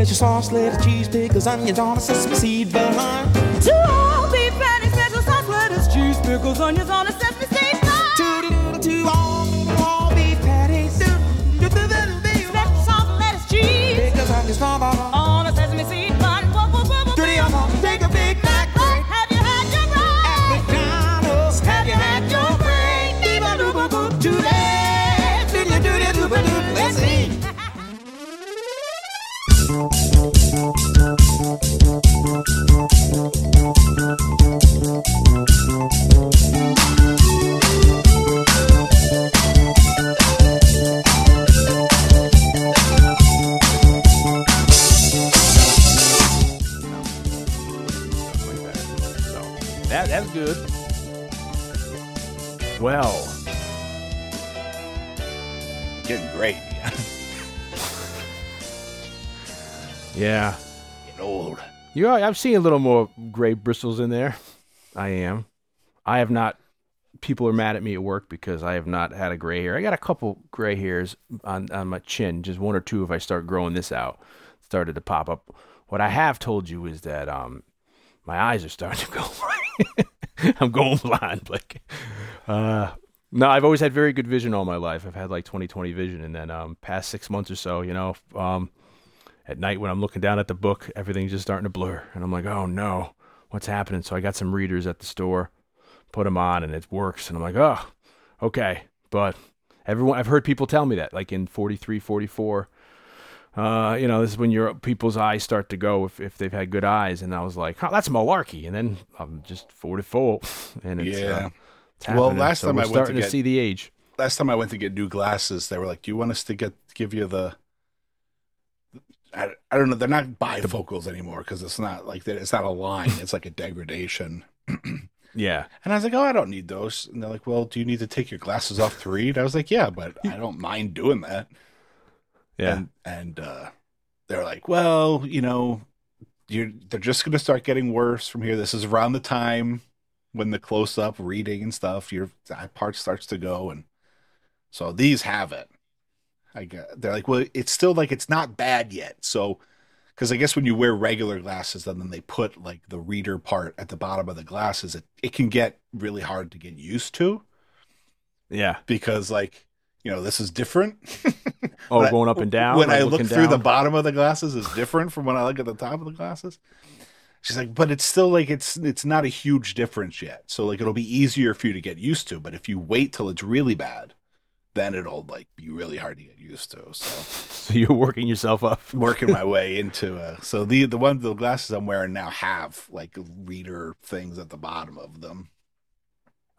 special sauce, lettuce, cheese, pickles, onions on a sesame seed bun. Two all beef patties, special sauce, lettuce, cheese, pickles, onions on a sesame yeah. Getting old. You know, I'm seeing a little more gray bristles in there. I am. I have not. People are mad at me at work because I have not had a gray hair. I got a couple gray hairs on on my chin, just one or two. If I start growing this out, started to pop up. What I have told you is that um, my eyes are starting to go. I'm going blind, Like, Uh, no, I've always had very good vision all my life. I've had like 20/20 vision, and then um, past six months or so, you know, um, at night when I'm looking down at the book, everything's just starting to blur, and I'm like, oh no, what's happening? So I got some readers at the store, put them on, and it works, and I'm like, oh, okay. But everyone, I've heard people tell me that, like in 43, 44. Uh, you know, this is when your people's eyes start to go if, if they've had good eyes, and I was like, oh, that's malarkey, and then I'm just 44, and it's, Yeah. uh, it's Well, last So time I went to starting to, see the age. Last time I went to get new glasses, they were like, "Do you want us to get give you the?" I, I don't know. They're not bifocals anymore because it's not like that. It's not a line. It's like a degradation. Yeah, And I was like, "Oh, I don't need those." And they're like, "Well, do you need to take your glasses off to read?" I was like, "Yeah, but I don't mind doing that." yeah. And and uh, they're like, "Well, you know, you're they're just going to start getting worse from here. This is around the time when the close up reading and stuff, your part starts to go, and so these have it. I get, they're like, well, it's still like it's not bad yet. So, because I guess when you wear regular glasses, and then they put like the reader part at the bottom of the glasses, it it can get really hard to get used to yeah. because like you know this is different. Oh, going up and down. When like I look through the bottom of the glasses is different from when I look at the top of the glasses. She's like, but it's still like it's it's not a huge difference yet. So like it'll be easier for you to get used to. But if you wait till it's really bad, then it'll like be really hard to get used to. So So you're working yourself up. working my way into uh so the the one the glasses I'm wearing now have like reader things at the bottom of them.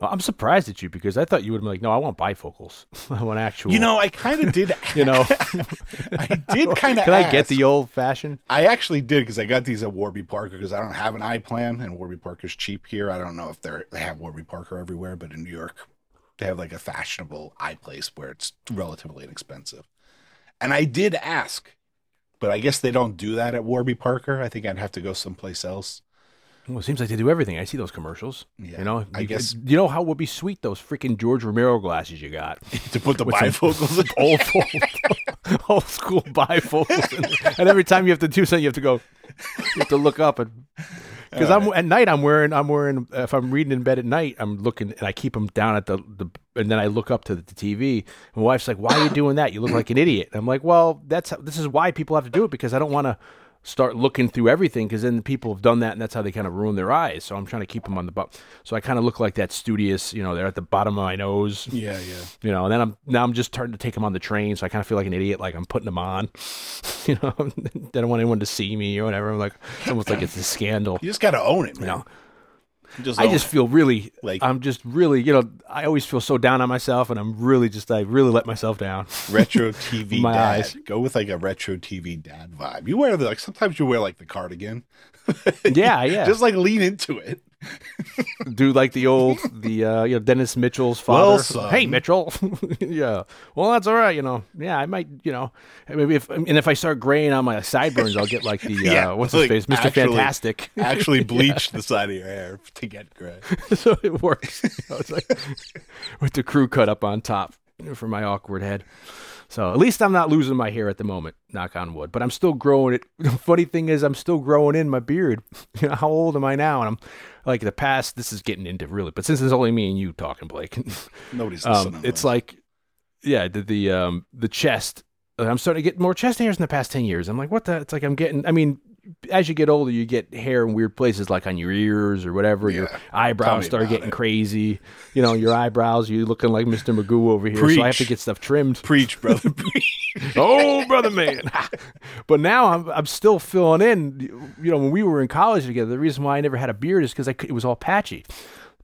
I'm surprised at you because I thought you would been like, no, I want bifocals. I want actual. You know, I kind of did. you know. I did kind of. Can I get the old fashioned? I actually did because I got these at Warby Parker because I don't have an eye plan and Warby Parker's cheap here. I don't know if they're they have Warby Parker everywhere, but in New York, they have like a fashionable eye place where it's relatively inexpensive. And I did ask, but I guess they don't do that at Warby Parker. I think I'd have to go someplace else. Well, it seems like they do everything. I see those commercials. Yeah, you know, I guess- you know how would be sweet those freaking George Romero glasses you got. To put the bifocals in. old, old, old school bifocals, and every time you have to do something, you have to go. You have to look up and because I'm at night. I'm wearing. I'm wearing. If I'm reading in bed at night, I'm looking and I keep them down at the, the and then I look up to the, the TV. My wife's like, "Why are you doing that? You look like an idiot." And I'm like, "Well, that's how, this is why people have to do it because I don't want to." Start looking through everything because then the people have done that and that's how they kind of ruin their eyes. So I'm trying to keep them on the butt. So I kind of look like that studious, you know, they're at the bottom of my nose, Yeah, yeah. you know, and then I'm now I'm just starting to take them on the train. So I kind of feel like an idiot, like I'm putting them on, you know, they don't want anyone to see me or whatever. I'm like, it's almost like it's a scandal. You just got to own it, You man. know, Just I just feel really, Like- I'm just really, you know, I always feel so down on myself and I'm really just, I really let myself down. retro TV My dad. eyes. Go with like a retro TV dad vibe. You wear the like sometimes you wear like the cardigan. Yeah, yeah. Just like lean into it. Do like the old the uh you know Dennis Mitchell's Well, father. son. hey Mitchell. yeah. Well that's all right, you know. Yeah, I might, you know, maybe if and if I start graying on my sideburns, I'll get like the uh Yeah, what's his like, face? Mr. actually- Fantastic. Actually bleach the side of your hair to get gray. so it works. Know, it's like with the crew cut up on top for my awkward head. So at least I'm not losing my hair at the moment, knock on wood. But I'm still growing it. The funny thing is, I'm still growing in my beard. You know, how old am I now? And I'm like the past. This is getting into really, but since it's only me and you talking, Blake, Nobody's um, listening. it's like, yeah, the the um the chest. I'm starting to get more chest hairs in the past ten years. I'm like, what the? It's like I'm getting. I mean, as you get older, you get hair in weird places, like on your ears or whatever. Your Yeah. Tell eyebrows start getting it. crazy. You know, your eyebrows. You looking like Mr. Magoo over here. So I have to get stuff trimmed. preach, brother. preach. oh, brother man. but now I'm I'm still filling in. You know, when we were in college together, the reason why I never had a beard is because it was all patchy.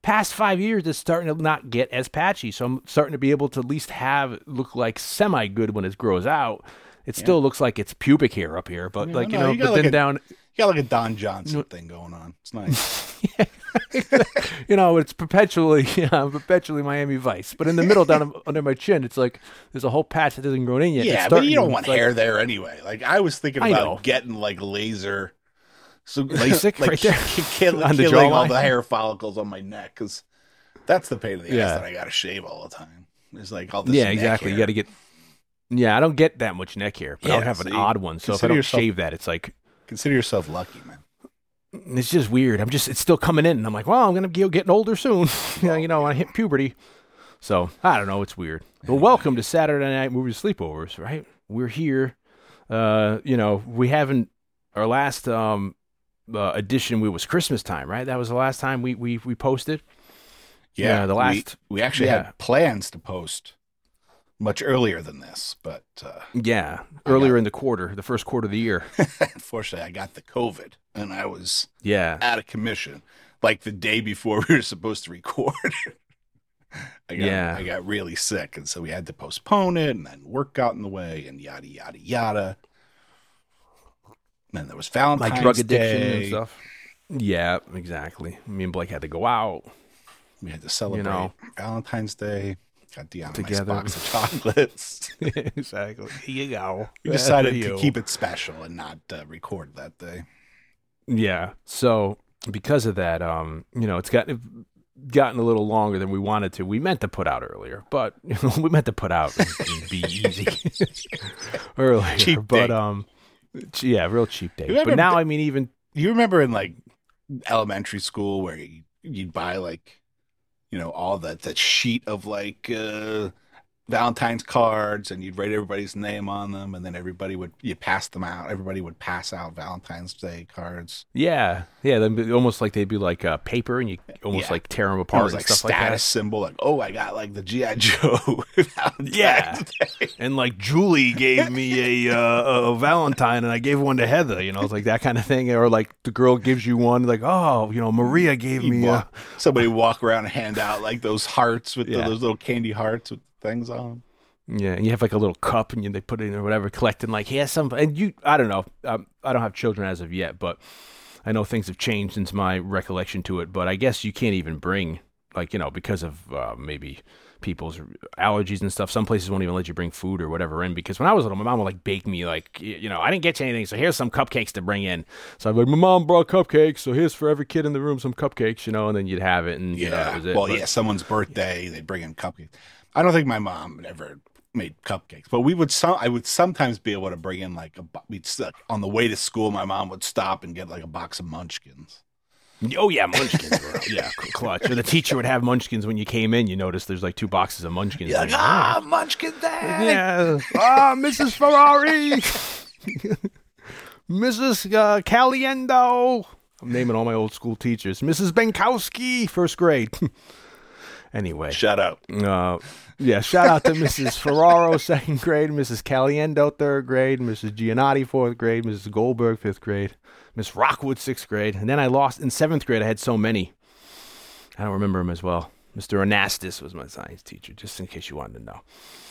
Past five years, it's starting to not get as patchy, so I'm starting to be able to at least have look like semi good when it grows out. It still looks like it's pubic hair up here, but like you know, you but like then a- down, You got like a Don Johnson thing going on. It's nice. you know, it's perpetually, yeah, perpetually Miami Vice. But in the middle, down under my chin, it's like there's a whole patch that hasn't grown in yet. Yeah, but you don't want like- hair there anyway. Like I was thinking about getting like laser, so LASIK like right there kill- on the killing all jawline. the hair follicles on my neck because that's the pain in the Yeah. ass that I got to shave all the time. It's like all this. Yeah, exactly. You got to get. Yeah, I don't get that much neck hair, but I Yeah, don't have an so you odd one. So if I don't yourself- shave that, it's like consider yourself lucky, man. it's just weird. I'm just it's still coming in, and I'm like, well, I'm gonna be getting older soon. you know, you know, I hit puberty. So I don't know. It's weird. Well, welcome to Saturday Night Movie Sleepovers. Right? We're here. Uh, you know, we haven't our last um uh, edition. We was Christmas time, right? That was the last time we we we posted. Yeah, Yeah, the we- last- we, actually yeah. had plans to post much earlier than this, but uh, Yeah, earlier in the quarter, the first quarter of the year. unfortunately, I got the COVID and I was Yeah. out of commission like the day before we were supposed to record. I got, Yeah. I got really sick, and so we had to postpone it, and then work got in the way, and yada yada yada. And then there was Valentine's like drug addiction Day. and stuff. Yeah, exactly. Me and Blake had to go out. We had to celebrate know. Valentine's Day. Got Dion a nice box of chocolates. exactly. Here you go. we decided to keep it special and not uh, record that day. Yeah. So because of that, um, you know, it's gotten gotten a little longer than we wanted to. We meant to put out earlier, but we meant to put out and, and be easy earlier. Cheap but date. um, yeah, real cheap day. Remember- But now, I mean, even You remember in like elementary school where you, you'd buy like, you know, all that that sheet of like uh, Valentine's cards, and you'd write everybody's name on them, and then everybody would you pass them out. Everybody would pass out Valentine's Day cards. yeah, yeah, then almost like they'd be like uh, paper, and you almost Yeah. like tear them It apart was and like stuff status like that. symbol, like oh, I got like the GI Joe. Yeah. Day. And like Julie gave me a uh, a Valentine, and I gave one to Heather. You know, it's like that kind of thing. Or like the girl gives you one, like oh, you know, Maria gave me walk- a. somebody walk around and hand out like those hearts with the, those little candy hearts with things on. 'em. Yeah, and you have like a little cup, and you, they put it in or whatever, collecting like here's some. And you, I don't know, um, I don't have children as of yet, but I know things have changed since my recollection to it. But I guess you can't even bring like you know because of uh, maybe people's allergies and stuff. Some places won't even let you bring food or whatever in because when I was little, my mom would like bake me like you know I didn't get you anything, so here's some cupcakes to bring in. So I'm like, my mom brought cupcakes, so here's for every kid in the room some cupcakes, you know, and then you'd have it, and you know, it. Well, But- yeah, someone's birthday, they'd bring in cupcakes. I don't think my mom ever made cupcakes, but we would some. I would sometimes be able to bring in like a. We'd on the way to school. My mom would stop and get like a box of Munchkins. Oh yeah, Munchkins yeah, clutch. Or the teacher would have Munchkins when you came in. You notice there's like two boxes of Munchkins. You're like, ah, Munchkin Day. yeah. Ah, Mrs. Ferrari, Mrs. Uh, Caliendo. I'm naming all my old school teachers. Mrs. Benkowski, first grade. anyway, Shut up. uh, yeah, shout out to Mrs. Ferraro, second grade, Mrs. Caliendo, third grade, Mrs. Giannotti, fourth grade, Mrs. Goldberg, fifth grade, Miss Rockwood, sixth grade. And then I lost in seventh grade. I had so many. I don't remember them as well. Mr. Anastas was my science teacher, just in case you wanted to know.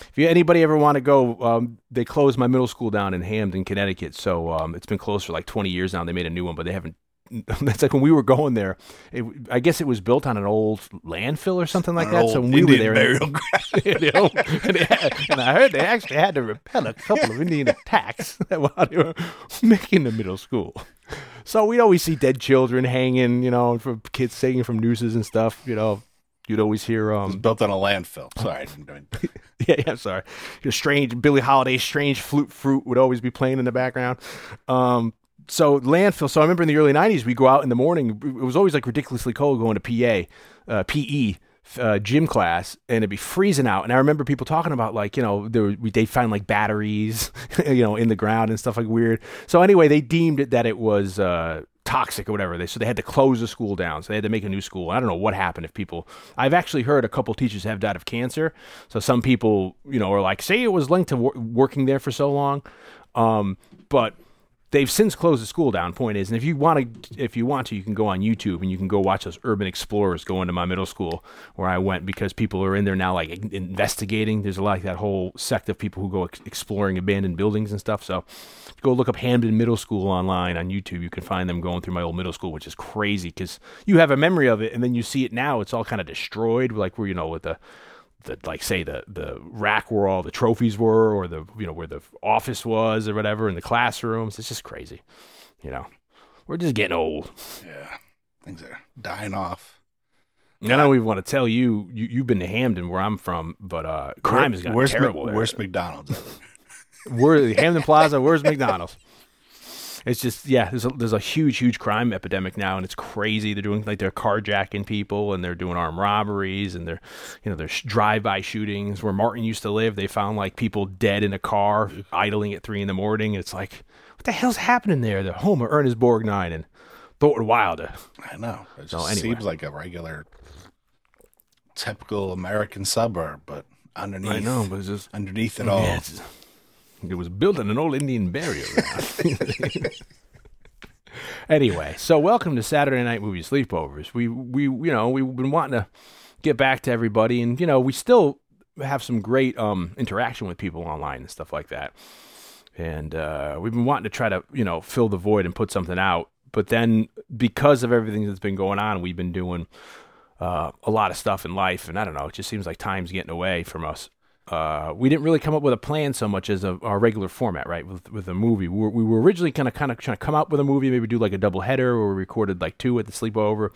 If you, anybody ever want to go, um, they closed my middle school down in Hamden, Connecticut. So um, it's been closed for like 20 years now. They made a new one, but they haven't. That's like when we were going there. It, I guess it was built on an old landfill or something like An that. So when we Indian were there, burial ground. you know, and, had- and I heard they actually had to repel a couple of Indian attacks while they were making the middle school. So we'd always see dead children hanging, you know, from kids hanging from nooses and stuff, you know. You'd always hear It was um built on a landfill. Sorry, I didn't mean- yeah, yeah, sorry. Your strange Billie Holiday strange flute fruit would always be playing in the background. Um so landfill. So I remember in the early '90s, we go out in the morning. It was always like ridiculously cold going to PA, uh, PE, uh, gym class, and it'd be freezing out. And I remember people talking about like you know there we they find like batteries, you know, in the ground and stuff like weird. So anyway, they deemed it that it was uh, toxic or whatever. They so they had to close the school down. So they had to make a new school. I don't know what happened if people. I've actually heard a couple teachers have died of cancer. So some people you know are like say it was linked to wor- working there for so long, um, but they've since closed the school down. Point is, and if you want to, if you want to, you can go on YouTube and you can go watch those urban explorers go into my middle school where I went because people are in there now, like investigating. There's like that whole sect of people who go ex- exploring abandoned buildings and stuff. So go look up Hamden Middle School online on YouTube. You can find them going through my old middle school, which is crazy because you have a memory of it and then you see it now. It's all kind of destroyed, like where you know with the the like say the the rack where all the trophies were or the you know where the office was or whatever in the classrooms it's just crazy you know we're just getting old yeah, things are dying off. i don't even want to tell you, you you've been to hamden where i'm from but uh crime is where's terrible Mc- there. where's McDonald's? Where Hamden Plaza? Where's McDonald's? It's just yeah. There's a there's a huge huge crime epidemic now, and it's crazy. They're doing like they're carjacking people, and they're doing armed robberies, and they're you know there's drive-by shootings. Where Martin used to live, they found like people dead in a car idling at three in the morning. It's like what the hell's happening there? The home of Ernest Borgnine and Thornton Wilder. I know. It So just anyway. seems like a regular, typical American suburb, but underneath, I know, but it's just underneath it all, Yeah, it was built in an old Indian burial ground. anyway, so welcome to Saturday Night Movie Sleepovers. We we you know we've been wanting to get back to everybody, and you know we still have some great um interaction with people online and stuff like that. And uh, we've been wanting to try to you know fill the void and put something out, but then because of everything that's been going on, we've been doing uh, a lot of stuff in life, and I don't know. It just seems like time's getting away from us. Uh, we didn't really come up with a plan so much as a, our regular format, right? With with a movie, we were, we were originally kind of kind of trying to come up with a movie, maybe do like a double header, where we recorded like two at the sleepover.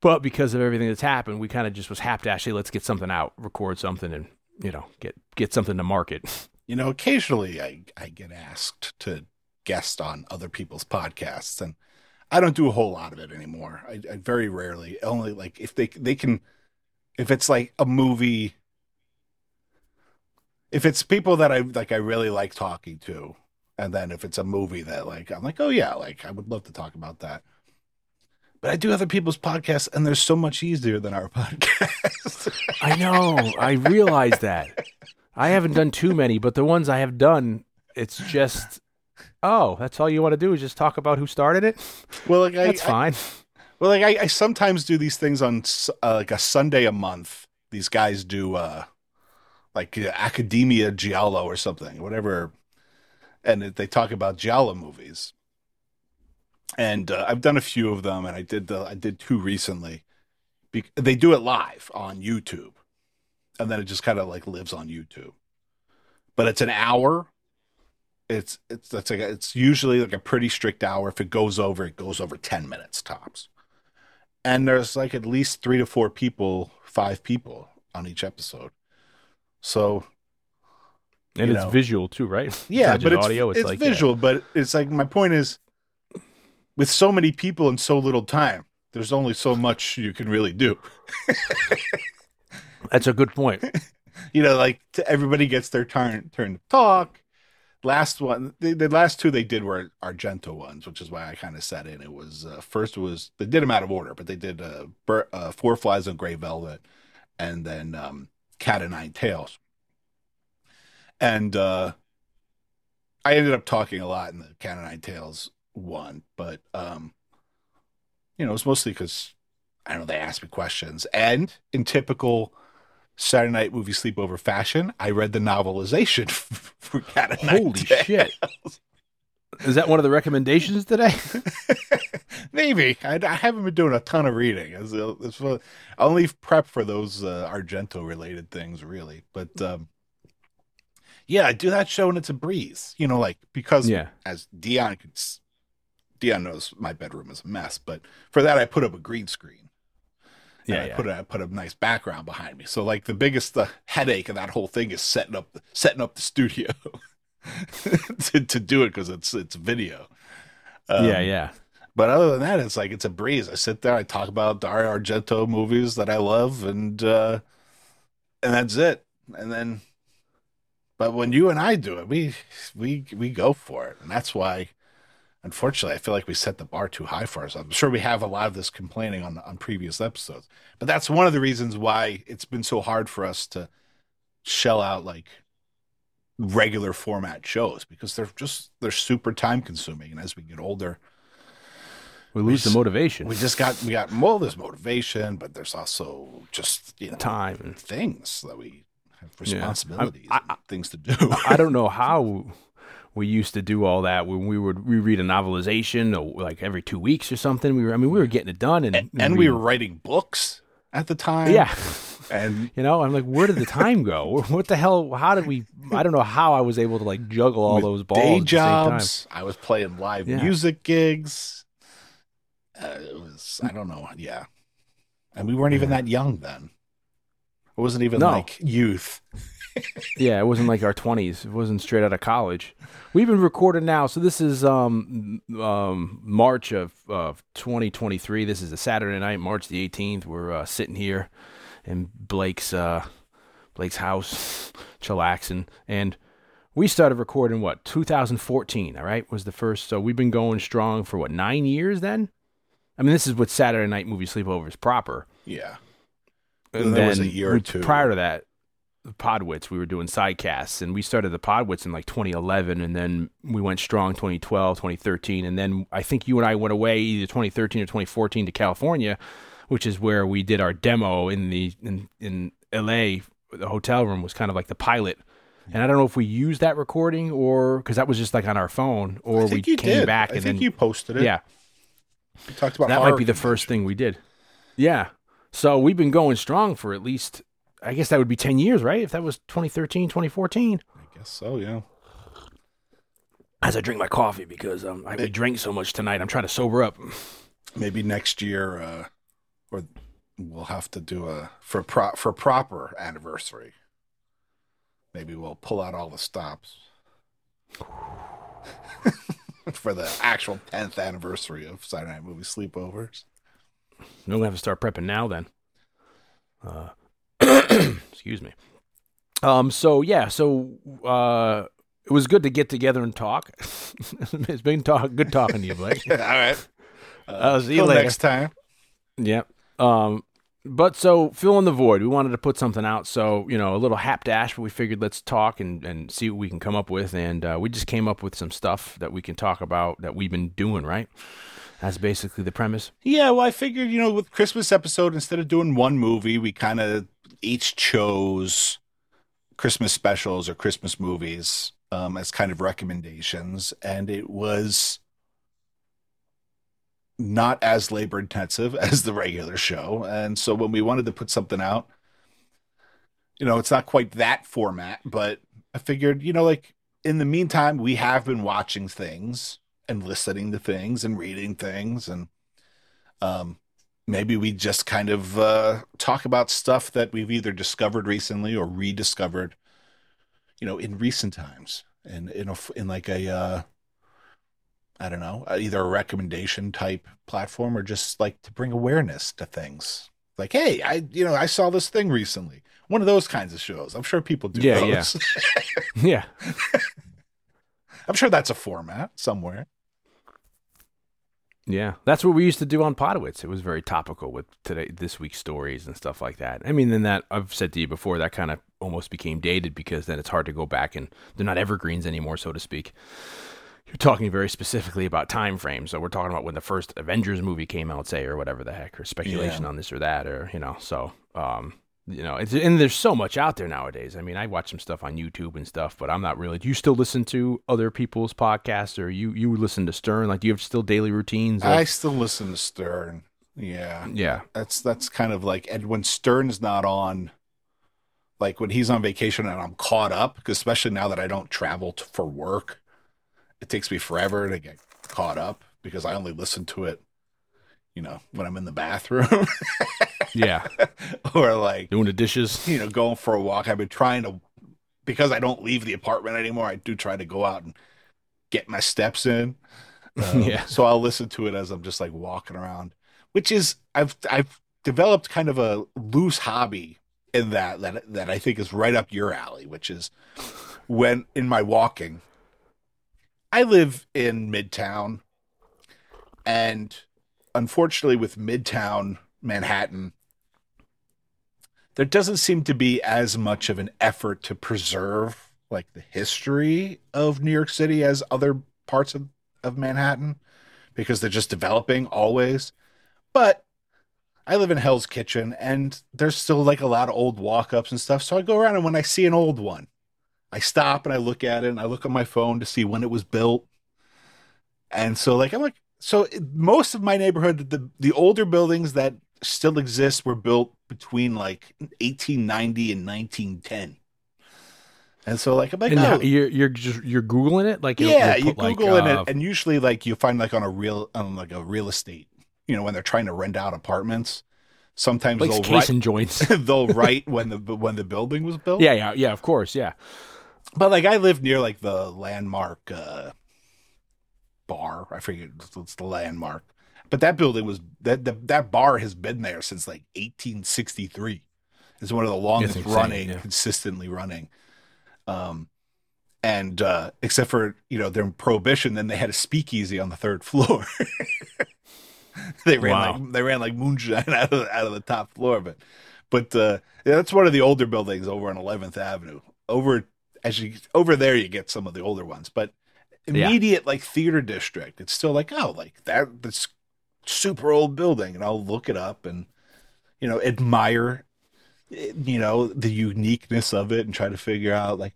But because of everything that's happened, we kind of just was hapdashly, let's get something out, record something, and you know get get something to market. you know, occasionally I, I get asked to guest on other people's podcasts, and I don't do a whole lot of it anymore. I, I very rarely, only like if they they can, if it's like a movie, if it's people that I like, I really like talking to, and then if it's a movie that like I'm like, oh yeah, like I would love to talk about that. But I do other people's podcasts, and they're so much easier than our podcast. I know, I realize that. I haven't done too many, but the ones I have done, it's just, oh, that's all you want to do is just talk about who started it. well, like I, That's I- fine. Well, like I, I sometimes do these things on uh, like a Sunday a month. These guys do uh like uh, Academia Giallo or something, whatever, and they talk about Giallo movies. And uh, I've done a few of them, and I did the I did two recently. Be- they do it live on YouTube, and then it just kind of like lives on YouTube. But it's an hour. It's it's that's like it's usually like a pretty strict hour. If it goes over, it goes over ten minutes tops and there's like at least three to four people, five people on each episode. So And it's know. visual too, right? Yeah, not but it's audio. It's, it's like visual, but it's like my point is, with so many people and so little time, there's only so much you can really do. that's a good point. You know, like to, everybody gets their turn turn to talk. Last one, the, the last two they did were Argento ones, which is why I kind of set in. It was uh, first was they did them out of order, but they did uh, Bur- uh, Four Flies on Gray Velvet, and then um, Cat o' Nine Tails. And uh, I ended up talking a lot in the Cat o' Nine Tails one, but um, you know, it's mostly because I don't know they asked me questions, and in typical Saturday Night Movie Sleepover fashion, I read the novelization for Cat Holy shit! Is that one of the recommendations today? Maybe I, I haven't been doing a ton of reading. It's, it's, I only prep for those uh, Argento related things, really. But um, yeah, I do that show and it's a breeze. You know, like because yeah. as Dion could, Dion knows my bedroom is a mess, but for that I put up a green screen, Yeah, I yeah. put a I put a nice background behind me. So like the biggest the headache of that whole thing is setting up setting up the studio to to do it because it's it's video. Um, yeah, yeah. But other than that, it's like it's a breeze. I sit there, I talk about Dario Argento movies that I love, and uh, and that's it. And then, but when you and I do it, we we we go for it, and that's why. Unfortunately, I feel like we set the bar too high for ourselves. I'm sure we have a lot of this complaining on on previous episodes, but that's one of the reasons why it's been so hard for us to shell out like regular format shows because they're just they're super time consuming, and as we get older, We lose the motivation, we just got we got well there's motivation but there's also just you know time. And things that we have Yeah. responsibilities I- and things to do I don't know how we used to do all that when we would reread a novelization like every two weeks or something. We were, I mean, we were getting it done, and and, and we were writing books at the time yeah. and You know, I'm like, where did the time go? What the hell? How did we? I don't know how I was able to like juggle all those balls. day at the same time. jobs i was playing live Yeah. music gigs uh, it was i don't know yeah and we weren't even that young then it wasn't even No. like youth Yeah, it wasn't like our 20s. It wasn't straight out of college. We've been recording now, so this is um um March of of 2023. This is a Saturday night, March the 18th. We're uh, sitting here in Blake's uh Blake's house, chillaxing, and we started recording what 2014. All right, was the first. So we've been going strong for what nine years then. I mean, this is what Saturday night movie sleepovers proper. yeah And There was then a year or two. prior to that. Podwits, we were doing sidecasts, and we started the Podwits in like 2011, and then we went strong 2012, 2013, and then I think you and I went away either 2013 or 2014 to California, which is where we did our demo in the in in LA. The hotel room was kind of like the pilot, and I don't know if we used that recording or because that was just like on our phone, or we came did. back I and think then you posted it. yeah, You talked about that might be the first thing we did. Yeah. So we've been going strong for at least, I guess that would be 10 years, right? If that was 2013, 2014. I guess so, yeah. As I drink my coffee because um, I we drank so much tonight. I'm trying to sober up. Maybe next year, uh, we'll have to do a for pro for proper anniversary. Maybe we'll pull out all the stops for the actual tenth anniversary of Saturday Night Movie Sleepovers. We'll have to start prepping now then. Uh, excuse me. Um, so yeah, so uh, it was good to get together and talk. it's been talk, good talking to you, Blake. all right. I'll see you later. next time. Yep. Um, but so fill in the void. We wanted to put something out, so you know, a little hap dash. But we figured let's talk and and see what we can come up with, and uh, we just came up with some stuff that we can talk about that we've been doing. Right. That's basically the premise. Yeah, well, I figured, you know, with Christmas episode, instead of doing one movie, we kind of each chose Christmas specials or Christmas movies um, as kind of recommendations, and it was not as labor intensive as the regular show. And so when we wanted to put something out, you know, it's not quite that format, but I figured, you know, like in the meantime, we have been watching things and listening to things and reading things and um maybe we just kind of uh talk about stuff that we've either discovered recently or rediscovered you know in recent times and in a in like a uh I don't know, uh, either a recommendation type platform or just like to bring awareness to things. Like, hey, I you know, I saw this thing recently. One of those kinds of shows. I'm sure people do Yeah, yeah. those. yeah. I'm sure that's a format somewhere. Yeah, that's what we used to do on Podowitz. It was very topical with today this week's stories and stuff like that. I mean, then that I've said to you before that kind of almost became dated because then it's hard to go back and they're not evergreens anymore, so to speak. You're talking very specifically about time frames, so we're talking about when the first Avengers movie came out, say, or whatever the heck, or speculation Yeah. on this or that, or you know. So, um, you know, it's and there's so much out there nowadays. I mean, I watch some stuff on YouTube and stuff, but I'm not really. Do you still listen to other people's podcasts, or you you listen to Stern? Like, do you have still daily routines? I still listen to Stern. Yeah. yeah. That's that's kind of like and when Stern's not on like when he's on vacation and I'm caught up, especially now that I don't travel to, for work, it takes me forever to get caught up because I only listen to it, you know, when I'm in the bathroom Yeah, or like, doing the dishes. you know, going for a walk. I've been trying to, because I don't leave the apartment anymore, I do try to go out and get my steps in. Um, Yeah. So I'll listen to it as I'm just like walking around, which is, I've, I've developed kind of a loose hobby in that, that, that I think is right up your alley, which is when in my walking, I live in Midtown and unfortunately with Midtown Manhattan, there doesn't seem to be as much of an effort to preserve like the history of New York City as other parts of, of Manhattan because they're just developing always. But I live in Hell's Kitchen and there's still like a lot of old walk ups and stuff. So I go around and when I see an old one, I stop and I look at it and I look on my phone to see when it was built. And so like I'm like so it- most of my neighborhood the the older buildings that still exist were built between like 1890 and 1910. And so like I'm like oh, you're you're just you're googling it like yeah, you put, like, Google uh, it, and usually like you find like on a real on like a real estate, you know, when they're trying to rent out apartments. Sometimes like they'll case write, and joints. they'll write when the when the building was built. yeah, yeah, yeah. Of course, yeah. But like I live near like the landmark uh, bar. I forget it's the landmark, but that building was that the, that bar has been there since like 1863. It's one of the longest insane, running, yeah. consistently running. Um, and uh, except for you know during prohibition, then they had a speakeasy on the third floor. they ran Wow. like they ran like moonshine out of out of the top floor, but but uh, yeah, that's one of the older buildings over on 11th Avenue. Over as you over there, you get some of the older ones, but Yeah. immediate like theater district, it's still like oh like that that's super old building, and I'll look it up and you know admire eh, you know the uniqueness of it and try to figure out like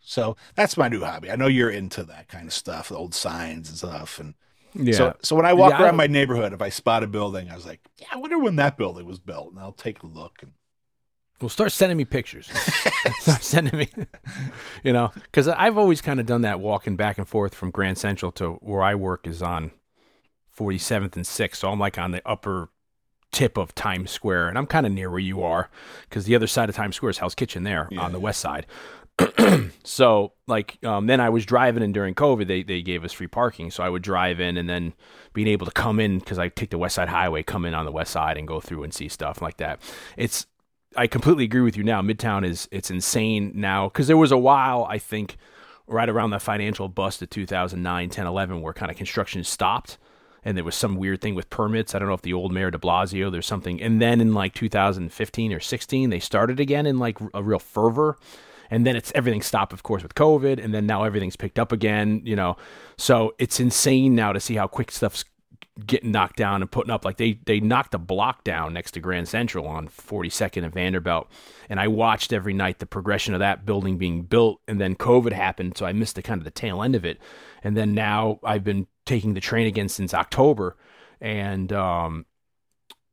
so that's my new hobby. I know you're into that kind of stuff, the old signs and stuff, and Yeah. so so when I walk Yeah, around don't- my neighborhood, if I spot a building, I was like, yeah, I wonder when that building was built, and I'll take a look. And Well, start sending me pictures. start sending me, you know, because I've always kind of done that walking back and forth from Grand Central to where I work is on 47th and 6th. So I'm like on the upper tip of Times Square, and I'm kind of near where you are because the other side of Times Square is Hell's Kitchen there Yeah, on the west side. so like um, then I was driving and during COVID they they gave us free parking, so I would drive in and then being able to come in because I take the West Side Highway, come in on the west side and go through and see stuff like that. It's I completely agree with you now. Midtown is it's insane now because there was a while I think right around the financial bust of 2009, 10, 11 where kind of construction stopped and there was some weird thing with permits. I don't know if the old mayor De Blasio, there's something. And then in like 2015 or 16, they started again in like a real fervor. And then it's everything stopped, of course, with COVID. And then now everything's picked up again, you know. So it's insane now to see how quick stuff's getting knocked down and putting up. Like they they knocked a block down next to Grand Central on 42nd and Vanderbilt, and I watched every night the progression of that building being built. And then COVID happened, so I missed the kind of the tail end of it. And then now I've been taking the train again since October, and um,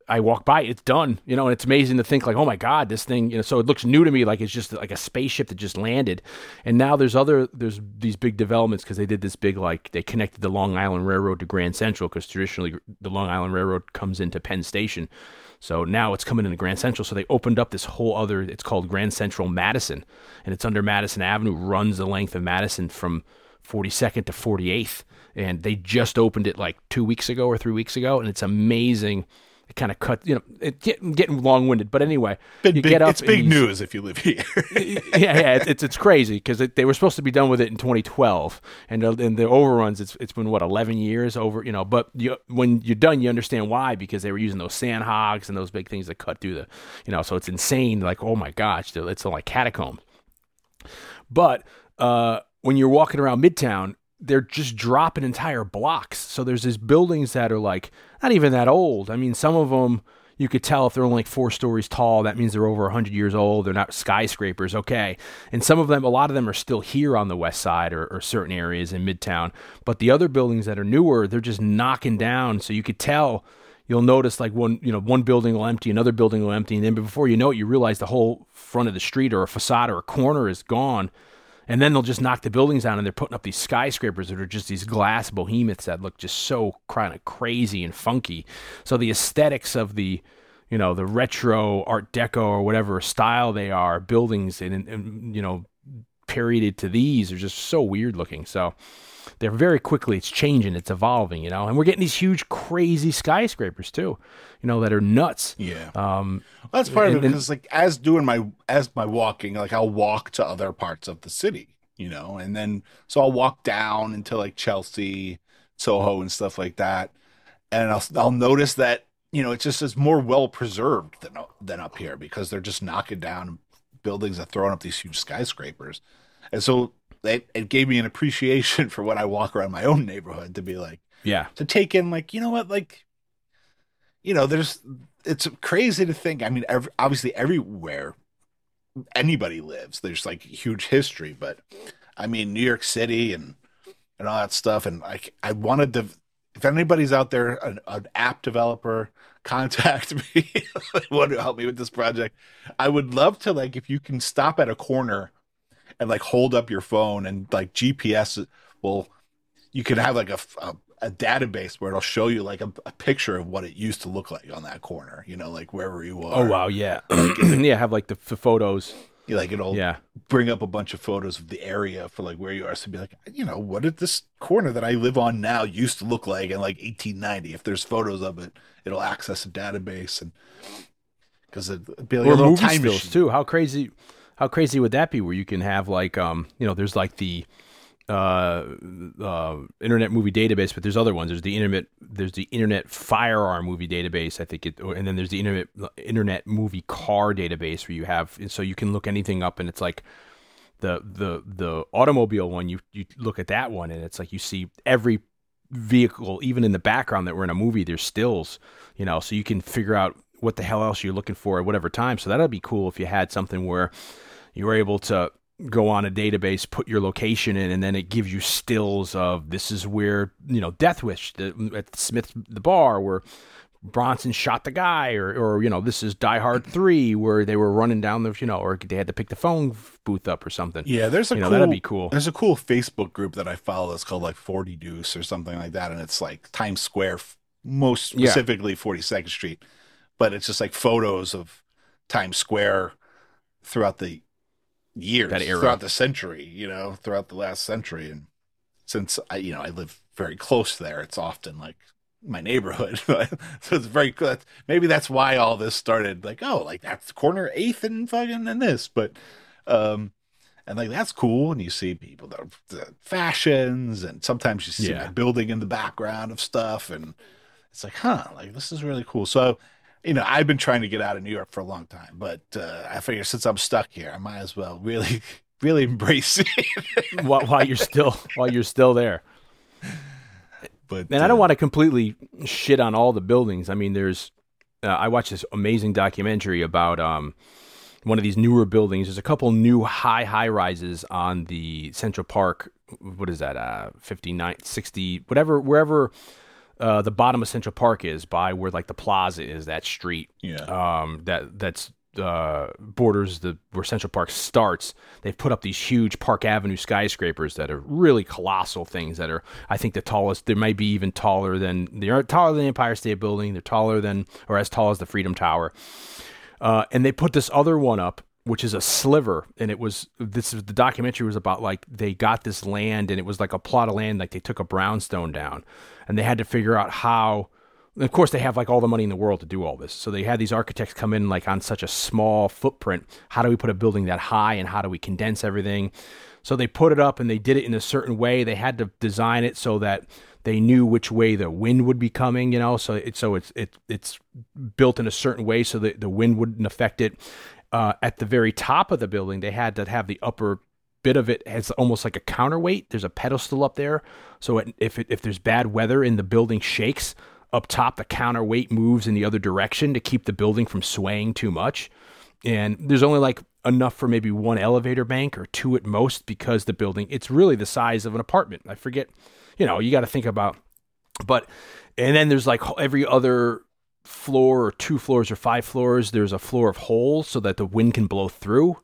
I walk by, it's done, you know, and it's amazing to think like, oh my God, this thing, you know, so it looks new to me, like it's just like a spaceship that just landed. And now there's other, there's these big developments because they did this big, like they connected the Long Island Railroad to Grand Central because traditionally the Long Island Railroad comes into Penn Station. So now it's coming into Grand Central. So they opened up this whole other, it's called Grand Central Madison, and it's under Madison Avenue, runs the length of Madison from 42nd to 48th. And they just opened it like two weeks ago or three weeks ago. And it's amazing. It kind of cut, you know, it get, getting long winded. But anyway, been you big, get up it's big news if you live here. yeah, yeah, it's it's, it's crazy because they were supposed to be done with it in 2012, and the, and the overruns. It's it's been what 11 years over, you know. But you, when you're done, you understand why because they were using those sand hogs and those big things that cut through the, you know. So it's insane. Like oh my gosh, it's like catacombs. But uh, when you're walking around Midtown, they're just dropping entire blocks. So there's these buildings that are like not even that old. I mean, some of them you could tell if they're only like four stories tall, that means they're over 100 years old. They're not skyscrapers, okay. And some of them, a lot of them are still here on the west side or, or certain areas in Midtown. But the other buildings that are newer, they're just knocking down. So you could tell you'll notice like one you know one building will empty another building will empty and then before you know it you realize the whole front of the street or a facade or a corner is gone And then they'll just knock the buildings down and they're putting up these skyscrapers that are just these glass behemoths that look just so kind of crazy and funky. So the aesthetics of the, you know, the retro Art Deco or whatever style they are buildings and, and you know, perioded to these are just so weird looking. So they're very quickly it's changing, it's evolving, you know, and we're getting these huge, crazy skyscrapers too, you know, that are nuts. Yeah. Um, Well, that's part of it and- and- because, like, as doing my as my walking, like, I'll walk to other parts of the city, you know, and then so I'll walk down into like Chelsea, Soho, and stuff like that, and I'll I'll notice that you know it's just is more well preserved than than up here because they're just knocking down buildings and throwing up these huge skyscrapers, and so it, it gave me an appreciation for when I walk around my own neighborhood to be like yeah. to take in like you know what like you know there's it's crazy to think i mean ev obviously everywhere anybody lives there's like huge history but i mean new york city and and all that stuff and like i wanted to if anybody's out there an, an app developer contact me want to help me with this project i would love to like if you can stop at a corner and like hold up your phone and like gps will you can have like a, a, a database where it'll show you like a, a picture of what it used to look like on that corner, you know, like wherever you oh, are. Oh wow, yeah, yeah. Have like the, the photos. Like it'll Yeah, bring up a bunch of photos of the area for like where you are. So be like, you know, what did this corner that I live on now used to look like in like 1890? If there's photos of it, it'll access a database and because it'd be like or a little movie time stills machine. too. How crazy, how crazy would that be? Where you can have like, um, you know, there's like the uh, uh, internet movie database, but there's other ones. There's the internet, there's the internet firearm movie database, I think it, and then there's the internet internet movie car database where you have, and so you can look anything up, and it's like the the the automobile one. You you look at that one, and it's like you see every vehicle, even in the background that we're in a movie. There's stills, you know, so you can figure out what the hell else you're looking for at whatever time. So that'd be cool if you had something where you were able to go on a database, put your location in, and then it gives you stills of this is where you know Death Wish the, at Smith's the bar where Bronson shot the guy, or or you know this is Die Hard three where they were running down the you know or they had to pick the phone booth up or something. Yeah, there's a You know, cool, that'd be cool. There's a cool Facebook group that I follow that's called like 40 Deuce or something like that, and it's like Times Square, most Yeah. specifically 42nd Street, but it's just like photos of Times Square throughout the years, That era. throughout the century, you know, throughout the last century, and since I, you know, I live very close there, it's often like my neighborhood, so it's very good. Maybe that's why all this started. Like, oh, like that's the corner eighth and fucking and this, but um and like that's cool and you see people that are the fashions and sometimes you see Yeah. a building in the background of stuff and it's like huh like this is really cool so you know i've been trying to get out of new york for a long time but uh, i figure since i'm stuck here i might as well really really embrace it while, while you're still while you're still there. but And I don't uh, want to completely shit on all the buildings. I mean, there's uh, I watched this amazing documentary about um, one of these newer buildings. There's a couple new high high rises on the Central Park. What is that? Uh, 59, 60, whatever, wherever uh, the bottom of Central Park is, by where like the plaza is, that street yeah um, that that's uh, borders the where Central Park starts. They've put up these huge Park Avenue skyscrapers that are really colossal things. That are, I think, the tallest. They might be even taller than they are taller than the Empire State Building. They're taller than or as tall as the Freedom Tower. Uh, and they put this other one up, which is a sliver, and it was this is the documentary was about like they got this land and it was like a plot of land, like they took a brownstone down, and they had to figure out how. Of course, they have like all the money in the world to do all this. So they had these architects come in like on such a small footprint. How do we put a building that high, and how do we condense everything? So they put it up and they did it in a certain way. They had to design it so that they knew which way the wind would be coming, you know. So it so it's it it's built in a certain way so that the wind wouldn't affect it. Uh, at the very top of the building, they had to have the upper bit of it as almost like a counterweight. There's a pedestal up there, so it, if it, if there's bad weather and the building shakes up top, the counterweight moves in the other direction to keep the building from swaying too much. And there's only like enough for maybe one elevator bank or two at most because the building it's really the size of an apartment. I forget, you know, you got to think about but and then there's like every other floor or two floors or five floors there's a floor of holes so that the wind can blow through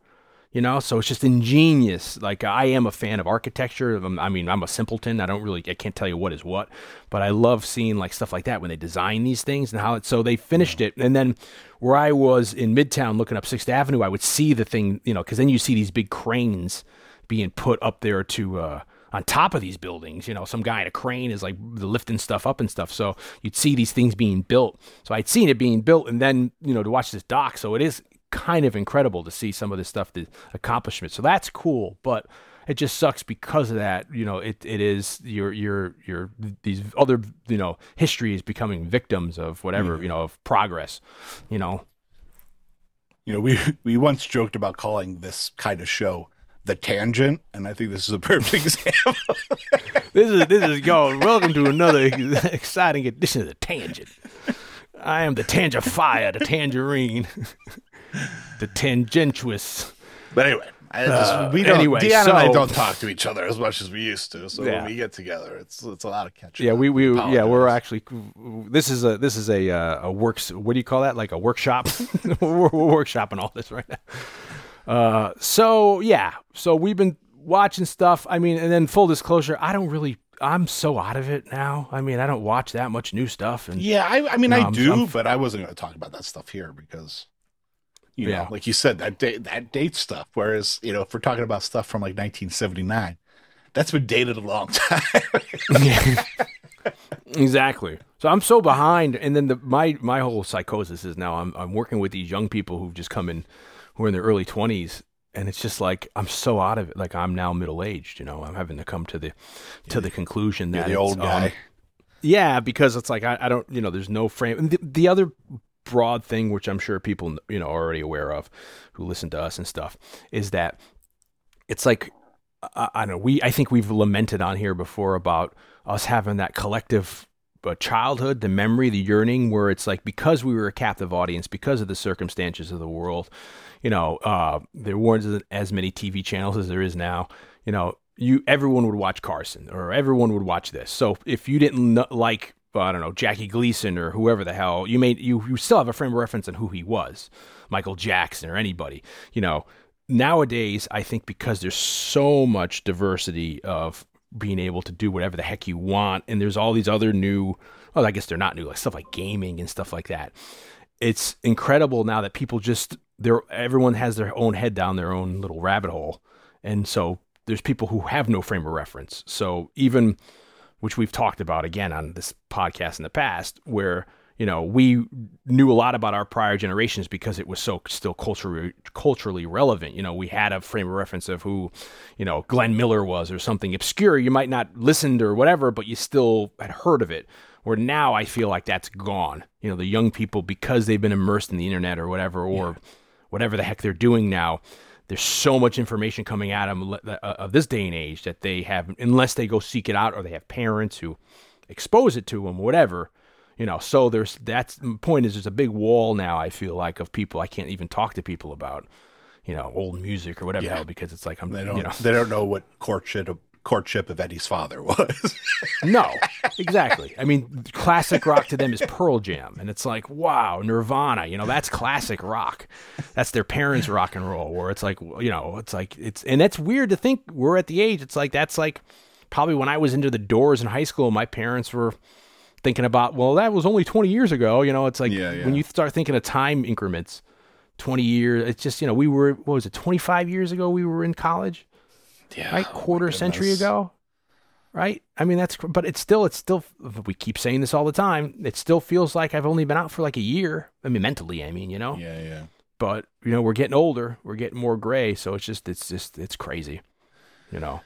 You know, so it's just ingenious. Like I am a fan of architecture. I mean, I'm a simpleton. I don't really, I can't tell you what is what, but I love seeing like stuff like that when they design these things and how it. So they finished it, and then where I was in Midtown looking up Sixth Avenue, I would see the thing, you know, because then you see these big cranes being put up there to uh, on top of these buildings. You know, some guy in a crane is like lifting stuff up and stuff. So you'd see these things being built. So I'd seen it being built, and then you know to watch this doc. So it is kind of incredible to see some of this stuff, the accomplishments. So that's cool, but it just sucks because of that. You know, it, it is your your your these other you know history is becoming victims of whatever mm-hmm. you know of progress. You know, You know, we we once joked about calling this kind of show the tangent, and I think this is a perfect example. this is this is y'all. Welcome to another exciting edition of the Tangent. I am the Tangifier, the Tangerine, the Tangentious. But anyway, just, we don't. anyway, Dion and I don't talk to each other as much as we used to. So Yeah. when we get together, it's it's a lot of catching. Yeah, up. we we yeah we're actually this is a this is a uh, a works what do you call that like a workshop we're, we're workshopping all this right now. Uh, so yeah, so we've been watching stuff. I mean, and then full disclosure, I don't really. I'm so out of it now. I mean, I don't watch that much new stuff, and Yeah, I, I mean, No, I I'm- do, I'm- but I wasn't going to talk about that stuff here because, you Yeah. know, like you said, that date that date stuff. Whereas, you know, if we're talking about stuff from like 1979, that's been dated a long time. exactly. So I'm so behind, and then the my my whole psychosis is now I'm I'm working with these young people who've just come in, who are in their early 20s, and it's just like I'm so out of it. Like I'm now middle aged. You know, I'm having to come to the to the conclusion You're that the old um, guy. yeah, because it's like I, I don't you know there's no frame. And the, the other broad thing, which I'm sure people you know are already aware of, who listen to us and stuff, is that it's like I, I don't know. We I think we've lamented on here before about us having that collective uh, childhood, the memory, the yearning, where it's like because we were a captive audience, because of the circumstances of the world, you know, uh, there weren't as many TV channels as there is now. You know, you everyone would watch Carson or everyone would watch this. So if you didn't kn- like I don't know Jackie Gleason or whoever the hell you made, you you still have a frame of reference on who he was, Michael Jackson or anybody. You know, nowadays I think because there's so much diversity of being able to do whatever the heck you want, and there's all these other new. Well, I guess they're not new, like stuff like gaming and stuff like that. It's incredible now that people just they're everyone has their own head down their own little rabbit hole, and so there's people who have no frame of reference. So even which we've talked about again on this podcast in the past, where you know we knew a lot about our prior generations because it was so still culturally culturally relevant. You know, we had a frame of reference of who, you know, Glenn Miller was or something obscure. You might not listened or whatever, but you still had heard of it. Where now I feel like that's gone. You know, the young people because they've been immersed in the internet or whatever, or whatever the heck they're doing now. There's so much information coming at them uh, uh, of this day and age that they have, unless they go seek it out or they have parents who expose it to them, whatever. You know, so there's that's the point is there's a big wall now. I feel like of people I can't even talk to people about, you know, old music or whatever Yeah. hell because it's like I'm, They don't. you know, They don't know what courtship courtship of Eddie's father was. No, exactly. I mean, classic rock to them is Pearl Jam, and it's like, wow, Nirvana. You know, that's classic rock. That's their parents' rock and roll. Where it's like, you know, it's like it's, and that's weird to think we're at the age. It's like that's like probably when I was into the Doors in high school. My parents were thinking about, well, that was only twenty years ago. You know, it's like Yeah, yeah. when you start thinking of time increments, twenty years. It's just you know, we were what was it, twenty five years ago? We were in college yeah, right? oh Quarter century ago, right? I mean, that's but it's still it's still we keep saying this all the time. It still feels like I've only been out for like a year. I mean, mentally, I mean, you know. Yeah, yeah. But you know, we're getting older. We're getting more gray. So it's just it's just it's crazy, you know.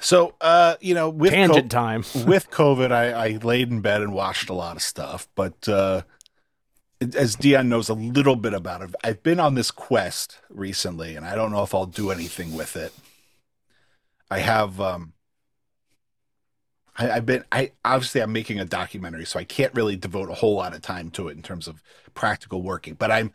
So, uh, you know, with Tangent co- time. with COVID, I, I laid in bed and watched a lot of stuff. But uh, as Dion knows a little bit about it, I've been on this quest recently, and I don't know if I'll do anything with it. I have, um, I, I've been, I obviously I'm making a documentary, so I can't really devote a whole lot of time to it in terms of practical working. But I'm,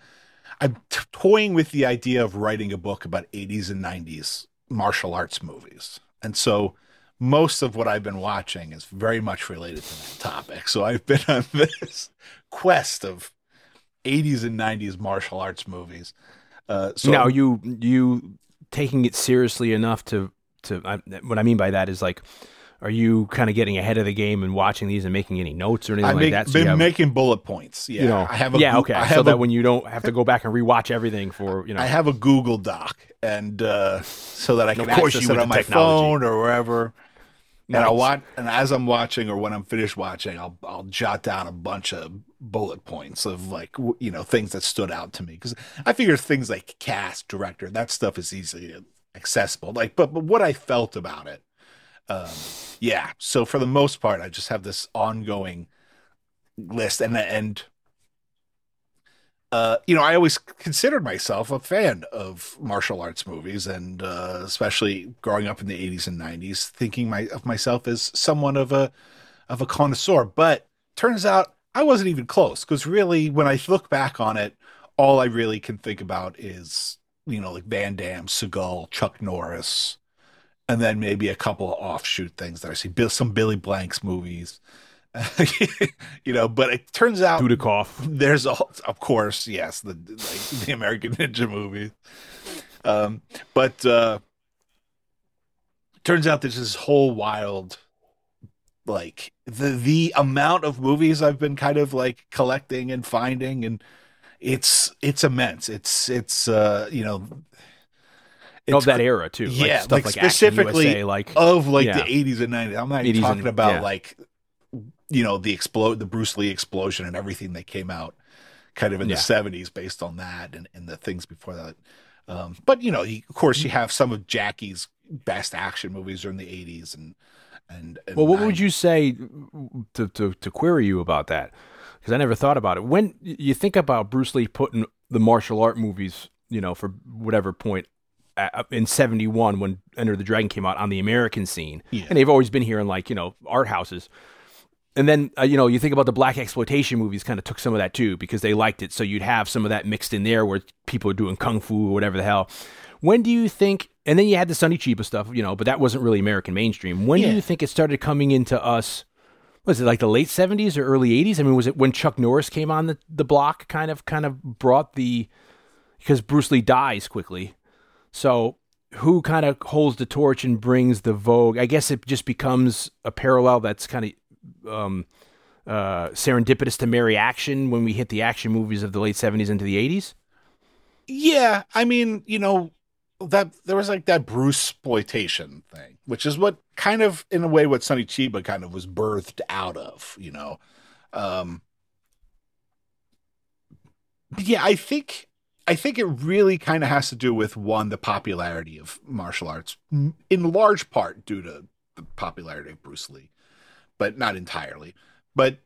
I'm t- toying with the idea of writing a book about 80s and 90s martial arts movies, and so most of what I've been watching is very much related to that topic. So I've been on this quest of 80s and 90s martial arts movies. Uh, so now you you taking it seriously enough to to I, what I mean by that is like. Are you kind of getting ahead of the game and watching these and making any notes or anything like make, that? So been have- making bullet points. Yeah, you know, I have a yeah, okay, I so have that when you don't have to go back and rewatch everything for you know, I have a Google Doc, and uh, so that I can Of course access you it on my technology. phone or wherever. And I watch, and as I'm watching, or when I'm finished watching, I'll I'll jot down a bunch of bullet points of like you know things that stood out to me because I figure things like cast, director, that stuff is easily accessible. Like, but but what I felt about it, um, yeah. So for the most part, I just have this ongoing list, and and uh, you know, I always considered myself a fan of martial arts movies, and uh, especially growing up in the '80s and '90s, thinking my, of myself as someone of a of a connoisseur. But turns out I wasn't even close, because really, when I look back on it, all I really can think about is you know, like Van Damme, Seagal, Chuck Norris, and then maybe a couple of offshoot things that I see. Some Billy Blanks movies. you know, but it turns out Dudikoff. there's a of course yes the like the american ninja movie um but uh turns out there's this whole wild like the the amount of movies i've been kind of like collecting and finding and it's it's immense it's it's uh you know of that era too. yeah, stuff like, like, specifically USA, like of like Yeah. the 80s and 90s. I'm not even talking and- about yeah. like you know the explode the Bruce Lee explosion and everything that came out kind of in Yeah. the 70s based on that and, and the things before that. Um, but you know, you, of course, you have some of Jackie's best action movies during the 80s and and, and Well, what would you say to, to, to query you about that? Because I never thought about it. When you think about Bruce Lee putting the martial art movies, you know, for whatever point uh, in 71 when Enter the Dragon came out on the American scene, Yeah. and they've always been here in like, you know, art houses. And then, uh, you know, you think about the black exploitation movies kind of took some of that too because they liked it. So you'd have some of that mixed in there where people are doing kung fu or whatever the hell. When do you think, and then you had the Sonny Chiba stuff, you know, but that wasn't really American mainstream. When Yeah. do you think it started coming into us? Was it like the late 70s or early 80s? I mean, was it when Chuck Norris came on the, the block kind of kind of brought the because Bruce Lee dies quickly. So who kind of holds the torch and brings the vogue? I guess it just becomes a parallel that's kind of um, uh, serendipitous to marry action when we hit the action movies of the late 70s into the 80s. Yeah, I mean, you know, that there was like that Bruce exploitation thing, which is what kind of, in a way, what Sonny Chiba kind of was birthed out of, you know. Um, yeah, I think, I think it really kind of has to do with one the popularity of martial arts, in large part due to the popularity of Bruce Lee, but not entirely. But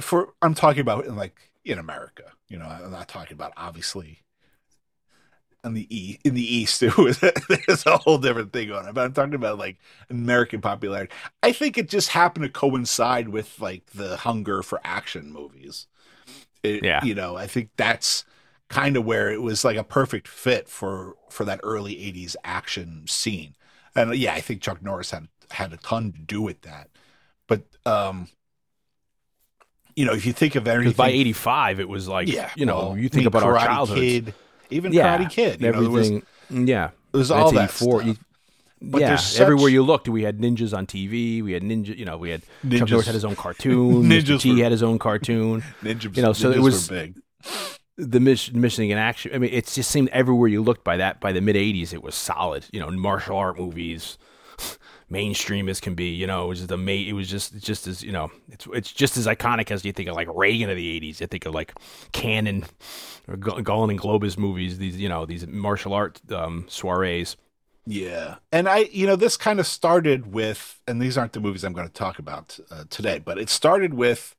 for I'm talking about in like in America, you know, I'm not talking about obviously in the e in the east it was there's a whole different thing on it but i'm talking about like american popularity i think it just happened to coincide with like the hunger for action movies It- Yeah. you know i think that's kind of where it was like a perfect fit for for that early 80s action scene and yeah i think chuck norris had had a ton to do with that but um you know if you think of everything by 85, it was like, yeah you know, well, you think about our childhood. Even yeah, Karate Kid, you know, was, everything. Mm, yeah. it was all that 1984, stuff. you- But yeah, such- everywhere you looked, we had ninjas on TV. We had ninja, you know, we had Chuck Norris had his own cartoon. Ninjas. T were- had his own cartoon. Ninjas, you know, so it was- big. the mission, missing in action. I mean, it just seemed everywhere you looked by that by the mid '80s, it was solid. You know, martial art movies, mainstream as can be. You know, it was the mate. It was just just as you know, it's it's just as iconic as you think of like Reagan of the '80s. You think of like Cannon or Gu- Golan and Globus movies. These you know these martial art um, soirees. Yeah, and I, you know, this kind of started with, and these aren't the movies I'm going to talk about uh, today, but it started with,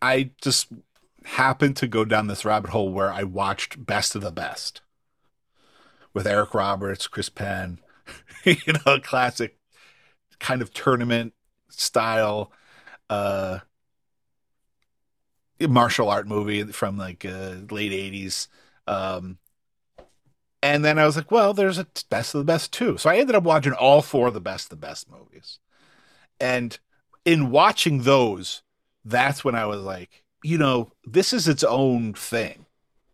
I just happened to go down this rabbit hole where I watched Best of the Best with Eric Roberts, Chris Penn, you know, classic kind of tournament style uh martial art movie from like uh, late 80s um and then I was like, well, there's a best of the best too. So I ended up watching all four of the best of the best movies. And in watching those, that's when I was like, you know, this is its own thing.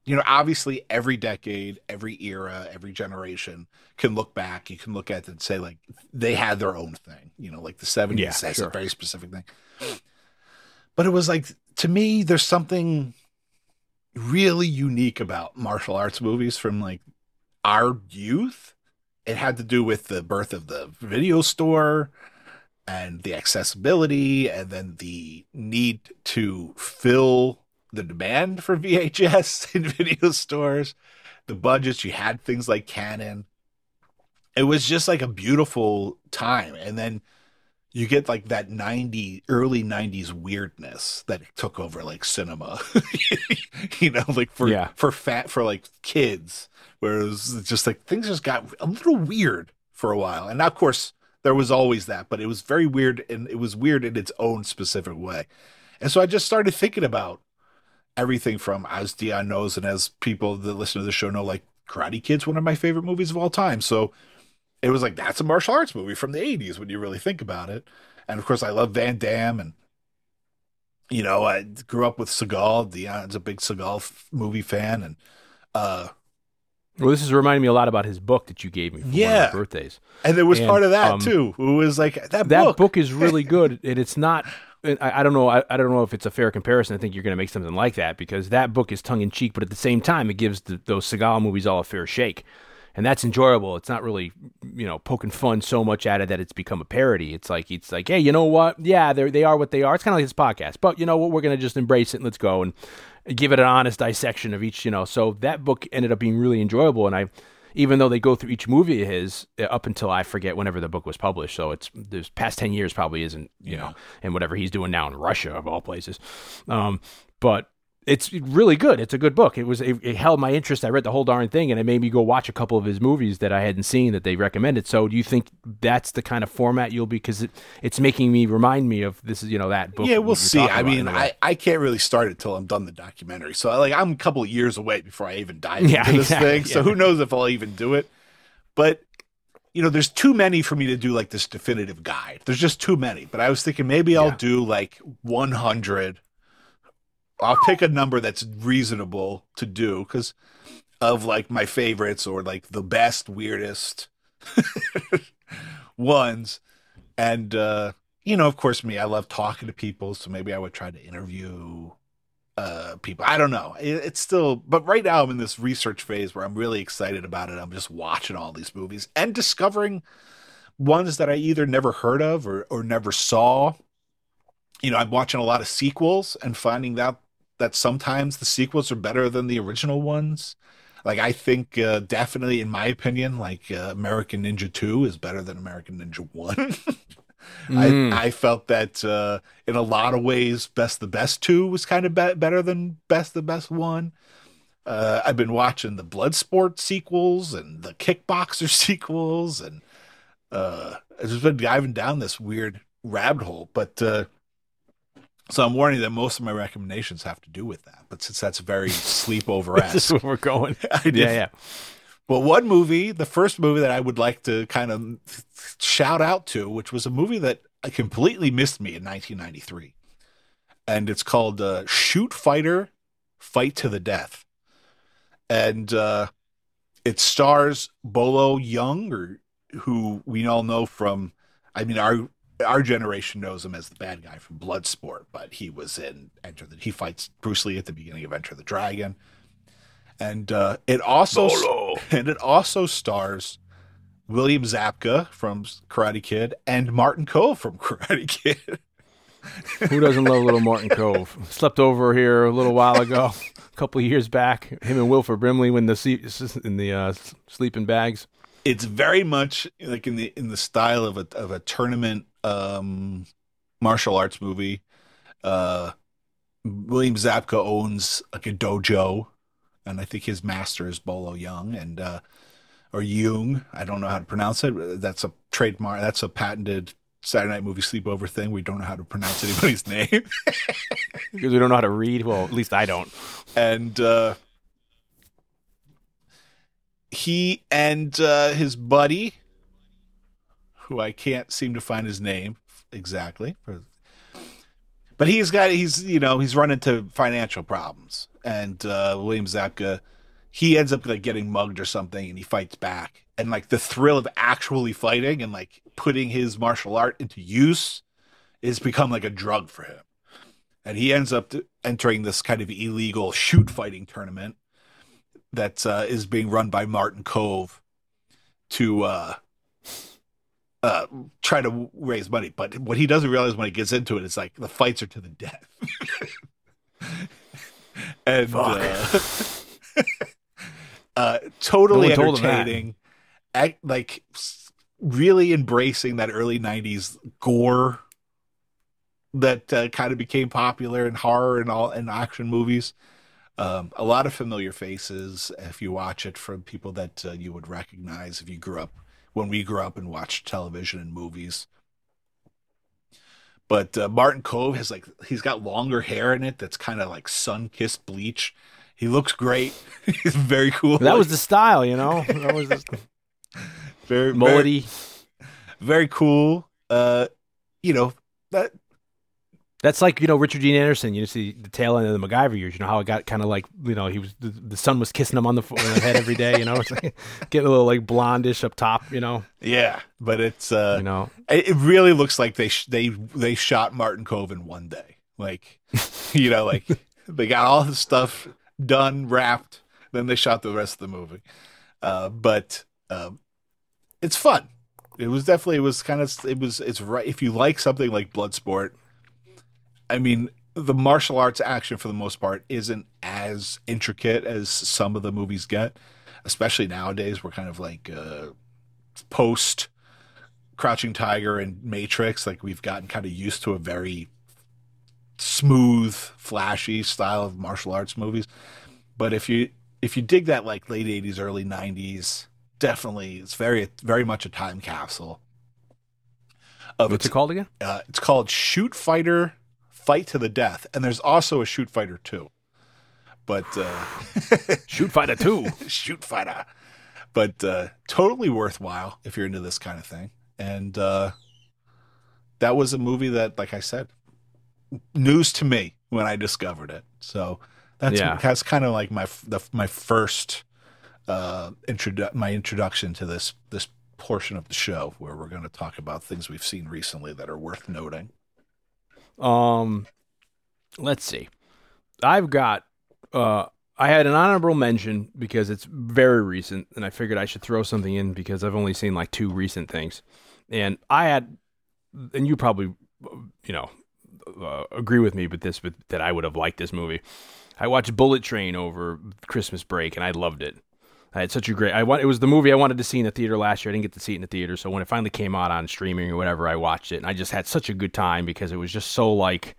You know, obviously every decade, every era, every generation can look back. You can look at it and say like they had their own thing. You know, like the seventies Yeah, has sure. a very specific thing. But it was like to me, there's something really unique about martial arts movies from like our youth. It had to do with the birth of the video store and the accessibility and then the need to fill the demand for VHS in video stores, the budgets. You had things like Cannon. It was just like a beautiful time. And then you get like that 90 early 90s weirdness that took over like cinema. you know, like for Yeah. for fat for like kids, where it was just like things just got a little weird for a while. And of course, there was always that, but it was very weird and it was weird in its own specific way. And so I just started thinking about everything from as Dion knows and as people that listen to the show know, like Karate Kid's one of my favorite movies of all time. So it was like that's a martial arts movie from the 80s when you really think about it. And of course I love Van Damme and you know, I grew up with Seagal. Dion's a big Seagal f- movie fan and uh Well, this is reminding me a lot about his book that you gave me for Yeah. birthdays. and it was And, part of that um, too. It was like that, That book. book, is really good, and it's not. I, I don't know. I, I don't know if it's a fair comparison. I think you're going to make something like that because that book is tongue in cheek, but at the same time, it gives the, those Seagal movies all a fair shake, and that's enjoyable. It's not really, you know, poking fun so much at it that it's become a parody. It's like it's like, hey, you know what? Yeah, they they are what they are. It's kind of like this podcast, but you know what? We're going to just embrace it and let's go and give it an honest dissection of each. You know, so that book ended up being really enjoyable, and I even though they go through each movie of his uh, up until I forget whenever the book was published. So it's this past ten years probably isn't you know, and whatever he's doing now in Russia of all places. Um, but it's really good. It's a good book. It was it, it held my interest. I read the whole darn thing, and it made me go watch a couple of his movies that I hadn't seen that they recommended. So do you think that's the kind of format you'll be? Because it, it's making me remind me of this is you know that book. yeah, we'll see. I mean. I, I can't really start it till I'm done the documentary. So like I'm a couple of years away before I even dive Yeah, into this exactly, thing. So who knows if I'll even do it. But you know, there's too many for me to do like this definitive guide. There's just too many. But I was thinking maybe I'll do like 100. I'll pick a number that's reasonable to do because of like my favorites or like the best, weirdest ones. And uh, you know, of course, me, I love talking to people, so maybe I would try to interview uh people. I don't know. It, it's still, but right now I'm in this research phase where I'm really excited about it. I'm just watching all these movies and discovering ones that I either never heard of or or never saw. You know, I'm watching a lot of sequels and finding out that sometimes the sequels are better than the original ones. Like I think uh, definitely, in my opinion, like uh, American Ninja Two is better than American Ninja One. Mm. I I felt that uh, in a lot of ways, Best the Best Two was kind of be- better than Best the Best One. Uh, I've been watching the Bloodsport sequels and the Kickboxer sequels, and uh, I've just been diving down this weird rabbit hole. But uh, so I'm warning that most of my recommendations have to do with that. But since that's very sleepover this is esque, where we're going. Yeah, yeah. but one movie, the first movie that I would like to kind of shout out to, which was a movie that completely missed me in 1993, and it's called uh, Shoot Fighter, Fight to the Death, and uh, it stars Bolo Yeung, or who we all know from, I mean our our generation knows him as the bad guy from Bloodsport, but he was in Enter the he fights Bruce Lee at the beginning of Enter the Dragon. And uh, it also and it also stars William Zabka from Karate Kid and Martin Kove from Karate Kid. Who doesn't love little Martin Kove? Slept over here a little while ago, a couple of years back. Him and Wilford Brimley when the se- in the uh, sleeping bags. It's very much like in the in the style of a of a tournament um, martial arts movie. Uh, William Zabka owns like a dojo, and I think his master is Bolo Yeung and uh, or Jung. I don't know how to pronounce it. That's a trademark. That's a patented Saturday Night Movie sleepover thing. We don't know how to pronounce anybody's name. because we don't know how to read. Well, at least I don't. and uh, he and uh, his buddy, who I can't seem to find his name exactly, but he's got he's you know he's run into financial problems, and uh, William Zabka he ends up like getting mugged or something, and he fights back, and like the thrill of actually fighting and like putting his martial art into use is become like a drug for him, and he ends up entering this kind of illegal shoot fighting tournament that uh, is being run by Martin Kove to uh, uh, try to raise money. But what he doesn't realize when he gets into it is like the fights are to the death. and uh, uh, totally No one told him that. entertaining. Act, like really embracing that early 90s gore that uh, kind of became popular in horror and all and action movies. Um, a lot of familiar faces if you watch it from people that uh, you would recognize if you grew up when we grew up and watched television and movies. But uh, Martin Kove has like he's got longer hair in it that's kind of like sun kissed bleach. He looks great. he's very cool. That was the style, you know. That was the very very, mullety. very cool. Uh, you know that That's like you know Richard Dean Anderson. You see the tail end of the MacGyver years. You know how it got kind of like you know he was the, the sun was kissing him on the, on the head every day. You know, it's like getting a little like blondish up top. You know, yeah, but it's uh, you know. it really looks like they sh- they they shot Martin Kove in one day. Like, you know, like they got all the stuff done, wrapped, then they shot the rest of the movie. Uh, but um, it's fun. It was definitely it was kind of it was it's right if you like something like Bloodsport. I mean, the martial arts action for the most part isn't as intricate as some of the movies get, especially nowadays. We're kind of like uh, post Crouching Tiger and Matrix, like we've gotten kind of used to a very smooth, flashy style of martial arts movies. But if you if you dig that like late eighties, early nineties, definitely it's very very much a time capsule. Of What's its, it called again? uh, it's called Shoot Fighter Fight to the Death, and there's also a Shoot Fighter too. But uh, Shoot Fighter Two. shoot fighter but uh totally worthwhile if you're into this kind of thing and uh that was a movie that like i said news to me when i discovered it so that's Yeah. that's kind of like my the, my first uh introdu- my introduction to this this portion of the show where we're going to talk about things we've seen recently that are worth noting Um, let's see. I've got. Uh, I had an honorable mention because it's very recent, and I figured I should throw something in because I've only seen like two recent things, and I had, and you probably, you know, uh, agree with me, but this, but that I would have liked this movie. I watched Bullet Train over Christmas break, and I loved it. I had such a great. I want. It was the movie I wanted to see in the theater last year. I didn't get to see it in the theater, so when it finally came out on streaming or whatever, I watched it, and I just had such a good time because it was just so like.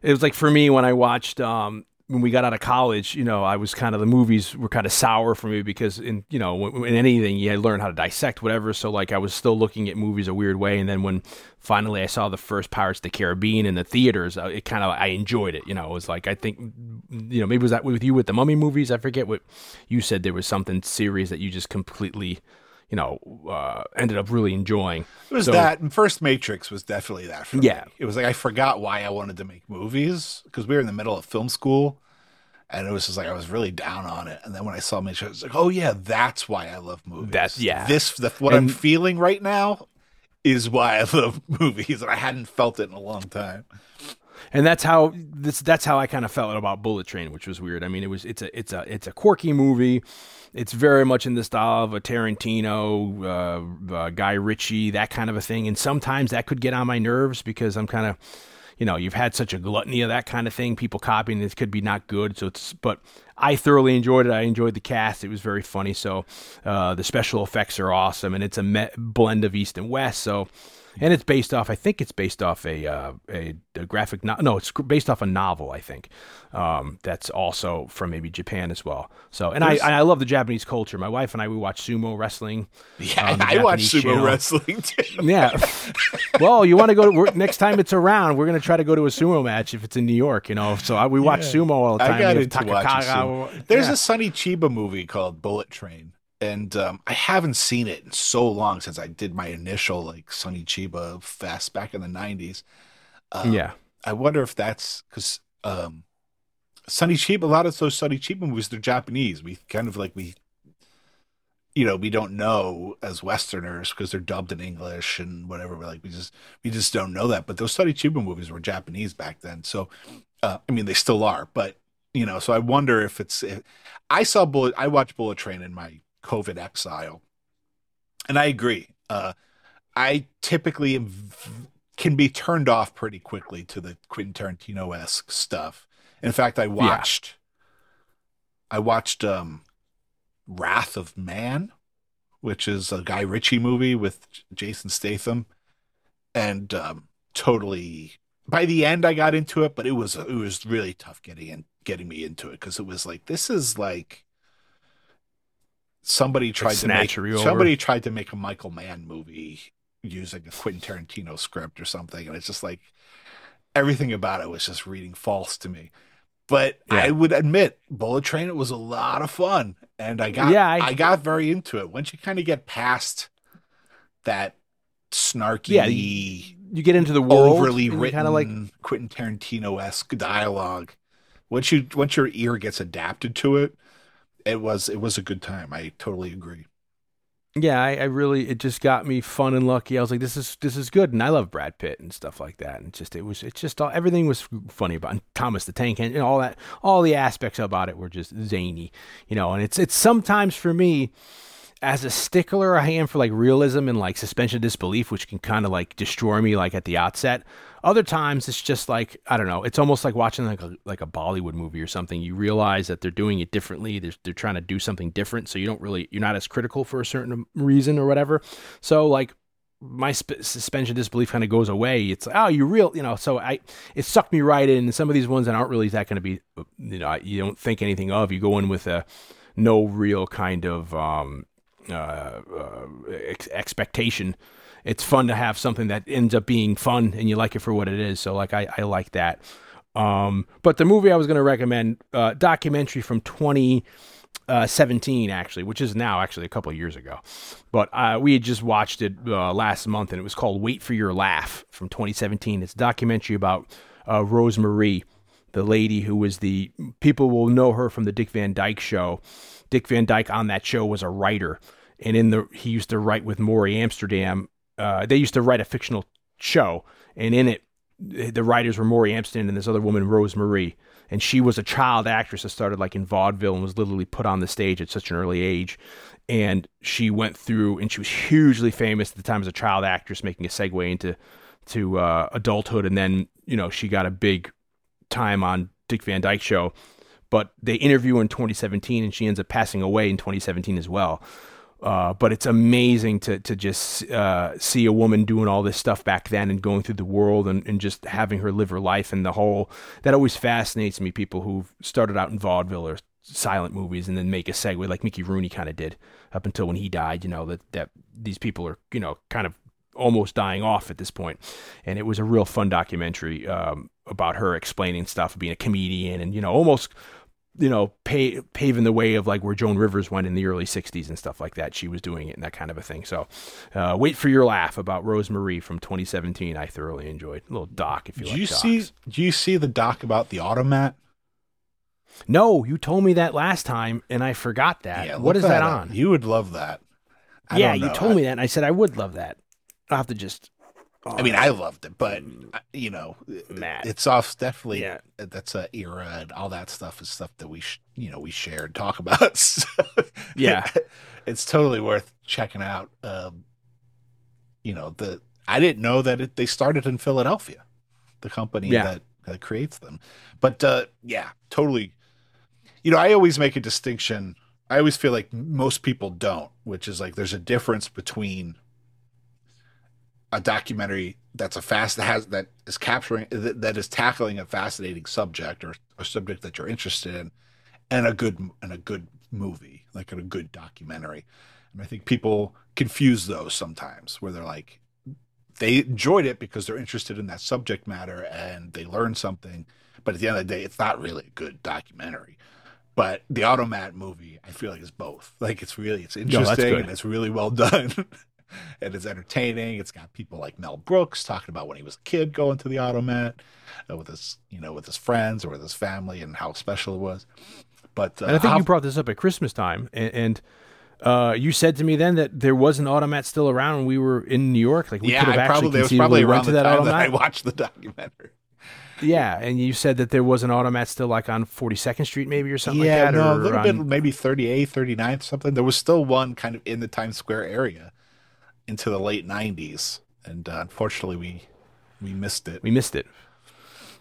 It was like for me when I watched um, when we got out of college. You know, I was kind of the movies were kind of sour for me because in you know in, in anything you had to learn how to dissect whatever. So like I was still looking at movies a weird way, and then when finally I saw the first Pirates of the Caribbean in the theaters, uh, it kind of I enjoyed it. You know, it was like I think you know maybe was that with you with the Mummy movies? I forget what you said. There was something series that you just completely you know uh, ended up really enjoying. It was So- that. And first Matrix was definitely that for me. Yeah. me. It was like I forgot why I wanted to make movies because we were in the middle of film school. And it was just like I was really down on it. And then when I saw Matrix, I was like, oh yeah, that's why I love movies. That's- yeah. This the, what I'm feeling right now is why I love movies. And I hadn't felt it in a long time. and that's how this that's how I kind of felt about Bullet Train, which was weird. I mean, it was it's a it's a it's a quirky movie. It's very much in the style of a Tarantino, uh, uh, Guy Ritchie, that kind of a thing. And sometimes that could get on my nerves because I'm kind of, you know, you've had such a gluttony of that kind of thing. People copying it could be not good. So it's, but I thoroughly enjoyed it. I enjoyed the cast. It was very funny. So uh, the special effects are awesome, and it's a me- blend of East and West. So and it's based off. I think it's based off a uh, a, a graphic. No, no, it's based off a novel. I think um, that's also from maybe Japan as well. So, and I I love the Japanese culture. My wife and I we watch sumo wrestling. Yeah, the I watch sumo channel. wrestling too. Yeah. well, you want to go to next time it's around? We're gonna try to go to a sumo match if it's in New York. You know, so I, we watch Yeah. sumo all the time. I got into sumo. There's Yeah. a Sonny Chiba movie called Bullet Train, and um, I haven't seen it in so long since I did my initial like Sonny Chiba fest back in the '90s. Um, yeah. I wonder if that's because um, Sonny Chiba. A lot of those Sonny Chiba movies they're Japanese. We kind of like we, you know, we don't know as Westerners because they're dubbed in English and whatever. We're like we just we just don't know that. But those Sonny Chiba movies were Japanese back then. So, uh, I mean, they still are. But you know, so I wonder if it's. If, I saw Bullet. I watched Bullet Train in my COVID exile, and I agree. Uh, I typically am can be turned off pretty quickly to the Quentin Tarantino esque stuff. In fact, I watched I watched um Wrath of Man, which is a Guy Ritchie movie with Jason Statham, and um, totally by the end I got into it, but it was it was really tough getting in getting me into it because it was like this is like somebody tried to make somebody tried to make a Michael Mann movie using a Quentin Tarantino script or something, and it's just like everything about it was just reading false to me. But Yeah. I would admit, Bullet Train it was a lot of fun, and I got Yeah, I, I- got very into it. Once you kind of get past that snarky, Yeah, You get into the world, overly written, kind of like Quentin Tarantino esque dialogue. Once you once your ear gets adapted to it, it was it was a good time. I totally agree. yeah, I, I really it just got me fun and lucky. I was like, this is this is good, and I love Brad Pitt and stuff like that. And just it was it's just all, everything was funny about Thomas the Tank and, and all that. All the aspects about it were just zany, you know. And it's it's sometimes for me as a stickler I am for like realism and like suspension of disbelief, which can kind of like destroy me like at the outset. Other times it's just like I don't know. It's almost like watching like a like a Bollywood movie or something. You realize that they're doing it differently. They're they're trying to do something different, so you don't really you're not as critical for a certain reason or whatever. So like my sp- suspension disbelief kind of goes away. It's like, oh, you real, you know. So I, it sucked me right in. And some of these ones that aren't really that going to be, you know, you don't think anything of. You go in with a no real kind of um, uh, uh, ex- expectation. It's fun to have something that ends up being fun and you like it for what it is. So like I, I like that. Um, but the movie I was going to recommend, uh, documentary from 2017 actually, which is now actually a couple of years ago. But uh, we had just watched it uh, last month and it was called Wait for Your Laugh from 2017. It's a documentary about uh, Rose Marie, the lady who was the people will know her from the Dick Van Dyke show. Dick Van Dyke on that show was a writer, and in the he used to write with Morey Amsterdam. Uh, they used to write a fictional show, and in it, the writers were Morey Amsterdam and this other woman, Rose Marie, and she was a child actress that started like in vaudeville and was literally put on the stage at such an early age. And she went through, and she was hugely famous at the time as a child actress, making a segue into to uh, adulthood, and then you know she got a big time on Dick Van Dyke show. But they interview her in 2017, and she ends up passing away in 2017 as well. Uh, but it's amazing to to just uh, see a woman doing all this stuff back then and going through the world and, and just having her live her life and the whole that always fascinates me. People who started out in vaudeville or silent movies and then make a segue like Mickey Rooney kind of did up until when he died. You know that that these people are you know kind of almost dying off at this point. And it was a real fun documentary um, about her explaining stuff, being a comedian, and you know almost you know, pay, paving the way of like where Joan Rivers went in the early '60s and stuff like that. She was doing it and that kind of a thing. So, uh, wait for your laugh about Rose Marie from 2017. I thoroughly enjoyed a little doc. If you Do like you docs. see? Do you see the doc about the automat? No, you told me that last time, and I forgot that. what look is that, on? You would love that. I yeah, you told I- me that, and I said I would love that. I'll have to just. I mean, I loved it, but you know, Matt. it's off definitely. Yeah. That's a era and all that stuff is stuff that we, sh- you know, we share and talk about. So, Yeah. it's totally worth checking out. Um, you know, the I didn't know that it, they started in Philadelphia, the company Yeah. that that creates them. But uh, yeah, totally. You know, I always make a distinction. I always feel like most people don't, which is like there's a difference between a documentary that's a fast that has that is capturing that, that is tackling a fascinating subject or a subject that you're interested in and a good and a good movie like a good documentary. And i think people confuse those sometimes where they're like they enjoyed it because they're interested in that subject matter and they learn something but at the end of the day it's not really a good documentary. But the automat movie i feel like is both. Like it's really it's interesting good. and it's really well done and it's entertaining. It's got people like Mel Brooks talking about when he was a kid going to the automat uh, with his, you know, with his friends or with his family and how special it was. But uh, And I think how- you brought this up at Christmas time, and, and uh, you said to me then that there was an automat still around when we were in New York. Like we yeah, could have I actually probably it was probably went around to that time that I watched the documentary. yeah, and you said that there was an automat still like on 42nd Street maybe or something yeah, like that. no, a little on- bit, maybe 38th, 39th, something. There was still one kind of in the Times Square area into the late 90s, and uh, unfortunately, we we missed it. We missed it.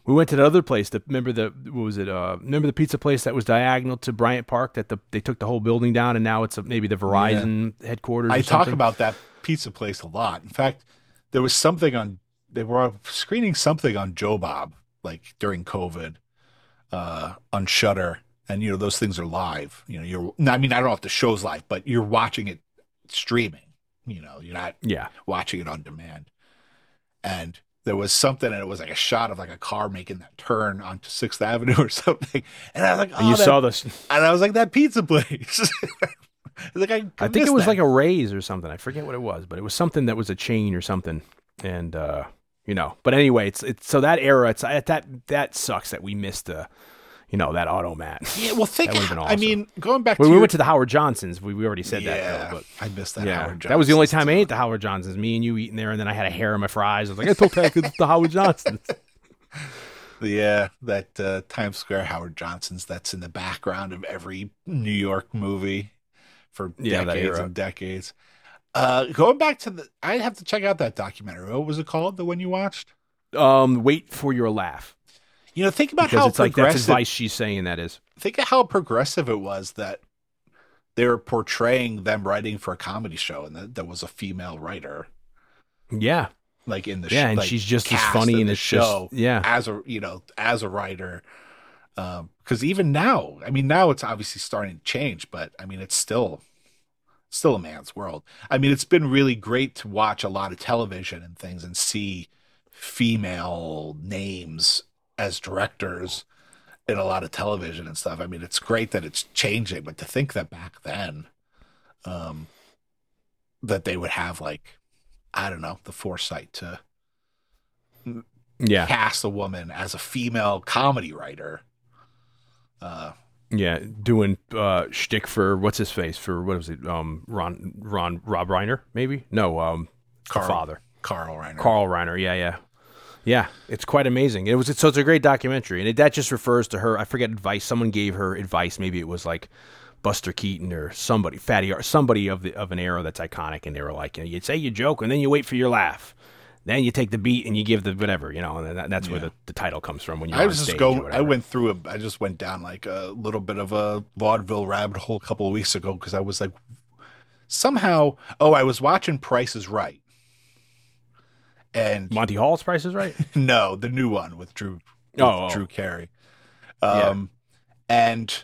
We went to the other place. The, remember the what was it? Uh, remember the pizza place that was diagonal to Bryant Park? That the, they took the whole building down, and now it's a, maybe the Verizon headquarters. I talk about that pizza place a lot. In fact, there was something on they were screening something on Joe Bob like during COVID uh, on Shudder, and you know those things are live. You know, you're I mean I don't know if the show's live, but you're watching it streaming. You know, you're not Yeah, watching it on demand. And there was something, and it was like a shot of like a car making that turn onto Sixth Avenue or something. And I was like, oh, and you that- saw this. and I was like, that pizza place. like I, I think it was like a Rays or something. I forget what it was, but it was something that was a chain or something. And uh, you know, but anyway, it's it's so that era. It's that that sucks that we missed uh, you know, that automat. yeah. Well, think. That would've I mean, going back When to we your- went to the Howard Johnsons, we, we already said yeah, that. Though, but I missed that. yeah, that was the only time I ate the Howard Johnsons. Me and you eating there, and then I had a hair in my fries. I was like, I told Ted it's the Howard Johnsons. Yeah, that uh, Times Square Howard Johnson's that's in the background of every New York movie for Yeah, decades and decades. Uh, going back to the, I have to check out that documentary. What was it called? The one you watched? Um, wait for your laugh You know, think about because how it's like that's advice she's saying. That is. think of how progressive it was that they were portraying them writing for a comedy show, and that there was a female writer, Yeah, like in the yeah, sh- and like, she's just as funny in the it's just show yeah. as a you know as a writer. Um, because even now, I mean, now it's obviously starting to change, but I mean, it's still still a man's world. I mean, it's been really great to watch a lot of television and things and see female names as directors in a lot of television and stuff. I mean, it's great that it's changing, but to think that back then, um, that they would have like, I don't know, the foresight to Yeah, cast a woman as a female comedy writer. Uh, yeah, doing uh shtick for what's his face for what was it? Um, Ron, Ron, Rob Reiner, maybe? No, um, Carl. father, Carl Reiner. Carl Reiner. Yeah, yeah, yeah. It's quite amazing. It was so it's a great documentary, and it, that just refers to her. I forget advice. Someone gave her advice. Maybe it was like Buster Keaton or somebody, Fatty, or somebody of the of an era that's iconic, and they were like, you know, you say you joke, and then you wait for your laugh. Then you take the beat and you give the whatever, you know, and that, that's where the, the title comes from when you're I was just going. I went through a. I just went down like a little bit of a vaudeville rabbit hole a couple of weeks ago because I was like, somehow. Oh, I was watching Price is Right, and Monty Hall's Price is Right. no, the new one with Drew. with Oh, oh. Drew Carey. Yeah. Um, and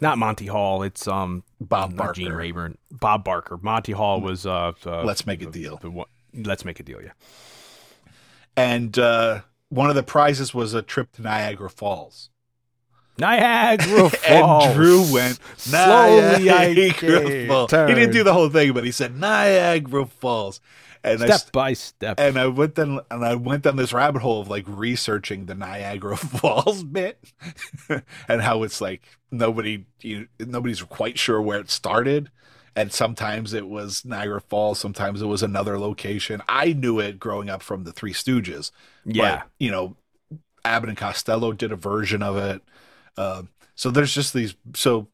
Not Monty Hall. It's um Bob Barker. Gene Rayburn, Bob Barker. Monty Hall was uh, uh Let's make a deal. let's make a deal. Yeah. And uh, one of the prizes was a trip to Niagara Falls. Niagara Falls. And Drew went Slowly Niagara Falls. He didn't do the whole thing, but he said Niagara Falls. And I step by step. and I went down and I went down this rabbit hole of like researching the Niagara Falls bit and how it's like nobody you, nobody's quite sure where it started. And sometimes it was Niagara Falls, sometimes it was another location. I knew it growing up from the Three Stooges. yeah. But, you know, Abbott and Costello did a version of it. Um, so there's just these. So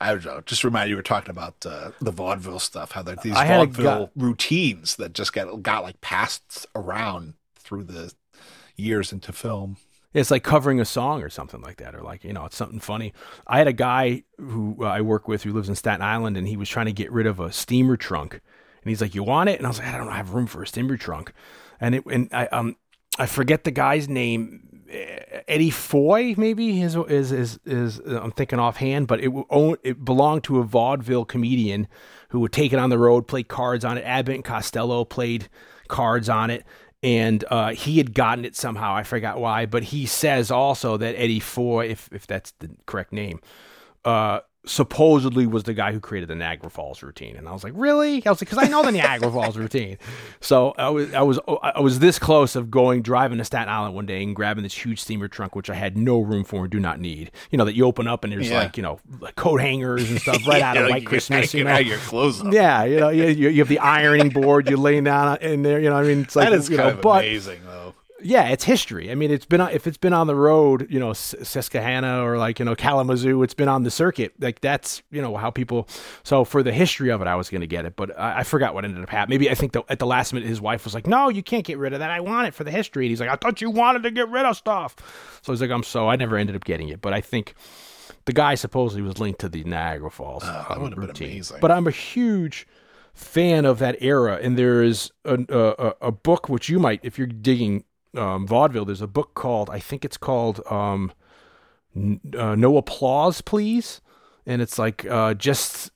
I don't know. Just remind you, we were talking about uh, the vaudeville stuff. How there these I vaudeville routines that just got got like passed around through the years into film. It's like covering a song or something like that, or like you know, it's something funny. I had a guy who uh, I work with who lives in Staten Island, and he was trying to get rid of a steamer trunk, and he's like, "You want it?" And I was like, "I don't have room for a steamer trunk," and it and I um I forget the guy's name, Eddie Foy maybe is is is is I'm thinking offhand, but it it belonged to a vaudeville comedian who would take it on the road, play cards on it. Abbott and Costello played cards on it and uh, he had gotten it somehow. I forgot why, but he says also that Eddie Foy, if if that's the correct name, uh, supposedly was the guy who created the Niagara Falls routine. And I was like, really? I was like, because I know the Niagara Falls routine. So I was, I was, I was this close of going driving to Staten Island one day and grabbing this huge steamer trunk, which I had no room for and do not need. You know that you open up and there's Yeah. like you know like coat hangers and stuff right out of Yeah, White Christmas. You know, your clothes up. yeah, you know, you, you you have the ironing board. You're laying down in there. You know, what I mean, it's like that is you kind know, of but amazing, though. Yeah, it's history. I mean, it's been if it's been on the road, you know, Susquehanna or like you know Kalamazoo, it's been on the circuit. Like that's you know how people. So for the history of it, I was going to get it, but I, I forgot what ended up happening. Maybe I think the, at the last minute, his wife was like, "No, you can't get rid of that. I want it for the history." And he's like, "I thought you wanted to get rid of stuff." So he's like, "I'm so." I never ended up getting it, but I think the guy supposedly was linked to the Niagara Falls that um, would've been amazing. But I'm a huge fan of that era, and there is a, a- a book which you might, if you're digging um, vaudeville, there's a book called I think it's called um, N- uh, No Applause, Please, and it's like uh, just.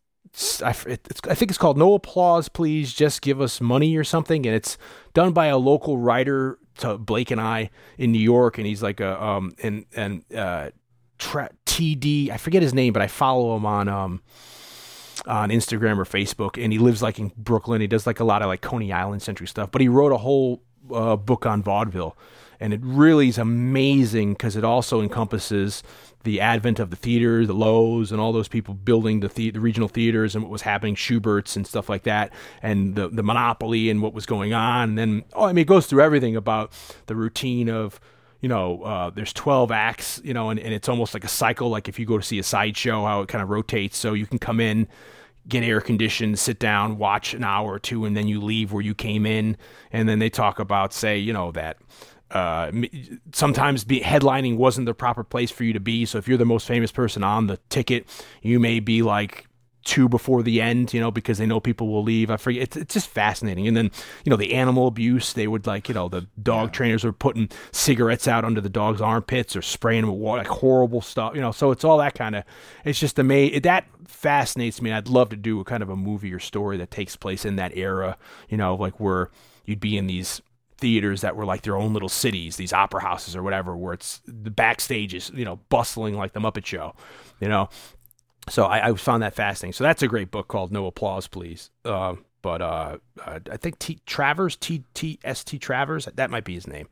I, think it's called No Applause, Please, Just Give Us Money or something, and it's done by a local writer to Blake and I in New York, and he's like a um and and uh, tra- TD, I forget his name, but I follow him on um on Instagram or Facebook, and he lives like in Brooklyn. He does like a lot of like Coney Island century stuff, but he wrote a whole uh, book on vaudeville, and it really is amazing because it also encompasses the advent of the theater, the Loew's, and all those people building the, the the regional theaters and what was happening, Shubert's and stuff like that, and the the monopoly and what was going on. And then, oh, I mean, it goes through everything about the routine of you know, uh, there's 12 acts, you know, and, and it's almost like a cycle. Like if you go to see a sideshow, how it kind of rotates. So you can come in, get air conditioned, sit down, watch an hour or two, and then you leave where you came in. And then they talk about, say, you know, that uh, sometimes be, headlining wasn't the proper place for you to be. So if you're the most famous person on the ticket, you may be like two before the end, you know, because they know people will leave. I forget. It's, it's just fascinating. And then, you know, the animal abuse, they would like, you know, the dog trainers were putting cigarettes out under the dog's armpits or spraying them with water, like horrible stuff, you know. So it's all that kind of, it's just amazing. That fascinates me. I'd love to do a kind of a movie or story that takes place in that era, you know, like where you'd be in these theaters that were like their own little cities, these opera houses or whatever, where it's the backstage is, you know, bustling like the Muppet Show, you know. So I, I found that fascinating. So that's a great book called No Applause, Please. Uh, but uh, uh, I think T Travers, T T S T Travers, that might be his name.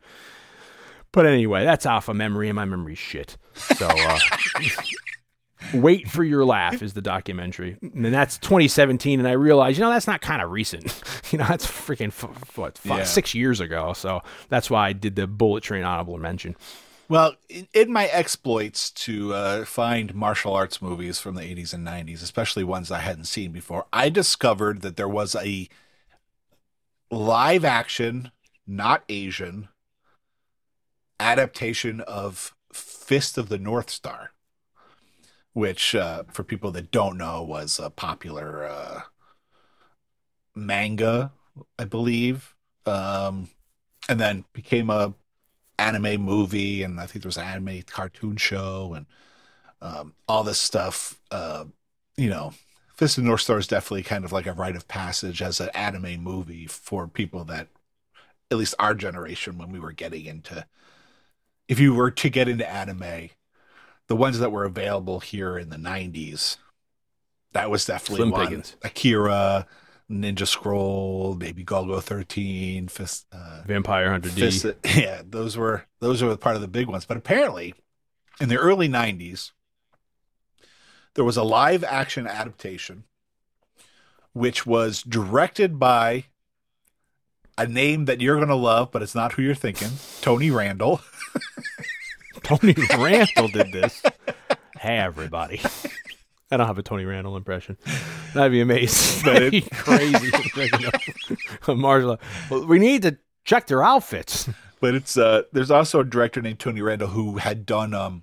But anyway, that's off of memory, and my memory's shit. So uh, Wait for Your Laugh is the documentary. And that's 2017, and I realized, you know, that's not kind of recent. you know, that's freaking, f- what, Yeah. six years ago. So that's why I did the Bullet Train honorable mention. Well, in, in my exploits to uh, find martial arts movies from the 80s and 90s, especially ones I hadn't seen before, I discovered that there was a live action, not Asian, adaptation of Fist of the North Star, which, uh, for people that don't know, was a popular uh, manga, I believe, um, and then became a anime movie, and I think there was an anime cartoon show, and um, all this stuff. Uh, you know, Fist of North Star is definitely kind of like a rite of passage as an anime movie for people that, at least our generation, when we were getting into, if you were to get into anime, the ones that were available here in the '90s, that was definitely Slim one. pickings. Akira, Ninja Scroll, maybe Golgo 13, Fist. Uh, Vampire Hunter D. Fist, yeah, those were those were part of the big ones. But apparently, in the early '90s, there was a live action adaptation, which was directed by a name that you're going to love, but it's not who you're thinking, Tony Randel. Tony Randel did this. Hey, everybody. I don't have a Tony Randall impression. That'd be amazing. That'd be crazy. impression of- of Marshall. Well, we need to check their outfits. but it's uh there's also a director named Tony Randel who had done um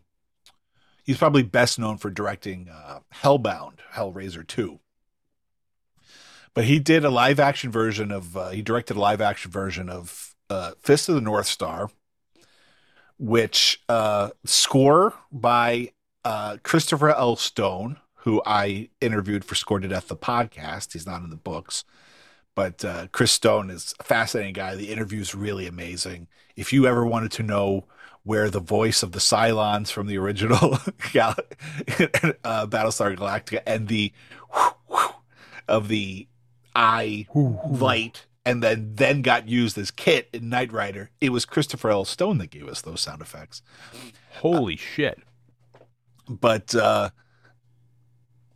he's probably best known for directing uh Hellbound, Hellraiser 2. But he did a live action version of uh, he directed a live action version of uh Fist of the North Star which uh score by uh Christopher L. Stone, who I interviewed for Score to Death the podcast. He's not in the books. But uh, Chris Stone is a fascinating guy. The interview is really amazing. If you ever wanted to know where the voice of the Cylons from the original Gal- uh, Battlestar Galactica and the of the eye light and then then got used as KITT in Knight Rider. It was Christopher L. Stone that gave us those sound effects. Holy shit. But uh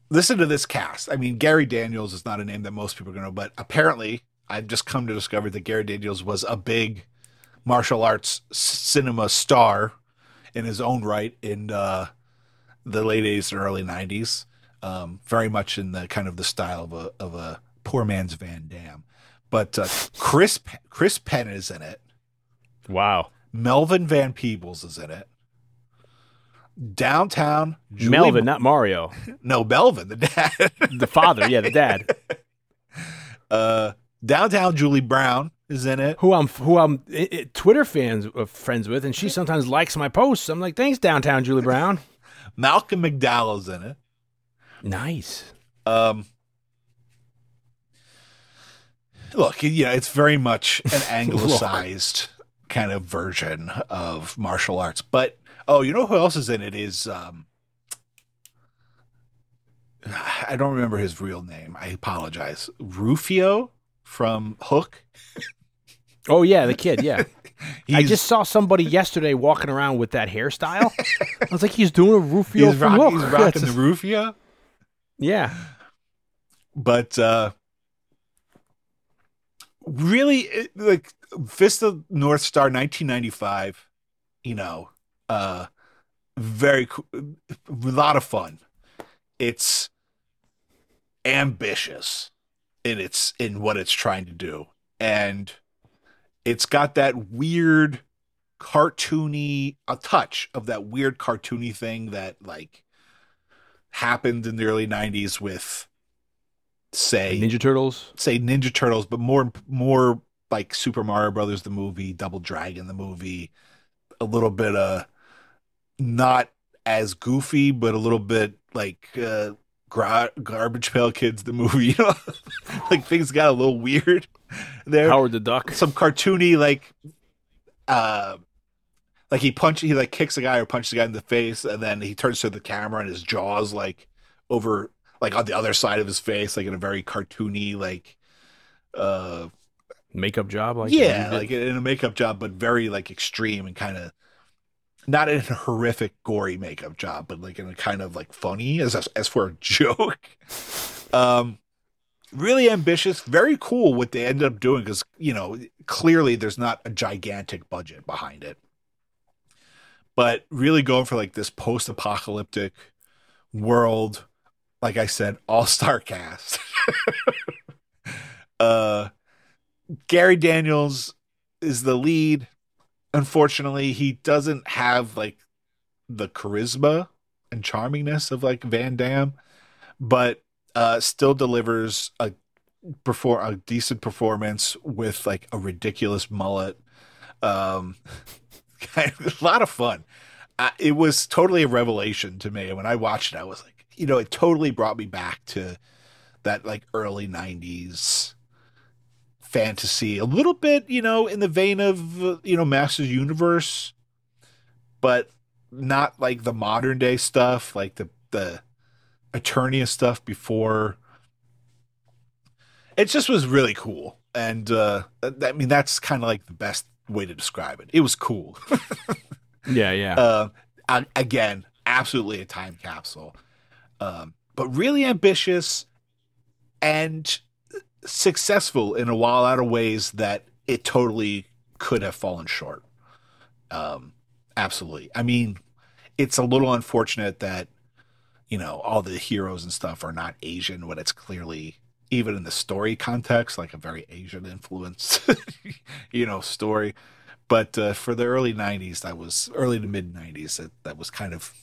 listen to this cast. I mean, Gary Daniels is not a name that most people are going to know, but apparently I've just come to discover that Gary Daniels was a big martial arts cinema star in his own right in uh, the late 80s and early 90s. Um, very much in the kind of the style of a of a poor man's Van Damme. But uh, Chris Chris Penn is in it. Wow. Melvin Van Peebles is in it. Downtown Julie Melvin, not Mario. no Melvin, the dad. The father, yeah, the dad. uh, downtown Julie Brown is in it. Who I'm who I'm i i Twitter fans uh, friends with, and she sometimes likes my posts. I'm like, thanks, downtown Julie Brown. Malcolm McDowell's in it. Nice. Um, look, yeah, it's very much an anglicized kind of version of martial arts. But oh, you know who else is in it? Is um, I don't remember his real name. I apologize. Rufio from Hook. Oh yeah, the kid. Yeah, I just saw somebody yesterday walking around with that hairstyle. I was like, he's doing a Rufio he's, from rock, Hook. he's rocking the Rufio. yeah, but uh really it- like Fist of North Star 1995 you know uh very cool a lot of fun it's ambitious in its in what it's trying to do and it's got that weird cartoony a touch of that weird cartoony thing that like happened in the early 90s with say Ninja Turtles. say Ninja Turtles, but more more like Super Mario Brothers the movie, Double Dragon the movie, a little bit uh not as goofy, but a little bit like uh gra- Garbage Pail Kids the movie, you know, like things got a little weird there. Howard the Duck. Some cartoony like uh like he punch he like kicks a guy or punches a guy in the face and then he turns to the camera and his jaws like over like on the other side of his face like in a very cartoony like uh Makeup job, like yeah like in a makeup job but very like extreme and kind of not in a horrific gory makeup job but like in a kind of like funny as as for a joke. Um really ambitious very cool what they ended up doing because you know clearly there's not a gigantic budget behind it. But really going for like this post-apocalyptic world like i said all-star cast. Uh gary daniels is the lead unfortunately he doesn't have like the charisma and charmingness of like van damme but uh still delivers a perform a decent performance with like a ridiculous mullet. Um kind of, a lot of fun. It was totally a revelation to me when i watched it i was like you know it totally brought me back to that like early 90s fantasy a little bit you know in the vein of you know masters universe but not like the modern day stuff like the the Eternia stuff before. It just was really cool. And uh i mean that's kind of like the best way to describe it. It was cool. Yeah, yeah. uh, again, absolutely a time capsule, um, but really ambitious and successful in a lot of ways that it totally could have fallen short. Um, absolutely. I mean, it's a little unfortunate that you know all the heroes and stuff are not Asian when it's clearly even in the story context like a very Asian influenced you know story but uh, for the early 90s that was early to mid 90s that, that was kind of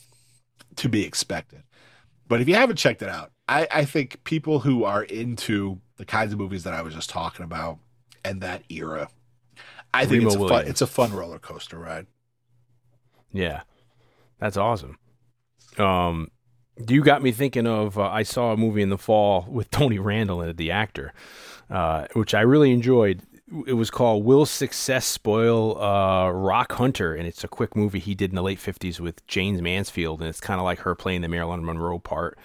to be expected but if you haven't checked it out I, I think people who are into the kinds of movies that i was just talking about and that era i think Remo it's a, fun, it's a fun roller coaster ride Yeah, that's awesome. Um, you got me thinking of. Uh, I saw a movie in the fall with Tony Randall in it, the actor, uh, which I really enjoyed. It was called "Will Success Spoil uh, Rock Hunter?" and it's a quick movie he did in the late '50s with Jayne Mansfield, and it's kind of like her playing the Marilyn Monroe part.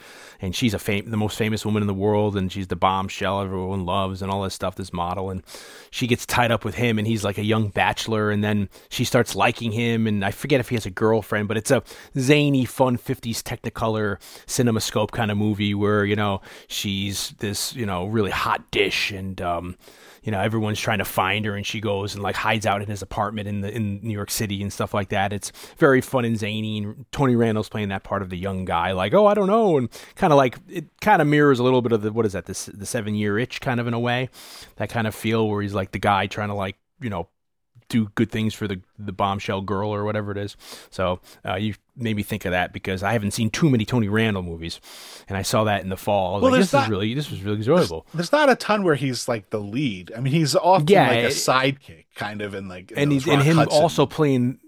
And she's a fam- the most famous woman in the world, and she's the bombshell everyone loves, and all this stuff. This model, and she gets tied up with him, and he's like a young bachelor, and then she starts liking him, and I forget if he has a girlfriend, but it's a zany, fun '50s Technicolor CinemaScope kind of movie where you know she's this you know really hot dish, and um, you know everyone's trying to find her and she goes and like hides out in his apartment in the in New York City and stuff like that. It's very fun and zany and Tony Randall's playing that part of the young guy like, "Oh, I don't know." And kind of like it kind of mirrors a little bit of the what is that? This the 7-year itch kind of in a way. That kind of feel where he's like the guy trying to like, you know, do good things for the the bombshell girl or whatever it is. So uh, you made me think of that because I haven't seen too many Tony Randall movies, and I saw that in the fall. Well, like, there's this is really this was really enjoyable. There's not a ton where he's like the lead. I mean, he's often Yeah, like a sidekick, kind of in like in and he's and him Hudson- also playing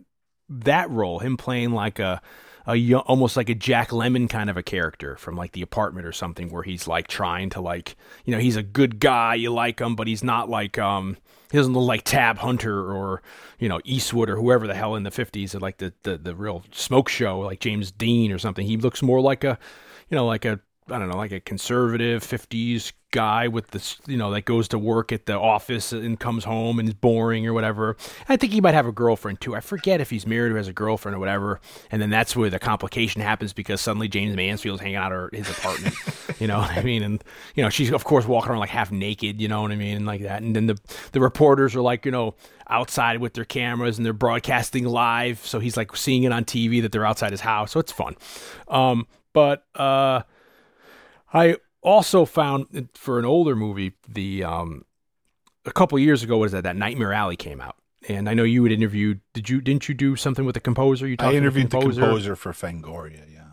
that role, him playing like a a young, almost like a Jack Lemmon kind of a character from like The Apartment or something, where he's like trying to like you know he's a good guy, you like him, but he's not like um he doesn't look like Tab Hunter or you know Eastwood or whoever the hell in the fifties, like the, the the real smoke show like James Dean or something. He looks more like a you know like a I don't know, like a conservative '50s guy with this, you know, that goes to work at the office and comes home and is boring or whatever. I think he might have a girlfriend too. I forget if he's married or has a girlfriend or whatever. And then that's where the complication happens because suddenly Jayne Mansfield's hanging out at his apartment. you know what I mean? And you know, she's of course walking around like half naked. You know what I mean? And like that. And then the the reporters are like, you know, outside with their cameras and they're broadcasting live. So he's like seeing it on TV that they're outside his house. So it's fun. Um, but uh. I also found for an older movie the um a couple years ago what is that that Nightmare Alley came out and I know you had interviewed did you didn't you do something with the composer you talked I interviewed the composer for Fangoria. Yeah.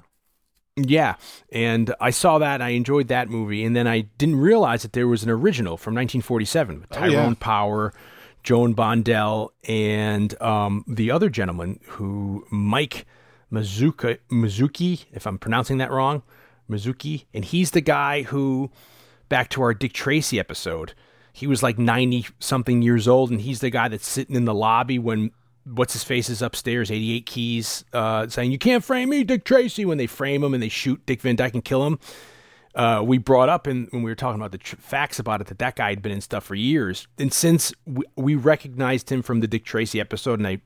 yeah and I saw that I enjoyed that movie and then I didn't realize that there was an original from 1947 with Oh, Tyrone yeah. Power Joan Blondell and um the other gentleman who Mike Mizuka Mizuki if I'm pronouncing that wrong Mizuki, and he's the guy who, back to our Dick Tracy episode, he was like 90 something years old, and he's the guy that's sitting in the lobby when what's his face is upstairs, 88 Keys, uh, saying, You can't frame me, Dick Tracy, when they frame him and they shoot Dick Van Dyke and kill him. Uh, we brought up in, when we were talking about the tr- facts about it that that guy had been in stuff for years. And since we, we recognized him from the Dick Tracy episode and I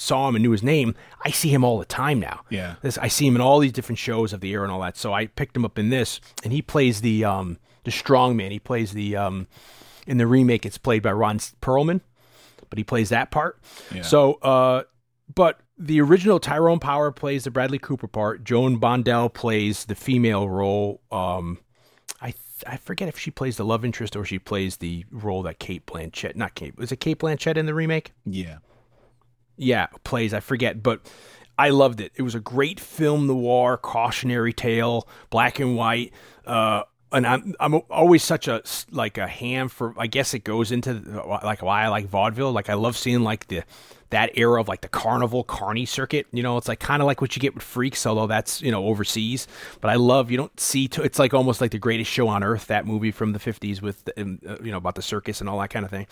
saw him and knew his name, I see him all the time now. Yeah. This I see him in all these different shows of the air and all that. So I picked him up in this, and he plays the um the strong man. He plays the um in the remake. It's played by Ron Perlman, but he plays that part. Yeah. So uh, but the original Tyrone Power plays the Bradley Cooper part. Joan Blondell plays the female role. Um, I th- I forget if she plays the love interest or she plays the role that Cate Blanchett. Not Kate. Was it Cate Blanchett in the remake? Yeah. Yeah, plays. I forget, but I loved it. It was a great film noir, cautionary tale, black and white. Uh, and I'm I'm always such a like a ham for. I guess it goes into like why I like vaudeville. Like I love seeing like the that era of like the carnival carny circuit. You know, it's like kind of like what you get with Freaks, although that's you know overseas. But I love you don't see. It's like almost like the greatest show on earth. That movie from the '50s with um, uh, you know about the circus and all that kind of thing.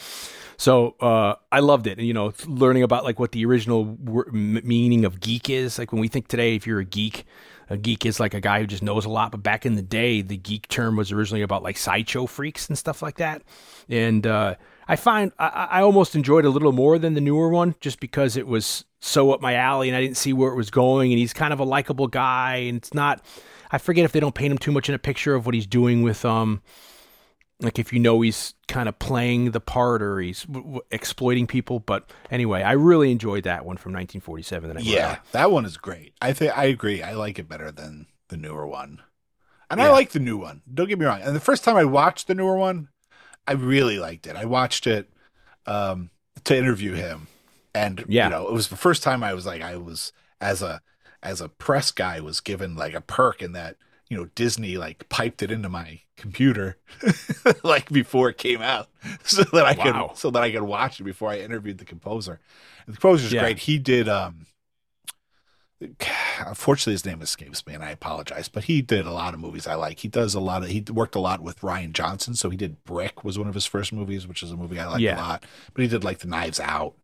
So uh, I loved it. You know, learning about like what the original m- meaning of geek is. Like when we think today, if you're a geek, a geek is like a guy who just knows a lot. But back in the day, the geek term was originally about like sideshow freaks and stuff like that. And uh, I find I, I almost enjoyed a little more than the newer one, just because it was so up my alley and I didn't see where it was going. And he's kind of a likable guy, and it's not. I forget if they don't paint him too much in a picture of what he's doing with um like if you know he's kind of playing the part or he's w- w- exploiting people. But anyway, I really enjoyed that one from 1947. That I Yeah, that one is great. I think I agree. I like it better than the newer one, and I like the new one. Don't get me wrong. And the first time I watched the newer one, I really liked it. I watched it um, to interview him, and Yeah. you know, it was the first time I was like, I was as a as a press guy was given like a perk in that you know Disney like piped it into my computer like before it came out so that I Wow. could so that I could watch it before I interviewed the composer. And the composer's Yeah. great. He did um unfortunately his name escapes me and I apologize, but he did a lot of movies I like. He does a lot of he worked a lot with Rian Johnson, so he did Brick was one of his first movies, which is a movie I like Yeah. a lot. But he did like the Knives Out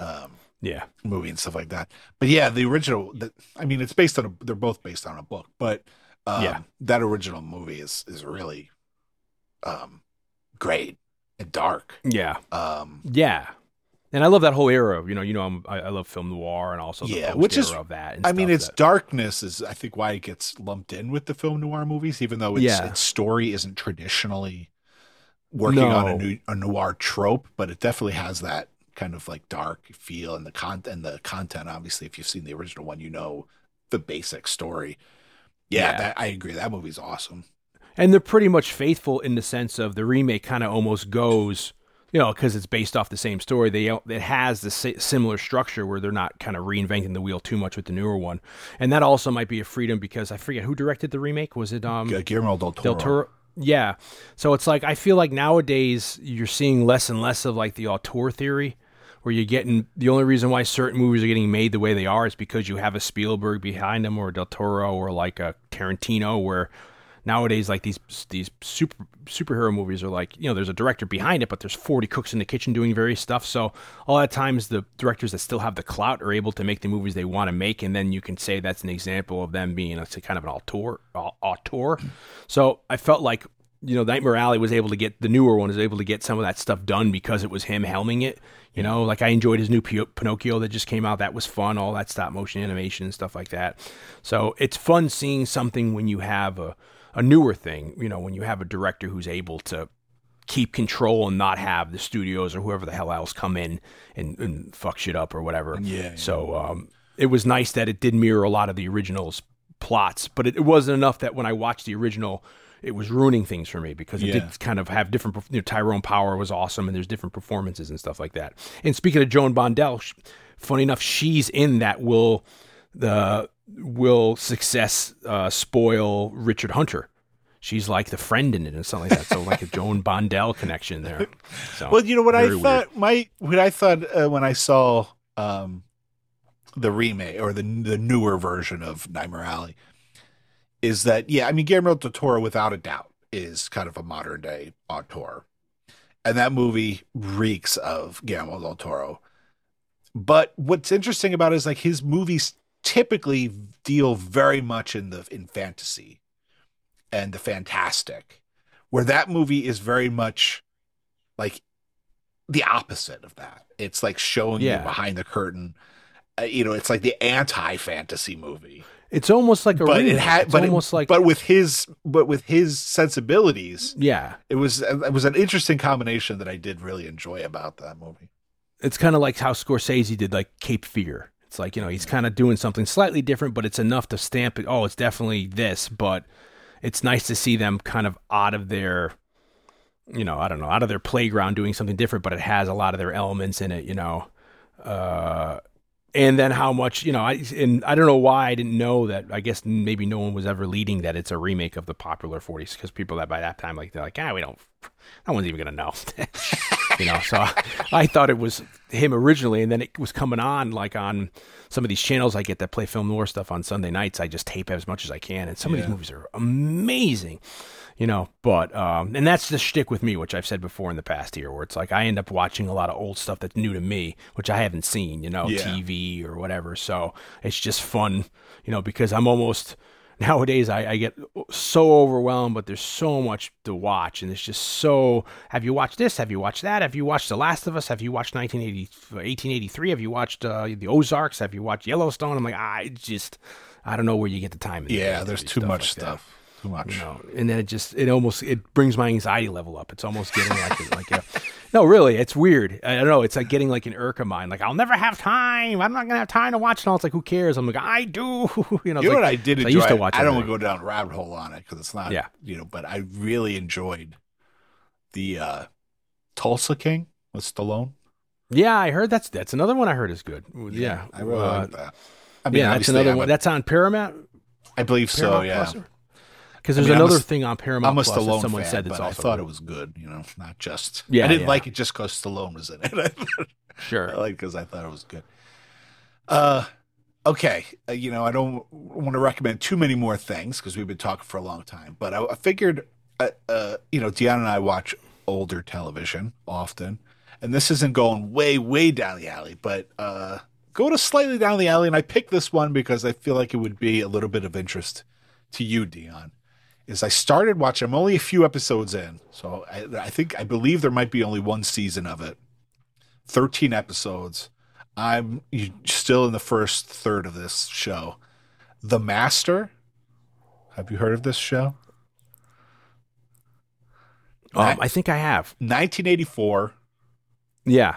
um, Yeah. movie and stuff like that. But yeah, the original the, I mean it's based on a they're both based on a book, but um, Yeah. that original movie is is really um great and dark. Yeah. Um Yeah. And I love that whole era. You know, you know, I'm, I, I love film noir and also the Yeah, which is- of that. I mean, its that- darkness is, I think, why it gets lumped in with the film noir movies, even though its, Yeah. its story isn't traditionally working on a, new, a noir trope, but it definitely has that kind of like dark feel and the content. And the content, obviously, if you've seen the original one, you know the basic story. Yeah, Yeah. That, I agree. That movie's awesome. and they're pretty much faithful in the sense of the remake kind of almost goes you know because it's based off the same story they it has the similar structure where they're not kind of reinventing the wheel too much with the newer one and that also might be a freedom because i forget who directed the remake was it um Guillermo del Toro. del toro yeah so it's like i feel like nowadays you're seeing less and less of like the auteur theory where you're getting the only reason why certain movies are getting made the way they are is because you have a Spielberg behind them or a Del Toro or like a Tarantino where nowadays like these these super superhero movies are like you know there's a director behind it but there's 40 cooks in the kitchen doing various stuff. So a lot of times the directors that still have the clout are able to make the movies they want to make and then you can say that's an example of them being a kind of an auteur au- auteur. So I felt like you know Nightmare Alley was able to get the newer one was able to get some of that stuff done because it was him helming it you know like I enjoyed his new Pinocchio that just came out that was fun all that stop motion animation and stuff like that so it's fun seeing something when you have a a newer thing, you know, when you have a director who's able to keep control and not have the studios or whoever the hell else come in and, and fuck shit up or whatever. Yeah, yeah. So um, it was nice that it did mirror a lot of the original's plots, but it, it wasn't enough that when I watched the original, it was ruining things for me because it Yeah. did kind of have different. You know, Tyrone Power was awesome, and there's different performances and stuff like that. And speaking of Joan Blondell, funny enough, she's in that will the will success uh, spoil Richard Hunter. She's like the friend in it and something like that. So like a Joan Blondell connection there. So, Well, you know what I very weird. thought. My what I thought uh, when I saw um, the remake or the the newer version of Nightmare Alley is that yeah, I mean Guillermo del Toro without a doubt is kind of a modern day auteur, and that movie reeks of Guillermo del Toro. But what's interesting about it is like his movies typically deal very much in the in fantasy and the fantastic, where that movie is very much like the opposite of that. It's like showing Yeah. you behind the curtain. Uh, you know, it's like the anti-fantasy movie. It's almost like a but remake. it had, it's but it- almost like but with his, but with his sensibilities, yeah. it was it was an interesting combination that I did really enjoy about that movie. It's kind of like how Scorsese did like Cape Fear. It's like you know he's kind of doing something slightly different, but it's enough to stamp it. Oh, it's definitely this. But it's nice to see them kind of out of their, you know, I don't know, out of their playground doing something different, but it has a lot of their elements in it. You know, uh, and then how much you know I and I don't know why I didn't know that. I guess maybe no one was ever leading that it's a remake of the popular 40s because people that by that time like they're like ah we don't no one's even gonna know you know so I, I thought it was him originally and then it was coming on like on some of these channels I get that play film noir stuff on Sunday nights I just tape as much as I can and some of these movies are amazing you know but um and that's the shtick with me which I've said before in the past here where it's like I end up watching a lot of old stuff that's new to me which I haven't seen you know Yeah. TV or whatever. So it's just fun you know because I'm almost nowadays I, I get so overwhelmed but there's so much to watch and it's just so have you watched this? Have you watched that? Have you watched the last of us? Have you watched 1980 1883 have you watched uh, the ozarks? Have you watched yellowstone? I'm like i just i don't know where you get the time Yeah, there's too much like stuff. Too much. you know and then it just it almost it brings my anxiety level up it's almost getting like a, like a no really it's weird i don't know it's like getting like an irka mind like i'll never have time i'm not gonna have time to watch it all it's like who cares i'm like i do you know You know like- what I did I used to watch I don't want to go down a rabbit hole on it because it's not, Yeah. you know. But I really enjoyed the uh Tulsa King with Stallone. Yeah, I heard that's that's another one I heard is good. Yeah, I really Uh, like that. I mean, yeah, that's another one. That's on Paramount. I believe so. Paramount Yeah, Because there's I'm a another thing on Paramount I'm a Plus that someone fan, said that's but I thought good. it was good. You know, not just. Yeah, I didn't yeah. like it just because Stallone was in it. Sure. I like because I thought it was good. Uh, okay, uh, you know, I don't want to recommend too many more things because we've been talking for a long time, but I, I figured, uh, uh, you know, Deanna and I watch older television often, and this isn't going way, way down the alley, but uh, go to slightly down the alley, and I picked this one because I feel like it would be a little bit of interest to you, Dion. Is I started watching. I'm only a few episodes in, so I, I think I believe there might be only one season of it. Thirteen episodes. I'm still in the first third of this show. The Master. Have you heard of this show? Um, I think I have. 1984. Yeah.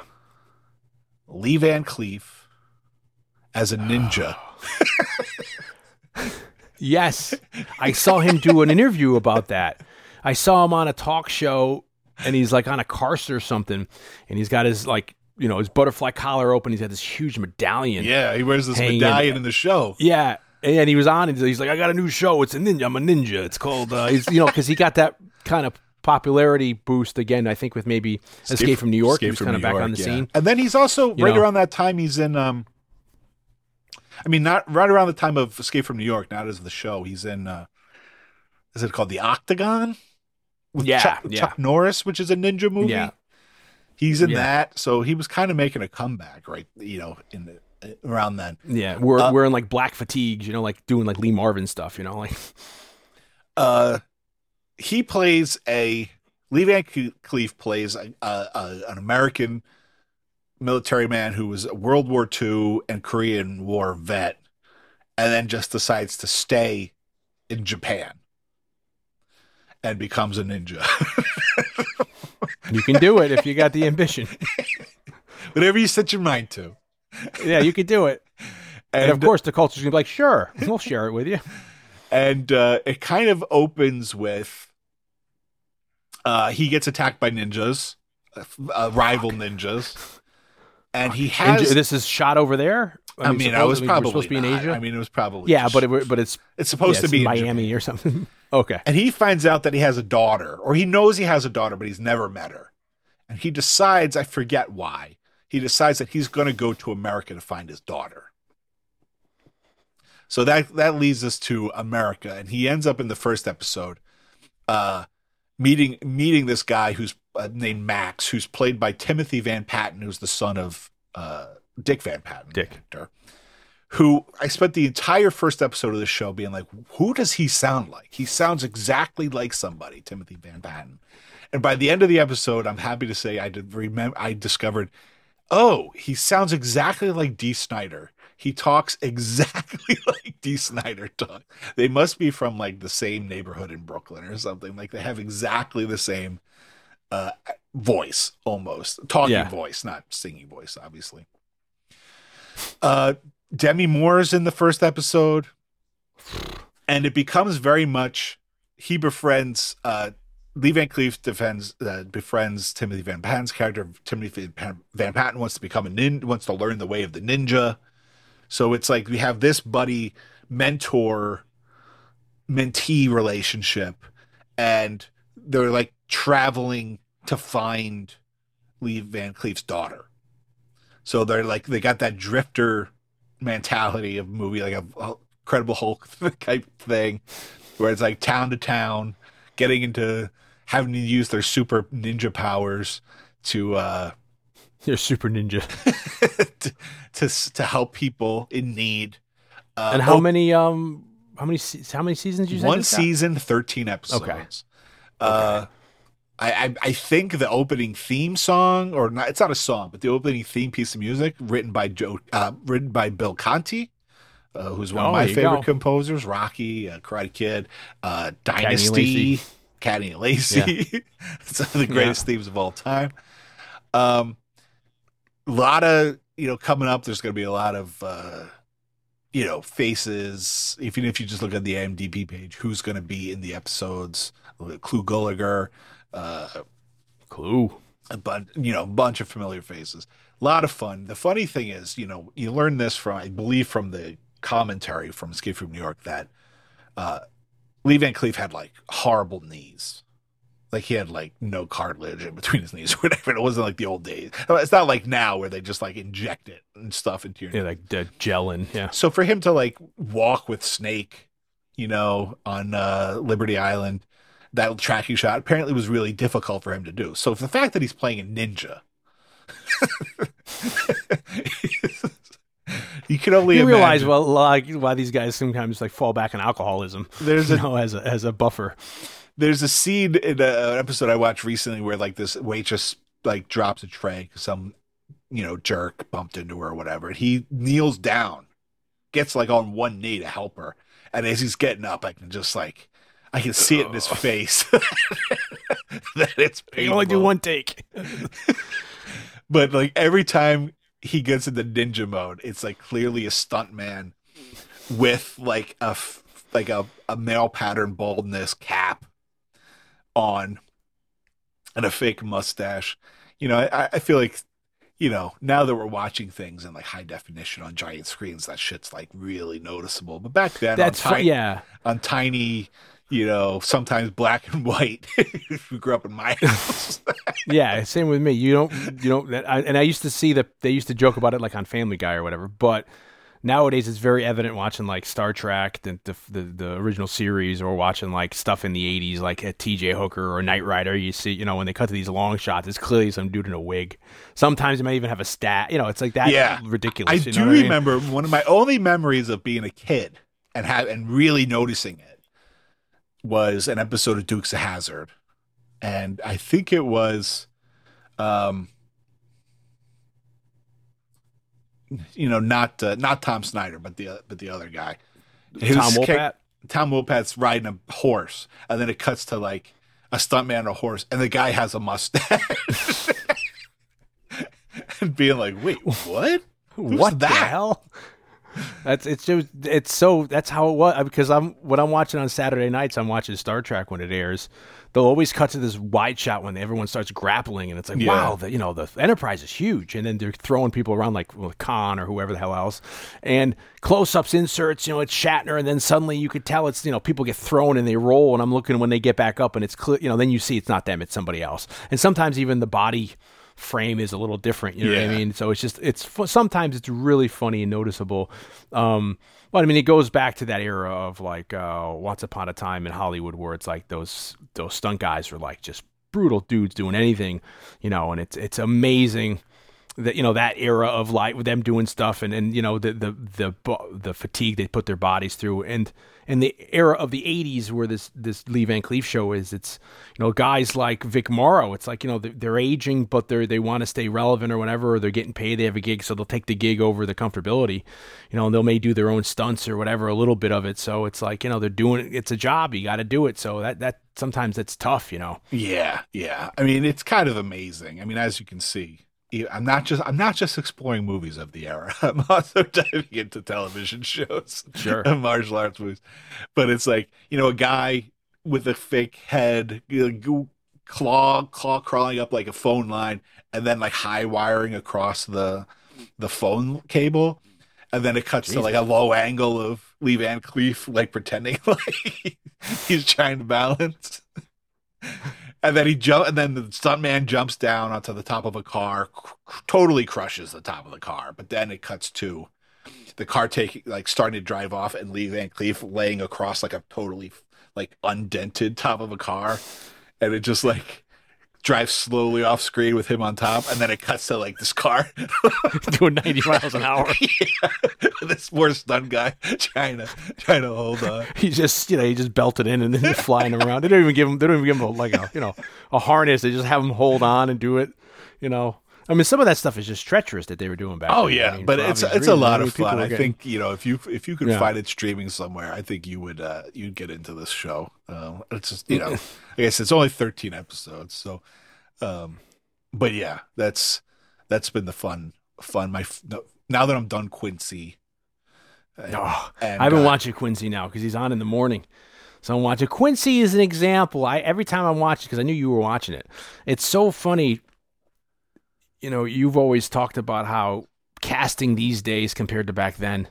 Lee Van Cleef as a ninja. Yes. I saw him do an interview about that. I saw him on a talk show and he's like on a cart or something and he's got his like, you know, his butterfly collar open. He's got this huge medallion. yeah, he wears this Hanging. medallion in the show. Yeah. And he was on and he's like, I got a new show. It's a ninja. I'm a ninja. It's called, uh, he's, you know, because he got that kind of popularity boost again, I think, with maybe Escape, from New York. Escape he was kind of back York, on the yeah. scene. And then he's also You right know. around that time he's in um I mean not right around the time of Escape from New York, not as the show. He's in uh is it called The Octagon? With Yeah, Chuck, yeah. Chuck Norris, which is a ninja movie. Yeah. He's in Yeah. that. So he was kind of making a comeback right, you know, in the around then. Yeah. We're, Uh, we're in like black fatigues, you know, like doing like Lee Marvin stuff, you know, like, uh he plays a Lee Van Cleef plays a, a, a, an American military man who was a World War II and Korean War vet, and then just decides to stay in Japan and becomes a ninja. you can do it if you got the ambition. Whatever you set your mind to. Yeah, you could do it. And, And of course, the culture's gonna be like, sure, we'll share it with you. and uh, it kind of opens with uh, he gets attacked by ninjas, uh, uh, rival ninjas, and he has. And this is shot over there. I mean, I was probably supposed to be in. Asia. I mean, it was probably yeah, just- but it, but it's it's supposed yeah, to be Miami or something. okay. And he finds out that he has a daughter, or he knows he has a daughter, but he's never met her. And he decides, I forget why, he decides that he's going to go to America to find his daughter. So that that leads us to America, and he ends up in the first episode, uh, meeting meeting this guy who's named Max, who's played by Timothy Van Patten, who's the son of uh, Dick Van Patten, Dick. actor, who I spent the entire first episode of the show being like, who does he sound like? He sounds exactly like somebody, Timothy Van Patten. And by the end of the episode, I'm happy to say I did remember I discovered, oh, he sounds exactly like Dee Snider. He talks exactly like Dee Snider talks. They must be from like the same neighborhood in Brooklyn or something. Like they have exactly the same uh, voice, almost talking Yeah. voice, not singing voice, obviously. Uh, Demi Moore's in the first episode, and it becomes very much he befriends uh, Lee Van Cleef defends uh, befriends Timothy Van Patten's character. Timothy Van Van Patten wants to become a nin, wants to learn the way of the ninja. So it's like we have this buddy mentor mentee relationship, and they're like traveling to find Lee Van Cleef's daughter. So they're like they got that drifter mentality of movie, like a, a Incredible Hulk type thing, where it's like town to town, getting into having to use their super ninja powers to uh You're super ninja. to, to to help people in need. Uh, and how many um how many how many seasons you one got? season, thirteen episodes. Okay. Uh, I, I I think the opening theme song, or not, it's not a song, but the opening theme piece of music written by Joe, uh, written by Bill Conti, uh, who's one Oh, of my favorite go. composers. Rocky, uh, Karate Kid, uh, Dynasty. Cagney and Lacey. Some of the greatest themes of all time. Um, a lot of you know coming up. There's going to be a lot of. Uh, you know, faces. Even if you just look at the IMDb page, who's going to be in the episodes? Clu Gulager, uh, Clu. a bunch, you know, a bunch of familiar faces. A lot of fun. The funny thing is, you know, you learn this from, I believe, from the commentary from Escape from New York that uh, Lee Van Cleef had like horrible knees, Like he had like no cartilage in between his knees or whatever. It wasn't like the old days. It's not like now where they just like inject it and stuff into your Yeah, like the gelling. Yeah. so for him to like walk with Snake, you know, on uh, Liberty Island, that tracking shot apparently was really difficult for him to do. So if the fact that he's playing a ninja, you can only You realize well, like why these guys sometimes like fall back on alcoholism. There's you a- know, as a as a buffer. there's a scene in a, an episode I watched recently where like this waitress like drops a tray some you know jerk bumped into her or whatever and he kneels down gets like on one knee to help her and as he's getting up I can just like I can see it in his oh. face that it's painful. You can only do one take. but like every time he gets into ninja mode it's like clearly a stunt man with like a like a, a male pattern baldness cap on and a fake mustache you know I, I feel like you know now that we're watching things in like high definition on giant screens that shit's like really noticeable but back then That's on, ti- yeah. on tiny you know sometimes black and white if you grew up in my house Yeah, same with me. You don't, you don't, I, and I used to see that they used to joke about it like on Family Guy or whatever. But nowadays, it's very evident watching like Star Trek, the the, the, the original series, or watching like stuff in the '80s, like uh, a T.J. Hooker or Knight Rider. You see, you know, when they cut to these long shots, it's clearly some dude in a wig. Sometimes they might even have a stat. You know, it's like that. Yeah. ridiculous. I you know do what I mean? remember one of my only memories of being a kid and have and really noticing it was an episode of Dukes of Hazzard, and I think it was, um, you know, not uh, not Tom Snyder, but the but the other guy, Tom was Wopat. Tom Wopat's riding a horse, and then it cuts to like a stuntman on a horse, and the guy has a mustache. and being like, wait, what? Who's what the that? hell? That's it's just it's so that's how it was because I'm when I'm watching on Saturday nights I'm watching Star Trek when it airs. They'll always cut to this wide shot when everyone starts grappling and it's like Yeah. wow the you know the Enterprise is huge and then they're throwing people around like well, Khan or whoever the hell else and close ups inserts you know it's Shatner and then suddenly you could tell it's you know people get thrown and they roll and I'm looking when they get back up and it's clear you know then you see it's not them it's somebody else and sometimes even the body frame is a little different you know what I mean so it's just it's sometimes it's really funny and noticeable um but I mean, it goes back to that era of like uh, once upon a time in Hollywood, where it's like those those stunt guys were like just brutal dudes doing anything, you know. And it's it's amazing that you know that era of light with them doing stuff and and you know the the the the fatigue they put their bodies through and and the era of the 80s where this this Lee Van Cleef show is it's you know guys like Vic Morrow it's like you know they're, aging but they're they want to stay relevant or whatever or they're getting paid they have a gig so they'll take the gig over the comfortability you know and they'll may do their own stunts or whatever a little bit of it so it's like you know they're doing it's a job you got to do it so that that sometimes it's tough you know Yeah, yeah. I mean, it's kind of amazing. I mean, as you can see, I'm not just I'm not just exploring movies of the era. I'm also diving into television shows, Sure. and martial arts movies. But it's like you know, a guy with a fake head, you know, claw claw crawling up like a phone line, and then like high wiring across the the phone cable. And then it cuts to like a low angle of Lee Van Cleef, like pretending like he's trying to balance. And then he jump, and then the stuntman jumps down onto the top of a car, c- totally crushes the top of the car. But then it cuts to the car taking, like, starting to drive off, and Lee Van Cleef laying across like a totally like undented top of a car, and it just like drives slowly off screen with him on top, and then it cuts to like this car, doing 90 miles an hour yeah, this poor stunt guy trying to trying to hold on. he just you know he just belted in and then he's flying around. They don't even give him they don't even give him a, like a you know a harness. They just have him hold on and do it. You know, I mean some of that stuff is just treacherous that they were doing back. Oh then. I yeah, mean, but it's it's a lot I of fun. I getting- think you know if you if you could Yeah. find it streaming somewhere, I think you would uh you'd get into this show. Um, it's just you know, I guess it's only thirteen episodes, so um, but yeah, that's that's been the fun fun. My no, now that I'm done Quincy, and, Oh, and, I've been uh, watching Quincy now because he's on in the morning. So I'm watching Quincy is an example. I every time I'm watching because I knew you were watching it. It's so funny. You know, you've always talked about how casting these days compared to back then,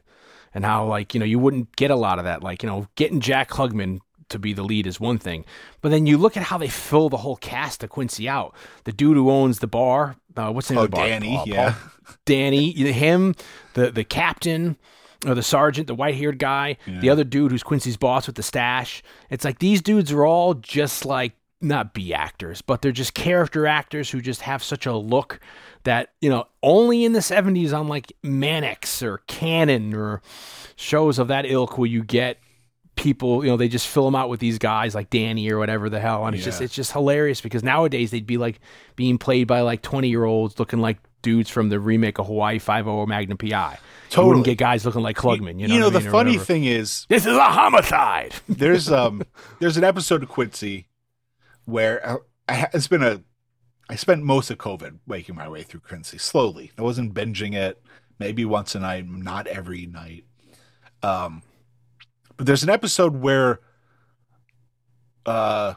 and how like you know you wouldn't get a lot of that. Like you know, getting Jack Klugman to be the lead is one thing, but then you look at how they fill the whole cast of Quincy out. The dude who owns the bar, uh, what's the name Oh, of the bar? Danny, Paul- yeah. Paul- Danny, him, the the captain, or the sergeant, the white haired guy, the other dude who's Quincy's boss with the stash. It's like these dudes are all just like not B actors, but they're just character actors who just have such a look that you know only in the 70s on like Mannix or Cannon or shows of that ilk will you get people you know they just fill them out with these guys like Danny or whatever the hell and it's just it's just hilarious because nowadays they'd be like being played by like 20 year olds looking like dudes from the remake of Hawaii 5 Magnum PI. You Totally. wouldn't get guys looking like Klugman. You know, you know I the mean, funny thing is This is a homicide. there's um there's an episode of Quincy where uh, I, it's been a I spent most of COVID making my way through Quincy slowly. I wasn't binging it, maybe once a night, not every night. Um, but there's an episode where uh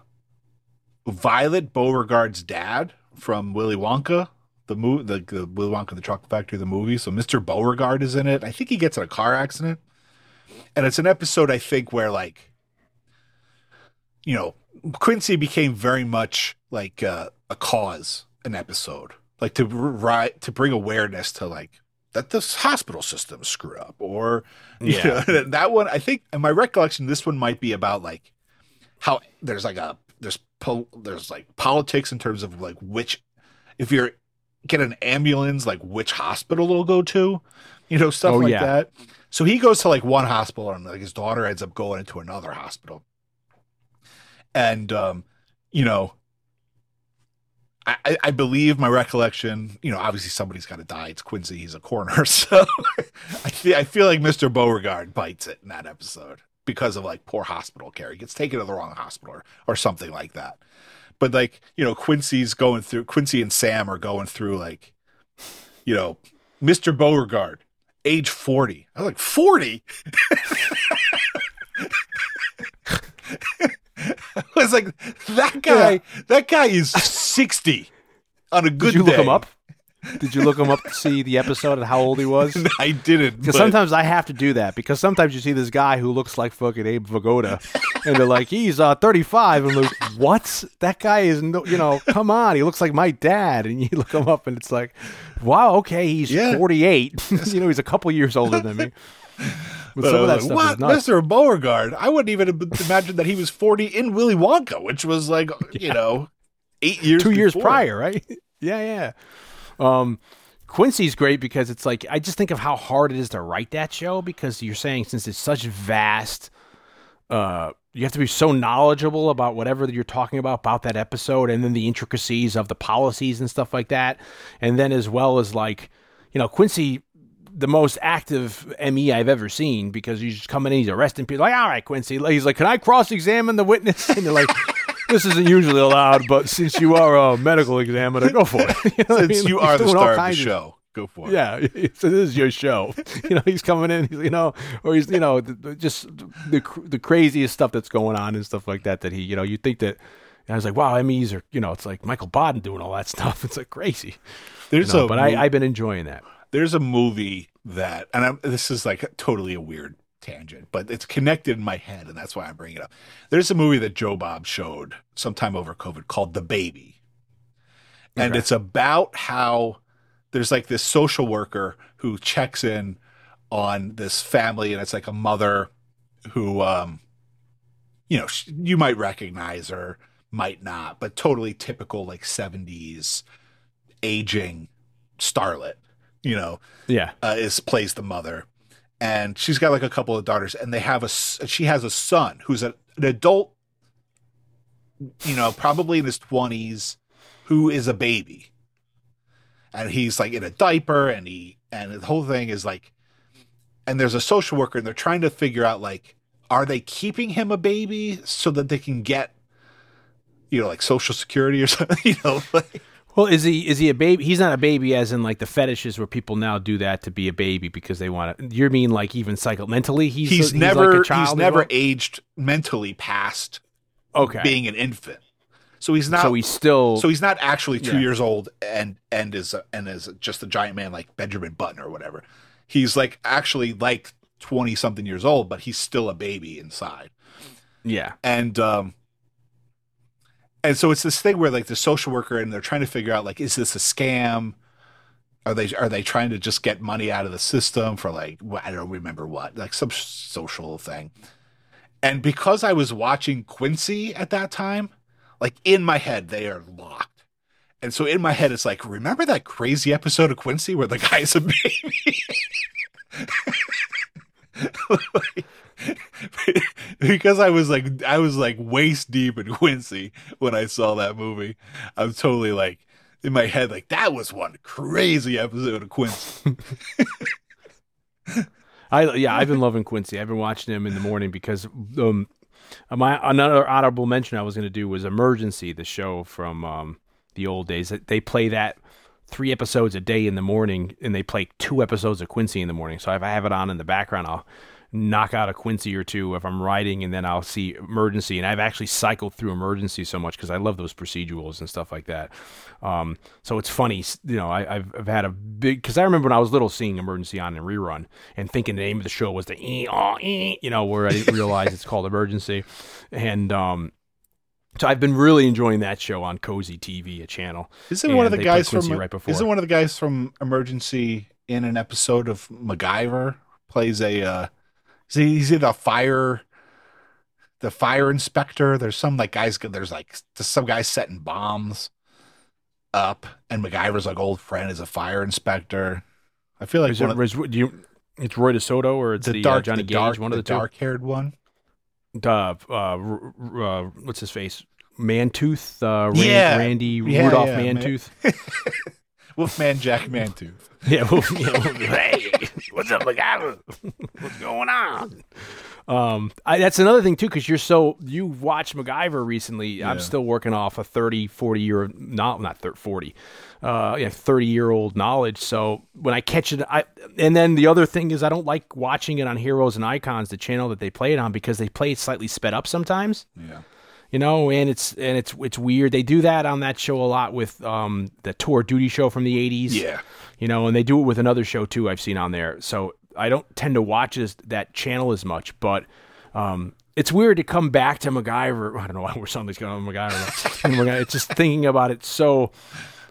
Violet Beauregarde's dad from Willy Wonka, the movie, the, the Willy Wonka and the Chocolate Factory, the movie. So Mr. Beauregarde is in it. I think he gets in a car accident, and it's an episode I think where like, you know, Quincy became very much like uh, a cause, an episode, like to ri to bring awareness to like that this hospital system screw up, or Yeah. know, that one. I think, in my recollection, this one might be about like how there's like a there's po- there's like politics in terms of like which if you're get an ambulance like which hospital it'll go to you know stuff Oh, like yeah. that so he goes to like one hospital and like his daughter ends up going into another hospital and um you know I, I- believe my recollection, you know, obviously somebody's got to die. It's Quincy. He's a coroner. So I feel, I feel like Mr. Beauregarde bites it in that episode because of like poor hospital care. He gets taken to the wrong hospital or, or something like that. But like, you know, Quincy's going through, Quincy and Sam are going through like, you know, Mr. Beauregarde, age 40. I was like, 40? I was like, that guy, that guy is 60 on a good Did you look him up? Did you look him up to see the episode and how old he was? I didn't. Because but- sometimes I have to do that because sometimes you see this guy who looks like fucking Abe Vigoda, and they're like, he's uh, 35. And I'm like, what? That guy is, no, you know, come on. He looks like my dad. And you look him up, and it's like, wow, okay, he's Yeah. 48. you know, he's a couple years older than me. But, But some of that stuff like, is what, nuts. Mr. Beauregarde? I wouldn't even have imagined that he was 40 in Willy Wonka, which was like, you know, eight years two years prior, right? yeah, yeah. Um, Quincy's great because it's like I just think of how hard it is to write that show because you're saying since it's such vast, uh, you have to be so knowledgeable about whatever you're talking about about that episode, and then the intricacies of the policies and stuff like that, and then as well as like, you know, Quincy. The most active ME I've ever seen because he's just coming in, he's arresting people. Like, all right, Quincy. He's like, can I cross examine the witness? And they're like, this isn't usually allowed, but since you are a medical examiner, go for it. You know what I Since mean? you He's are the star of the show, go for it. yeah, so this is your show. You know, he's coming in, he's, you know, or he's, you know, just the the craziest stuff that's going on and stuff like that. That he, you know, you think that. And I was like, wow, MEs are, you know, it's like Michael Baden doing all that stuff. It's like crazy. There's No, a but I, I've been enjoying that. There's a movie that, and I'm, this is like totally a weird tangent, but it's connected in my head, and that's why I'm bringing it up. There's a movie that Joe Bob showed sometime over COVID called The Baby, and Okay. it's about how there's like this social worker who checks in on this family, and it's like a mother who, um, you know, you might recognize her, might not, but totally typical like 70s aging starlet, you know Yeah. uh, is plays the mother, and she's got like a couple of daughters, and they have a she has a son who's a, an adult, you know, probably in his twenties, who is a baby, and he's like in a diaper, and he and the whole thing is like, and there's a social worker, and they're trying to figure out like, are they keeping him a baby so that they can get, you know, like social security or something, you know, like. Well, is he is he a baby? He's not a baby, as in like the fetishes where people now do that to be a baby because they want to. You mean like even psycho mentally? He's He's, he's never like a child he's never well? aged mentally past okay. being an infant. So he's not. so he's still so he's not actually two Yeah. years old and and is and is just a giant man like Benjamin Button or whatever. He's like actually like twenty something years old, but he's still a baby inside. Yeah. and um and so it's this thing where like the social worker and they're trying to figure out like is this a scam? Are they are they trying to just get money out of the system for like i don't remember what like some social thing. And because i was watching quincy at that time like in my head they are locked. And so in my head it's like remember that crazy episode of quincy where the guy's a baby? Like, because I was like I was like waist deep in Quincy when I saw that movie. I'm totally like in my head like that was one crazy episode of Quincy. I yeah, I've been loving Quincy. I've been watching him in the morning because um my another honorable mention I was going to do was Emergency, the show from um the old days. They play that three episodes a day in the morning, and they play two episodes of Quincy in the morning. So if I have it on in the background, I'll knock out a Quincy or two if I'm writing, and then I'll see Emergency. And I've actually cycled through Emergency so much because I love those procedurals and stuff like that. Um, so it's funny, you know. I, I've I've had a big because I remember when I was little seeing Emergency on in rerun and thinking the name of the show was the ee, aw, ee, you know, where I didn't realize it's called Emergency, and um. So I've been really enjoying that show on Cozy TV, a channel. Isn't one of the And they put guys from right before. Isn't one of the guys from Emergency in an episode of MacGyver plays a uh he's either a fire the fire inspector. There's some like guys there's like some guys setting bombs up and MacGyver's like old friend is a fire inspector. I feel like Is it, of, is, do you, it's Roy DeSoto or it's the, the, uh, dark Johnny the Gage, dark, one of the, two. dark haired one. uh, uh, r- r- uh, what's his face? Mantooth, uh, Ran- Yeah. Randy Yeah, Rudolph yeah, man. Mantooth. Wolfman Jack Mantooth. yeah, well, yeah, well, hey, what's up, MacGyver? what's going on? Um, I, that's another thing too, because you're so you watched MacGyver recently. I'm still working off a 30, 40 year not not thir- 40, uh, yeah, 30 year old knowledge. So when I catch it, I and then the other thing is I don't like watching it on Heroes and Icons, the channel that they play it on, because they play it slightly sped up sometimes Yeah. You know and it's and it's it's weird they do that on that show a lot with um the tour duty show from the 80s Yeah. you know and they do it with another show too i've seen on there so i don't tend to watch this, that channel as much but um it's weird to come back to MacGyver. I don't know why we're suddenly going on MacGyver. but- and we're gonna- it's just thinking about it so,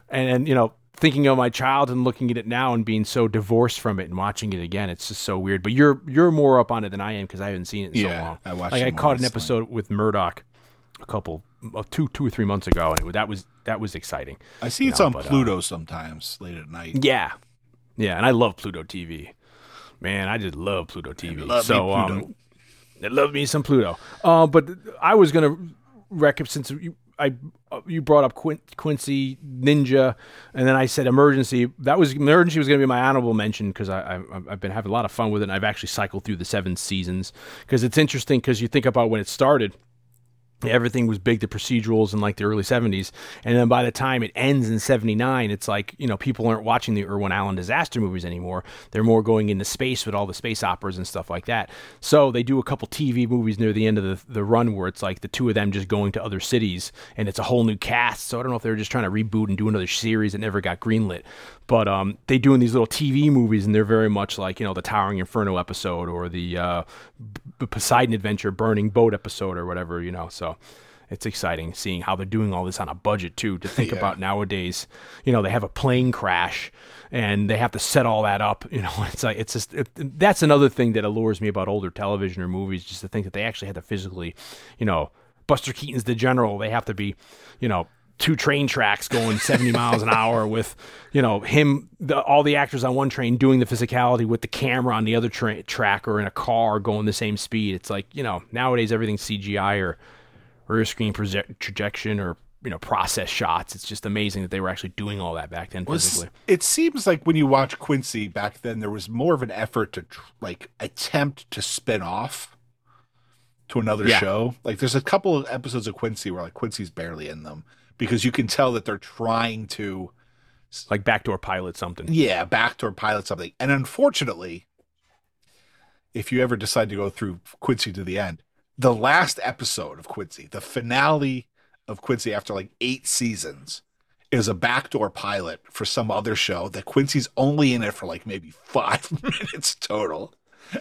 and, and you know, thinking of my child and looking at it now and being so divorced from it and watching it again. It's just so weird. But you're you're more up on it than I am because I haven't seen it in so Yeah, long. I watched like I caught an episode with Murdoc a couple uh, two two or three months ago, and it, that was that was exciting. I see it's No, on but, uh, Pluto sometimes late at night. Yeah, yeah, and I love Pluto TV. Man, I just love Pluto TV. love me so Pluto. um, I love me some Pluto. Uh, but I was gonna rec since you I uh, you brought up Quin- Quincy Ninja, and then I said Emergency. That was Emergency was gonna be my honorable mention because I, I I've been having a lot of fun with it. and I've actually cycled through the seven seasons because it's interesting because you think about when it started everything was big the procedurals in like the early 70s and then by the time it ends in 79 it's like you know people aren't watching the irwin allen disaster movies anymore. They're more going into space with all the space operas and stuff like that. So they do a couple tv movies near the end of the, the run where it's like the two of them just going to other cities and it's a whole new cast. So i don't know if they're just trying to reboot and do another series that never got greenlit but um, they doing these little TV movies, and they're very much like you know the Towering Inferno episode or the uh, B- Poseidon Adventure Burning Boat episode or whatever, you know. So it's exciting seeing how they're doing all this on a budget too. To think Yeah. about nowadays, you know, they have a plane crash and they have to set all that up. You know, it's like it's just it, that's another thing that allures me about older television or movies, just to think that they actually had to physically, you know, Buster Keaton's the general. They have to be, you know two train tracks going 70 miles an hour with you know him the, all the actors on one train doing the physicality with the camera on the other tra- track or in a car going the same speed it's like you know nowadays everything's cgi or rear screen project- projection or you know process shots it's just amazing that they were actually doing all that back then physically it seems like when you watch Quincy back then, there was more of an effort to tr- like attempt to spin off to another Yeah. show. Like there's a couple of episodes of Quincy where like Quincy's barely in them because you can tell that they're trying to like backdoor pilot something yeah backdoor pilot something. And unfortunately, if you ever decide to go through Quincy to the end, the last episode of Quincy, the finale of Quincy after like eight seasons, is a backdoor pilot for some other show that Quincy's only in it for like maybe five minutes total.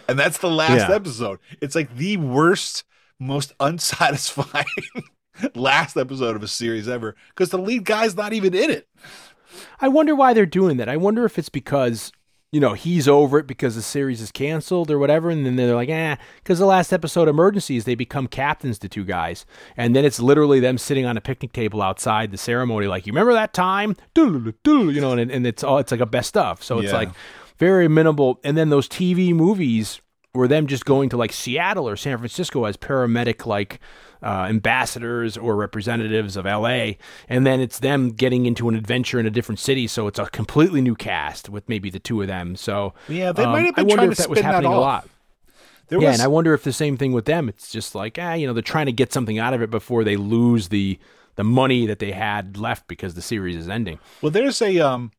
And that's the last Yeah. episode. It's like the worst, most unsatisfying last episode of a series ever because the lead guy's not even in it. I wonder why they're doing that. I wonder if it's because you know he's over it because the series is canceled or whatever, and then they're like, eh, because the last episode emergencies they become captains, the two guys, and then it's literally them sitting on a picnic table outside the ceremony, like you remember that time, you know, and, and it's all it's like a best stuff. So it's Yeah. like very minimal, and then those TV movies were them just going to like Seattle or San Francisco as paramedic like uh, ambassadors or representatives of LA, and then it's them getting into an adventure in a different city. So it's a completely new cast with maybe the two of them. So Yeah, they um, might have been I wonder trying if to that was spin that happening a lot. There yeah, was and I wonder if the same thing with them. It's just like ah, you know, they're trying to get something out of it before they lose the the money that they had left because the series is ending. well, there's a um,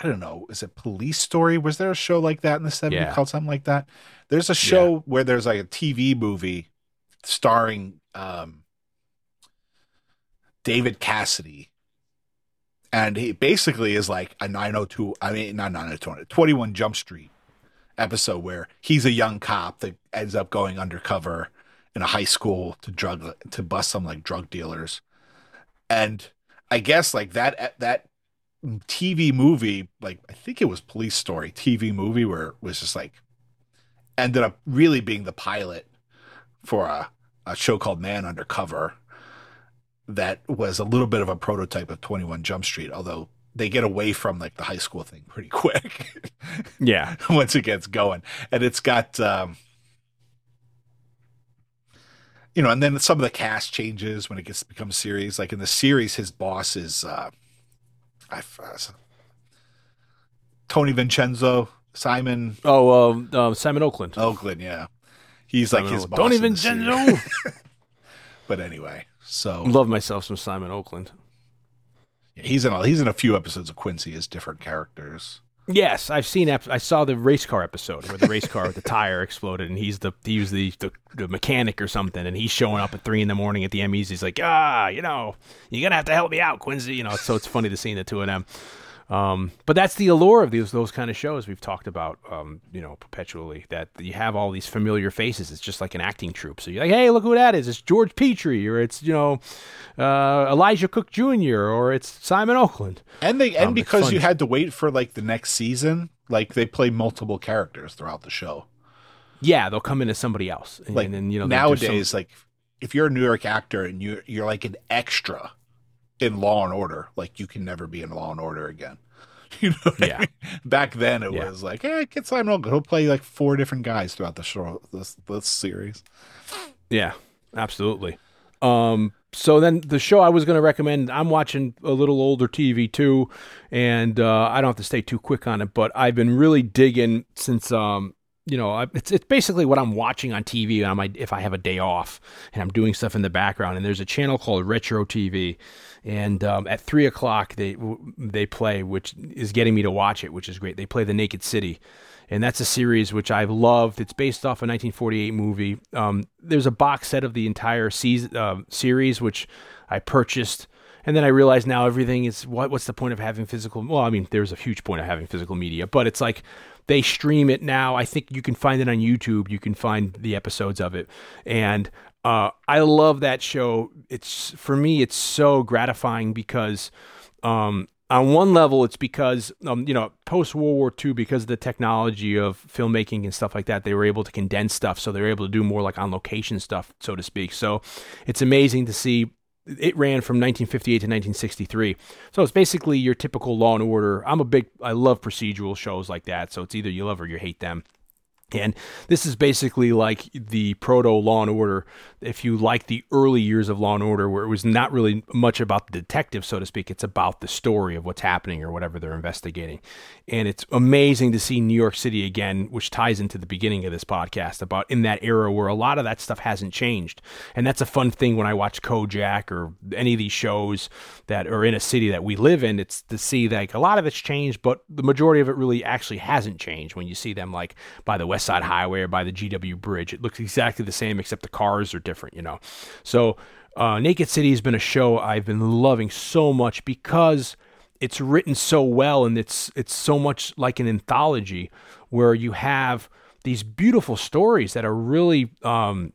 I don't know, is it Police Story? Was there a show like that in the 70s Yeah. called something like that? There's a show where there's like a TV movie starring um David Cassidy. And he basically is like a 902, I mean, not 902, 21 Jump Street episode where he's a young cop that ends up going undercover in a high school to drug to bust some like drug dealers. And I guess like that that TV movie, like I think it was Police Story TV movie where it was just like ended up really being the pilot for a, a show called Man Undercover that was a little bit of a prototype of 21 Jump Street, although they get away from like the high school thing pretty quick Yeah, once it gets going. And it's got um you know, and then some of the cast changes when it gets becomes series. Like in the series, his boss is uh I uh, Tony Vincenzo, Simon Oh, um, um, Simon Oakland. Oakland, yeah. He's like his boss. Tony in the series. Vincenzo. But anyway, so Love myself some Simon Oakland. he's in a, he's in a few episodes of Quincy as different characters. Yes, I've seen. ep- I saw the race car episode where the race car with the tire exploded, and he's the he was the, the the mechanic or something, and he's showing up at three in the morning at the Emmys. He's like, ah, you know, you're gonna have to help me out, Quincy. You know, so it's funny to see the two of them. Um, but that's the allure of these those kind of shows we've talked about, um, you know, perpetually. That you have all these familiar faces. It's just like an acting troupe. So you're like, hey, look who that is! It's George Petrie, or it's you know, uh, Elisha Cook Jr., or it's Simon Oakland. And they and Um, because you had to wait for like the next season, like they play multiple characters throughout the show. Yeah, they'll come in as somebody else. And, Like and then, you know, they'll some- nowadays, like if you're a New York actor and you you're like an extra in Law and Order, like you can never be in Law and Order again. You know, what I Yeah. mean? Back then it Yeah. was like, hey, get Simon. He'll play like four different guys throughout the show, this this series. Yeah, absolutely. Um, so then the show I was going to recommend, I'm watching a little older TV too, and uh, I don't have to stay too quick on it, but I've been really digging since um, you know, it's it's basically what I'm watching on TV on my if I have a day off and I'm doing stuff in the background. And there's a channel called Retro TV, and um, at three o'clock they they play, which is getting me to watch it, which is great. They play The Naked City, and that's a series which I've loved. It's based off a 1948 movie. Um, there's a box set of the entire season uh, series, which I purchased. And then I realized now everything is what what's the point of having physical well, I mean, there's a huge point of having physical media, but it's like they stream it now. I think you can find it on YouTube. You can find the episodes of it. And uh, I love that show. It's for me it's so gratifying because um, on one level, it's because um, you know post World War II, because of the technology of filmmaking and stuff like that, they were able to condense stuff, so they were able to do more like on location stuff, so to speak. So it's amazing to see. It ran from 1958 to 1963, so it's basically your typical Law and Order. I'm a big, I love procedural shows like that, so it's either you love or you hate them. And this is basically like the proto Law and Order. If you like the early years of Law and Order, where it was not really much about the detective, so to speak, it's about the story of what's happening or whatever they're investigating. And it's amazing to see New York City again, which ties into the beginning of this podcast about in that era where a lot of that stuff hasn't changed. And that's a fun thing when I watch Kojak or any of these shows that are in a city that we live in. It's to see like a lot of it's changed, but the majority of it really actually hasn't changed. When you see them like by the West Side Highway or by the GW Bridge, it looks exactly the same except the cars are different, you know. So uh, Naked City has been a show I've been loving so much because it's written so well and it's it's so much like an anthology where you have these beautiful stories that are really um,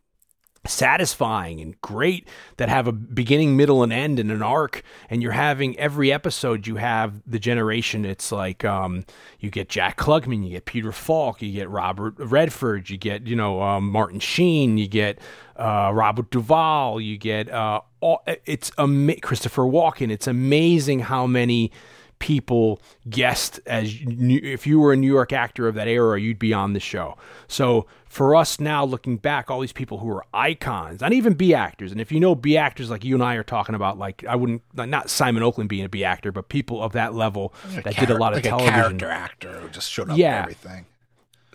satisfying and great that have a beginning, middle, and end and an arc. And you're having every episode, you have the generation. It's like um, you get Jack Klugman, you get Peter Falk, you get Robert Redford, you get you know um, Martin Sheen, you get uh, Robert Duvall, you get uh, all, it's ama- Christopher Walken. It's amazing how many people guessed as if you were a New York actor of that era, you'd be on the show. So for us now, looking back, all these people who are icons, not even B actors, and if you know B actors like you and I are talking about, like I wouldn't not Simon Oakland being a B actor, but people of that level that did a lot of like television. Character actor who just showed up Yeah. and everything.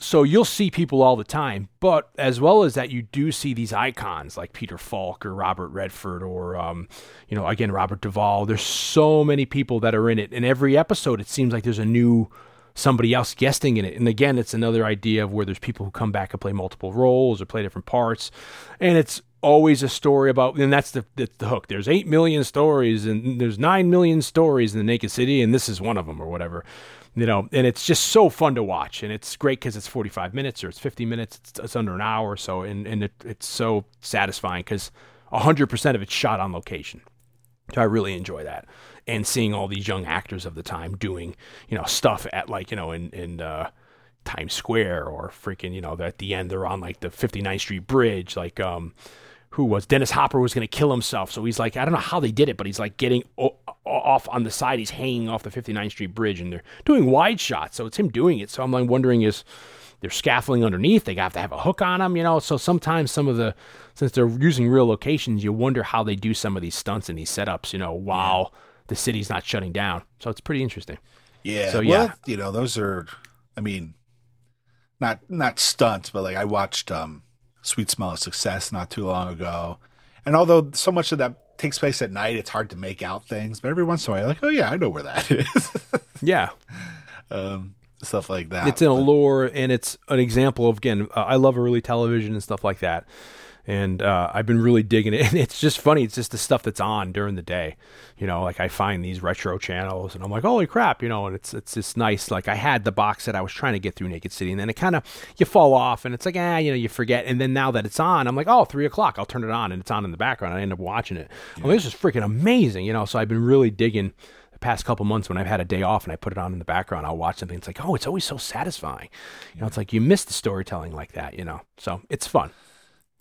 So you'll see people all the time, but as well as that, you do see these icons like Peter Falk or Robert Redford or, um, you know, again Robert Duvall. There's so many people that are in it, and every episode it seems like there's a new somebody else guesting in it. And again, it's another idea of where there's people who come back and play multiple roles or play different parts, and it's always a story about and that's the, the the hook there's 8 million stories and there's 9 million stories in the naked city and this is one of them or whatever you know, and it's just so fun to watch, and it's great because it's 45 minutes or it's 50 minutes, it's, it's under an hour so, and and it, it's so satisfying because 100% of it's shot on location. So I really enjoy that, and seeing all these young actors of the time doing you know stuff at like you know in in uh, Times Square or freaking you know at the end they're on like the 59th Street Bridge, like um who was Dennis Hopper was going to kill himself. So he's like, I don't know how they did it, but he's like getting o- off on the side. He's hanging off the 59th Street Bridge and they're doing wide shots. So it's him doing it. So I'm like wondering is they're scaffolding underneath. They have to have a hook on them, you know? So sometimes some of the, since they're using real locations, you wonder how they do some of these stunts and these setups, you know, while the city's not shutting down. So it's pretty interesting. Yeah. So, well, yeah. you know, those are I mean not not stunts, but like I watched um Sweet Smell of Success not too long ago. And although so much of that takes place at night, it's hard to make out things, but every once in a while you're like, Oh yeah, I know where that is. Yeah. um stuff like that. it's an allure and it's an example of again uh, i love early television and stuff like that and uh, i've been really digging it and it's just funny it's just the stuff that's on during the day you know like i find these retro channels and i'm like holy crap you know and it's it's just nice like i had the box that i was trying to get through naked city and then it kind of you fall off and it's like ah you know you forget and then now that it's on i'm like oh three o'clock i'll turn it on and it's on in the background i end up watching it well this is freaking amazing you know so i've been really digging the past couple months when I've had a day off and I put it on in the background, I'll watch something. It's like, oh, it's always so satisfying. You know, it's like you miss the storytelling like that, you know. So it's fun.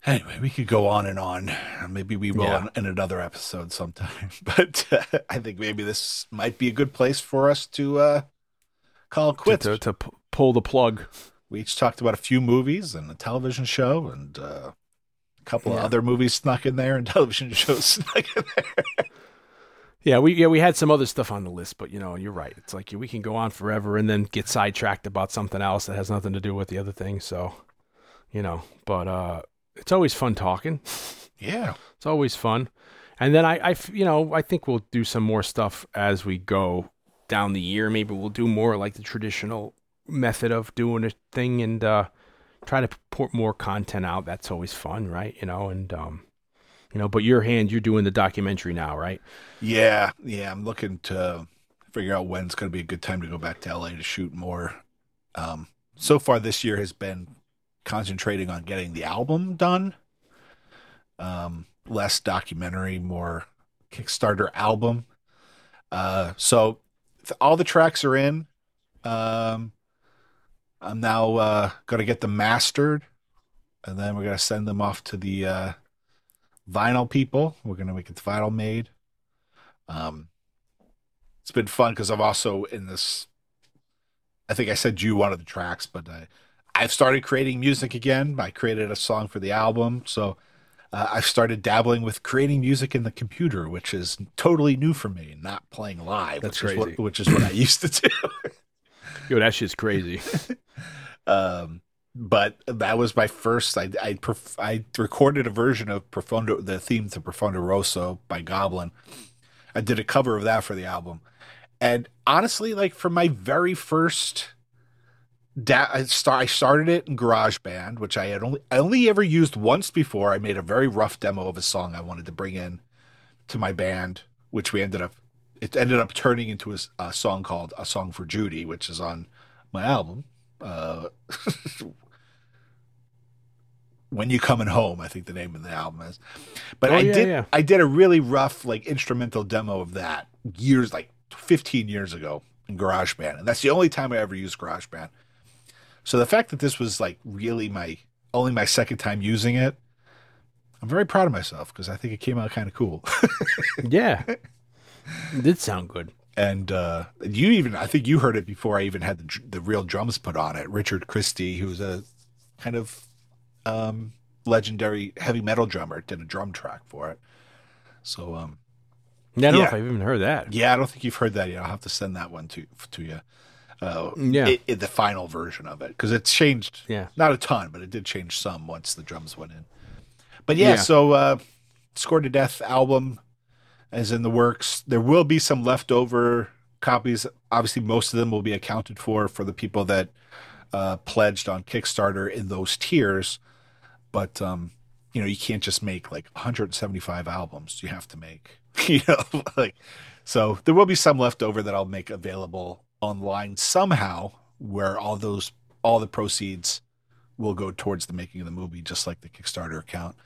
Anyway, we could go on and on. Maybe we will Yeah. in, in another episode sometime. But uh, I think maybe this might be a good place for us to uh, call it To, quits. to, to p- pull the plug. we each talked about a few movies and a television show and uh, a couple of other movies snuck in there and television shows snuck in there. Yeah, we yeah we had some other stuff on the list, but you know you're right. It's like we can go on forever and then get sidetracked about something else that has nothing to do with the other thing. So, you know, but uh, it's always fun talking. Yeah. It's always fun. And then I, I you know, I think we'll do some more stuff as we go down the year. Maybe we'll do more like the traditional method of doing a thing and uh, try to put more content out. That's always fun, right? You know, and um, you know, but your hand, you're doing the documentary now, right? Yeah. Yeah. I'm looking to figure out when it's going to be a good time to go back to LA to shoot more. Um, so far this year has been concentrating on getting the album done. Um, less documentary, more Kickstarter album. Uh, so th- all the tracks are in. Um, I'm now uh, going to get them mastered, and then we're going to send them off to the uh, vinyl people. We're going to make it vinyl made. Um, it's been fun because I'm also in this. I think I said you of the tracks, but I, I've started creating music again. I created a song for the album, so uh, I've started dabbling with creating music in the computer, which is totally new for me. Not playing live, That's which is crazy. what which is what I used to do. Yo, that shit's crazy. um, but that was my first. I I, perf- I recorded a version of Profondo, the theme to Profondo Rosso by Goblin. I did a cover of that for the album, and honestly, like for my very first. Da- I, start, I started it in GarageBand, which I had only I only ever used once before. I made a very rough demo of a song I wanted to bring in to my band, which we ended up it ended up turning into a song called "A Song for Judy," which is on my album. Uh, when you coming home, I think the name of the album is. But Oh, I yeah, did yeah. I did a really rough like instrumental demo of that years like 15 years ago in GarageBand. And that's the only time I ever used GarageBand. So the fact that this was like really my only my second time using it, I'm very proud of myself because I think it came out kind of cool. Yeah. It did sound good. and uh, you even I think you heard it before I even had the, the real drums put on it. Richard Christy, who's a kind of um, legendary heavy metal drummer, did a drum track for it. So um, Yeah, I don't know Yeah. if I've even heard that. yeah, I don't think you've heard that yet. I'll have to send that one to to you. Uh, Yeah. i- i- the final version of it because it's changed. Yeah. not a ton, but it did change some once the drums went in. But yeah, Yeah. so uh, Scored to Death album is in the works. There will be some leftover copies. Obviously, most of them will be accounted for for the people that uh, pledged on Kickstarter in those tiers. But um, you know, you can't just make like 175 albums. You have to make, you know, like so. There will be some left over that I'll make available online somehow, where all those all the proceeds will go towards the making of the movie, just like the Kickstarter account.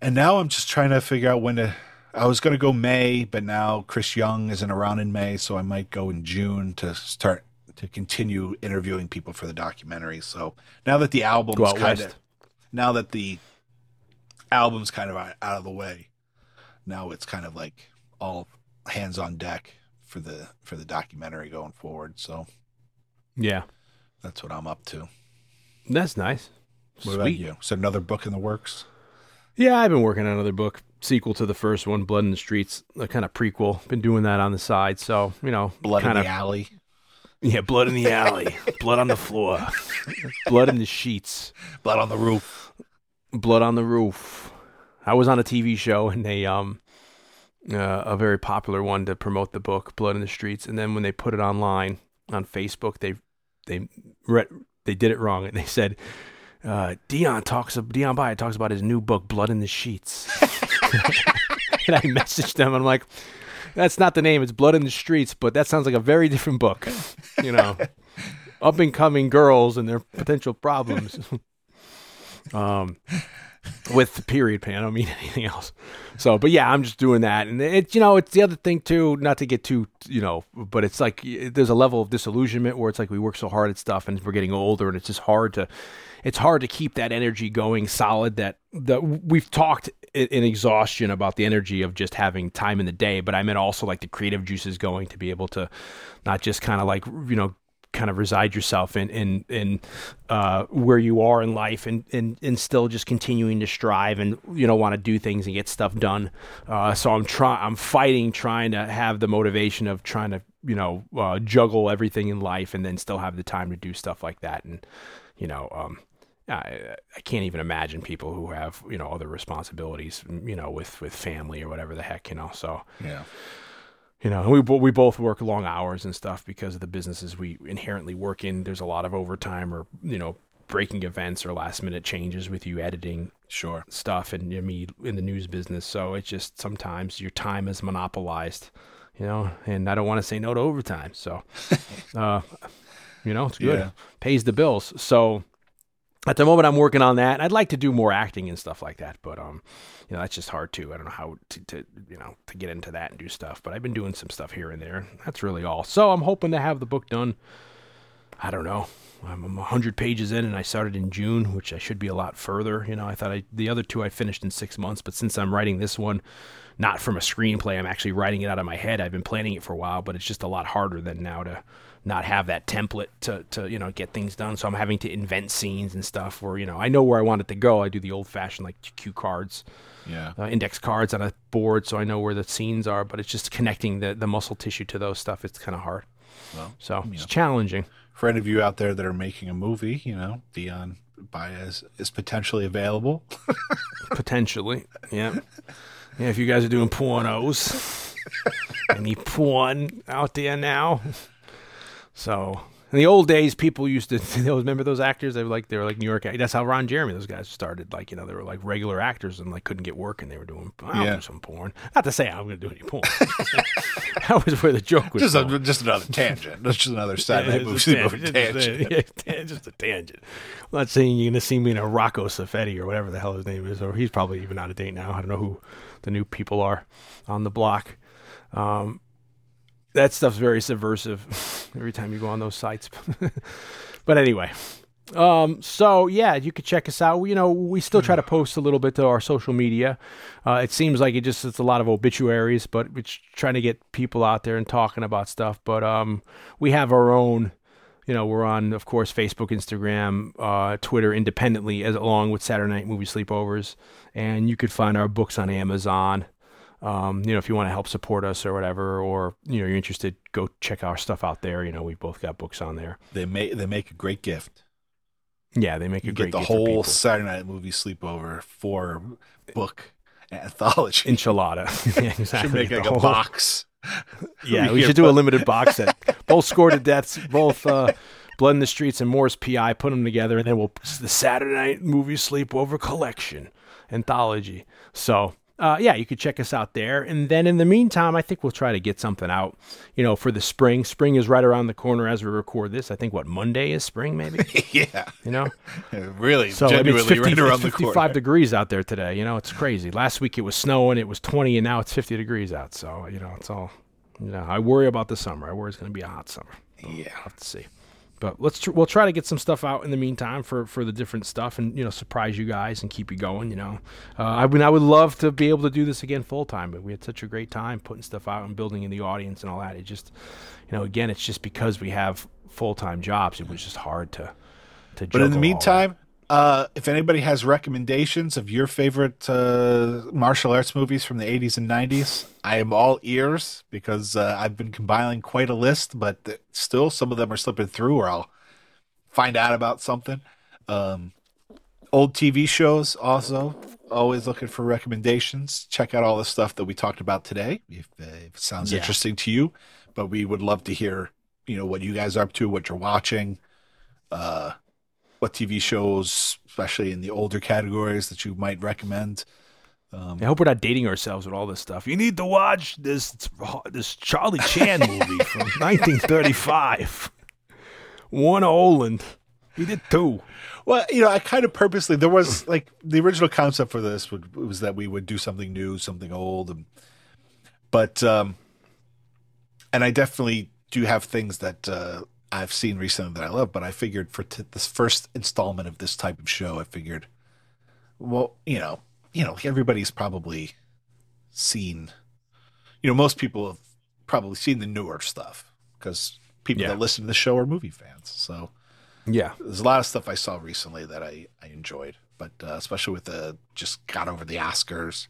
And now I'm just trying to figure out when to. I was going to go May, but now Chris Young isn't around in May, so I might go in June to start to continue interviewing people for the documentary. So now that the album's kind of now that the album's kind of out of the way, now it's kind of like all hands on deck for the for the documentary going forward. So Yeah. that's what I'm up to. That's nice. What about you? So another book in the works? Yeah, I've been working on another book, sequel to the first one, Blood in the Streets, a kind of prequel. Been doing that on the side, so you know, Blood kind in the Alley. yeah, blood in the alley, blood on the floor, blood in the sheets, Blood on the Roof. blood on the roof. I was on a TV show and they um uh, a very popular one to promote the book, Blood in the Streets, and then when they put it online on Facebook, they they read they did it wrong and they said. Uh, Dion talks. Dion Baia talks about his new book, Blood in the Sheets. and I messaged them. I'm like, "That's not the name. It's Blood in the Streets, but that sounds like a very different book." You know, up and coming girls and their potential problems. um, with the period pan. I don't mean anything else. So, but yeah, I'm just doing that, and it's you know, it's the other thing too. Not to get too you know, but it's like there's a level of disillusionment where it's like we work so hard at stuff, and we're getting older, and it's just hard to, it's hard to keep that energy going solid. That that we've talked in exhaustion about the energy of just having time in the day, but I meant also like the creative juices going to be able to, not just kind of like you know kind of reside yourself in in in uh, where you are in life and, and and still just continuing to strive and you know want to do things and get stuff done. Uh, so I'm trying I'm fighting trying to have the motivation of trying to you know uh, juggle everything in life and then still have the time to do stuff like that and you know um, I, I can't even imagine people who have you know other responsibilities you know with with family or whatever the heck you know so Yeah. You know, we we both work long hours and stuff because of the businesses we inherently work in. There's a lot of overtime or you know breaking events or last minute changes with you editing Sure. stuff and you know, me in the news business. So it's just sometimes your time is monopolized, you know, and I don't want to say no to overtime. So, uh, you know, it's good, Yeah. pays the bills. So at the moment, I'm working on that. I'd like to do more acting and stuff like that, but um, you know, that's just hard too. I don't know how to, to you know to get into that and do stuff. But I've been doing some stuff here and there. That's really all. So I'm hoping to have the book done. I don't know. I'm, I'm 100 pages in, and I started in June, which I should be a lot further. You know, I thought I, the other two I finished in six months, but since I'm writing this one, not from a screenplay, I'm actually writing it out of my head. I've been planning it for a while, but it's just a lot harder than now to not have that template to, to you know get things done. So I'm having to invent scenes and stuff. Where you know I know where I want it to go. I do the old fashioned like cue cards Yeah. uh, index cards on a board so I know where the scenes are, but it's just connecting the, the muscle tissue to those stuff. It's kind of hard. Well, So you it's challenging. For any of you out there that are making a movie, you know, Dion Baia is potentially available. Potentially. Yeah. Yeah, if you guys are doing pornos, any porn out there now. So In the old days, people used to remember those actors. They were like they were like New York. That's how Ron Jeremy, those guys started. Like you know, they were like regular actors and like couldn't get work, and they were doing. I'll Yeah. do some porn. Not to say I'm going to do any porn. that was where the joke was. Just a, just another tangent. That's just another Saturday Yeah, movie it's a movie tangent, tangent. Just a, yeah, just a tangent. I'm not saying you're going to see me in a Rocco Siffredi or whatever the hell his name is, or he's probably even out of date now. I don't know who the new people are on the block. Um, that stuff's very subversive every time you go on those sites. but anyway, um, so yeah, you could check us out. You know, we still try to post a little bit to our social media. Uh, it seems like it just it's a lot of obituaries, but we're trying to get people out there and talking about stuff. But um, we have our own. You know, we're on, of course, Facebook, Instagram, uh, Twitter, independently, as along with Saturday Night Movie Sleepovers, and you could find our books on Amazon. Um, you know, if you want to help support us or whatever, or you know, you're interested, go check our stuff out there. You know, we've both got books on there. They make they make a great gift. Yeah, they make You a great get the whole. Saturday night movie sleepover for book anthology. enchilada. yeah, exactly. Should make like a whole- box. Yeah, we should do a limited box set. Both score to deaths, both uh, Blood in the Streets and Morris PI. Put them together, and then we'll the Saturday Night Movie Sleepover Collection anthology. So. Uh, yeah, you could check us out there. And then in the meantime, I think we'll try to get something out, you know, for the spring. Spring is right around the corner as we record this. I think what Monday is spring, maybe. yeah, You know, really, so I mean, it's 50, right around it's the 55 corner. degrees out there today. You know, it's crazy. Last week it was snowing, it was 20, and now it's 50 degrees out. So, you know, it's all, you know, I worry about the summer. I worry it's going to be a hot summer. Yeah. I'll have to see. But let's tr- we'll try to get some stuff out in the meantime for, for the different stuff and you know surprise you guys and keep you going. You know, uh, I mean I would love to be able to do this again full time, but we had such a great time putting stuff out and building in the audience and all that. It just, you know, again, it's just because we have full time jobs. It was just hard to to. But in the meantime, uh, if anybody has recommendations of your favorite uh, martial arts movies from the 80s and 90s, I am all ears because uh, I've been compiling quite a list, but still some of them are slipping through or I'll find out about something. Um, old TV shows also always looking for recommendations. Check out all the stuff that we talked about today if, uh, if it sounds Yeah. interesting to you. But we would love to hear, you know, what you guys are up to, what you're watching, uh, what TV shows, especially in the older categories, that you might recommend. Um, I hope we're not dating ourselves with all this stuff. You need to watch this this Charlie Chan movie from 1935. Warner Oland. He did two. Well, you know, I kind of purposely there was like the original concept for this would, was that we would do something new, something old, and but um, and I definitely do have things that uh, I've seen recently that I love. But I figured for t- this first installment of this type of show, I figured, well, you know, you know, everybody's probably seen, you know, most people have probably seen the newer stuff because people Yeah. that listen to the show are movie fans, so Yeah. there's a lot of stuff I saw recently that I, I enjoyed, but uh, especially with the just got over the Oscars,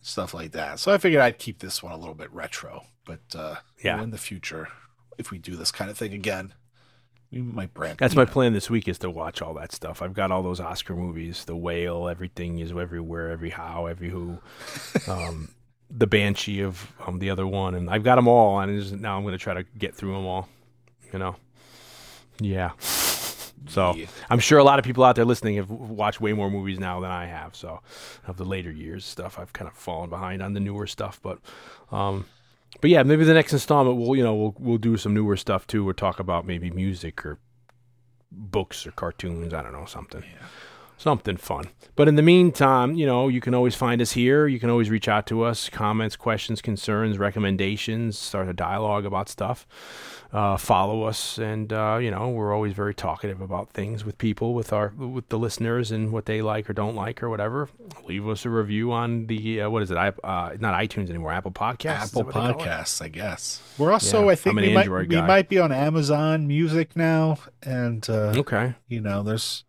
stuff like that. So I figured I'd keep this one a little bit retro, but uh, Yeah. in the future, if we do this kind of thing again, we might brand. That's my know. plan this week is to watch all that stuff. I've got all those Oscar movies, The Whale, everything is everywhere, every how, every who, um, the Banshee of um, the other one, and I've got them all. And it's- now I'm going to try to get through them all. You know, yeah. So Yeah. I'm sure a lot of people out there listening have watched way more movies now than I have. So of the later years stuff, I've kind of fallen behind on the newer stuff, but. Um, but yeah, maybe the next installment we'll you know we'll we'll do some newer stuff too, or talk about maybe music or books or cartoons. I don't know something, something fun. But in the meantime, you know, you can always find us here. You can always reach out to us, comments, questions, concerns, recommendations, start a dialogue about stuff. Uh, follow us, and uh, you know, we're always very talkative about things with people, with our with the listeners, and what they like or don't like or whatever. Leave us a review on the uh, what is it? I, uh, not iTunes anymore. Apple Podcasts. Apple that what they call it? Podcasts, I guess. We're also, Yeah, I think, an we might, we might be on Amazon Music now, and uh, Okay. you know, there's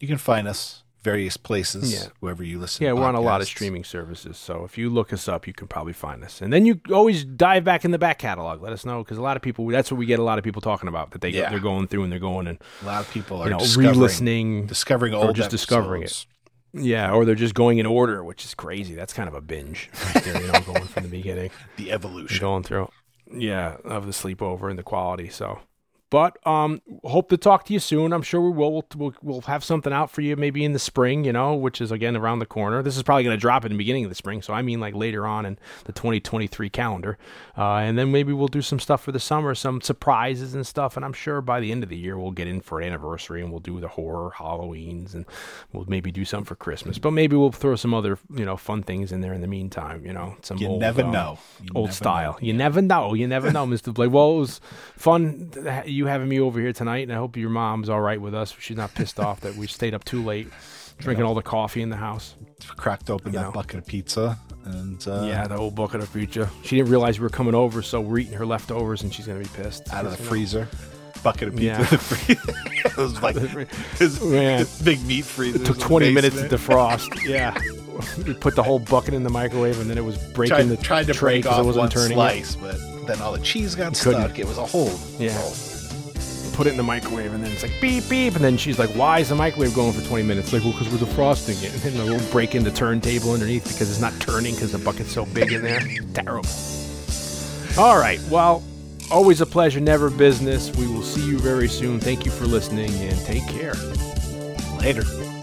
you can find us various places Yeah. wherever you listen. Yeah, to we're on a lot of streaming services. So if you look us up, you can probably find us. And then you always dive back in the back catalog. Let us know because a lot of people. That's what we get a lot of people talking about that they Yeah. they're going through and they're going and A lot of people are you know discovering, re-listening. discovering or old just discovering it. Yeah, or they're just going in order, which is crazy. That's kind of a binge. Right there, you know, going from the beginning, The evolution. going through. Yeah, of the sleepover and the quality. So, But um, hope to talk to you soon. I'm sure we will. We'll, we'll. we'll have something out for you maybe in the spring, you know, which is again around the corner. This is probably going to drop in the beginning of the spring, so I mean like later on in the 2023 calendar. Uh, and then maybe we'll do some stuff for the summer, some surprises and stuff. And I'm sure by the end of the year we'll get in for an anniversary and we'll do the horror Halloweens and we'll maybe do something for Christmas. But maybe we'll throw some other you know fun things in there in the meantime. You know, some You old, never um, know. You old never style. know. You never know. You never know, Mr. Blake. Well, it was fun ha- you having me over here tonight, and I hope your mom's all right with us. She's not pissed off that we stayed up too late, drinking all the coffee in the house. Cracked open You that know. bucket of pizza and uh, yeah, the whole bucket of pizza. She didn't realize we were coming over, so we're eating her leftovers, and she's gonna be pissed. out of the You know? freezer. Bucket of pizza. Yeah. freezer. it was like his, Man. big meat freezer. It took 20 minutes to defrost. yeah. We put the whole bucket in the microwave, and then it was breaking Tried, the tried to tray off it wasn't one turning. it. slice, but then all the cheese got couldn't. stuck. It was a whole. Yeah. roll. Put it in the microwave, and then it's like beep beep, and then she's like, "Why is the microwave going for 20 minutes?" Like, well, because we're defrosting it, and then we'll break in the turntable underneath because it's not turning because the bucket's so big in there. Terrible. All right, well, always a pleasure, never business. We will see you very soon. Thank you for listening, and take care. Later.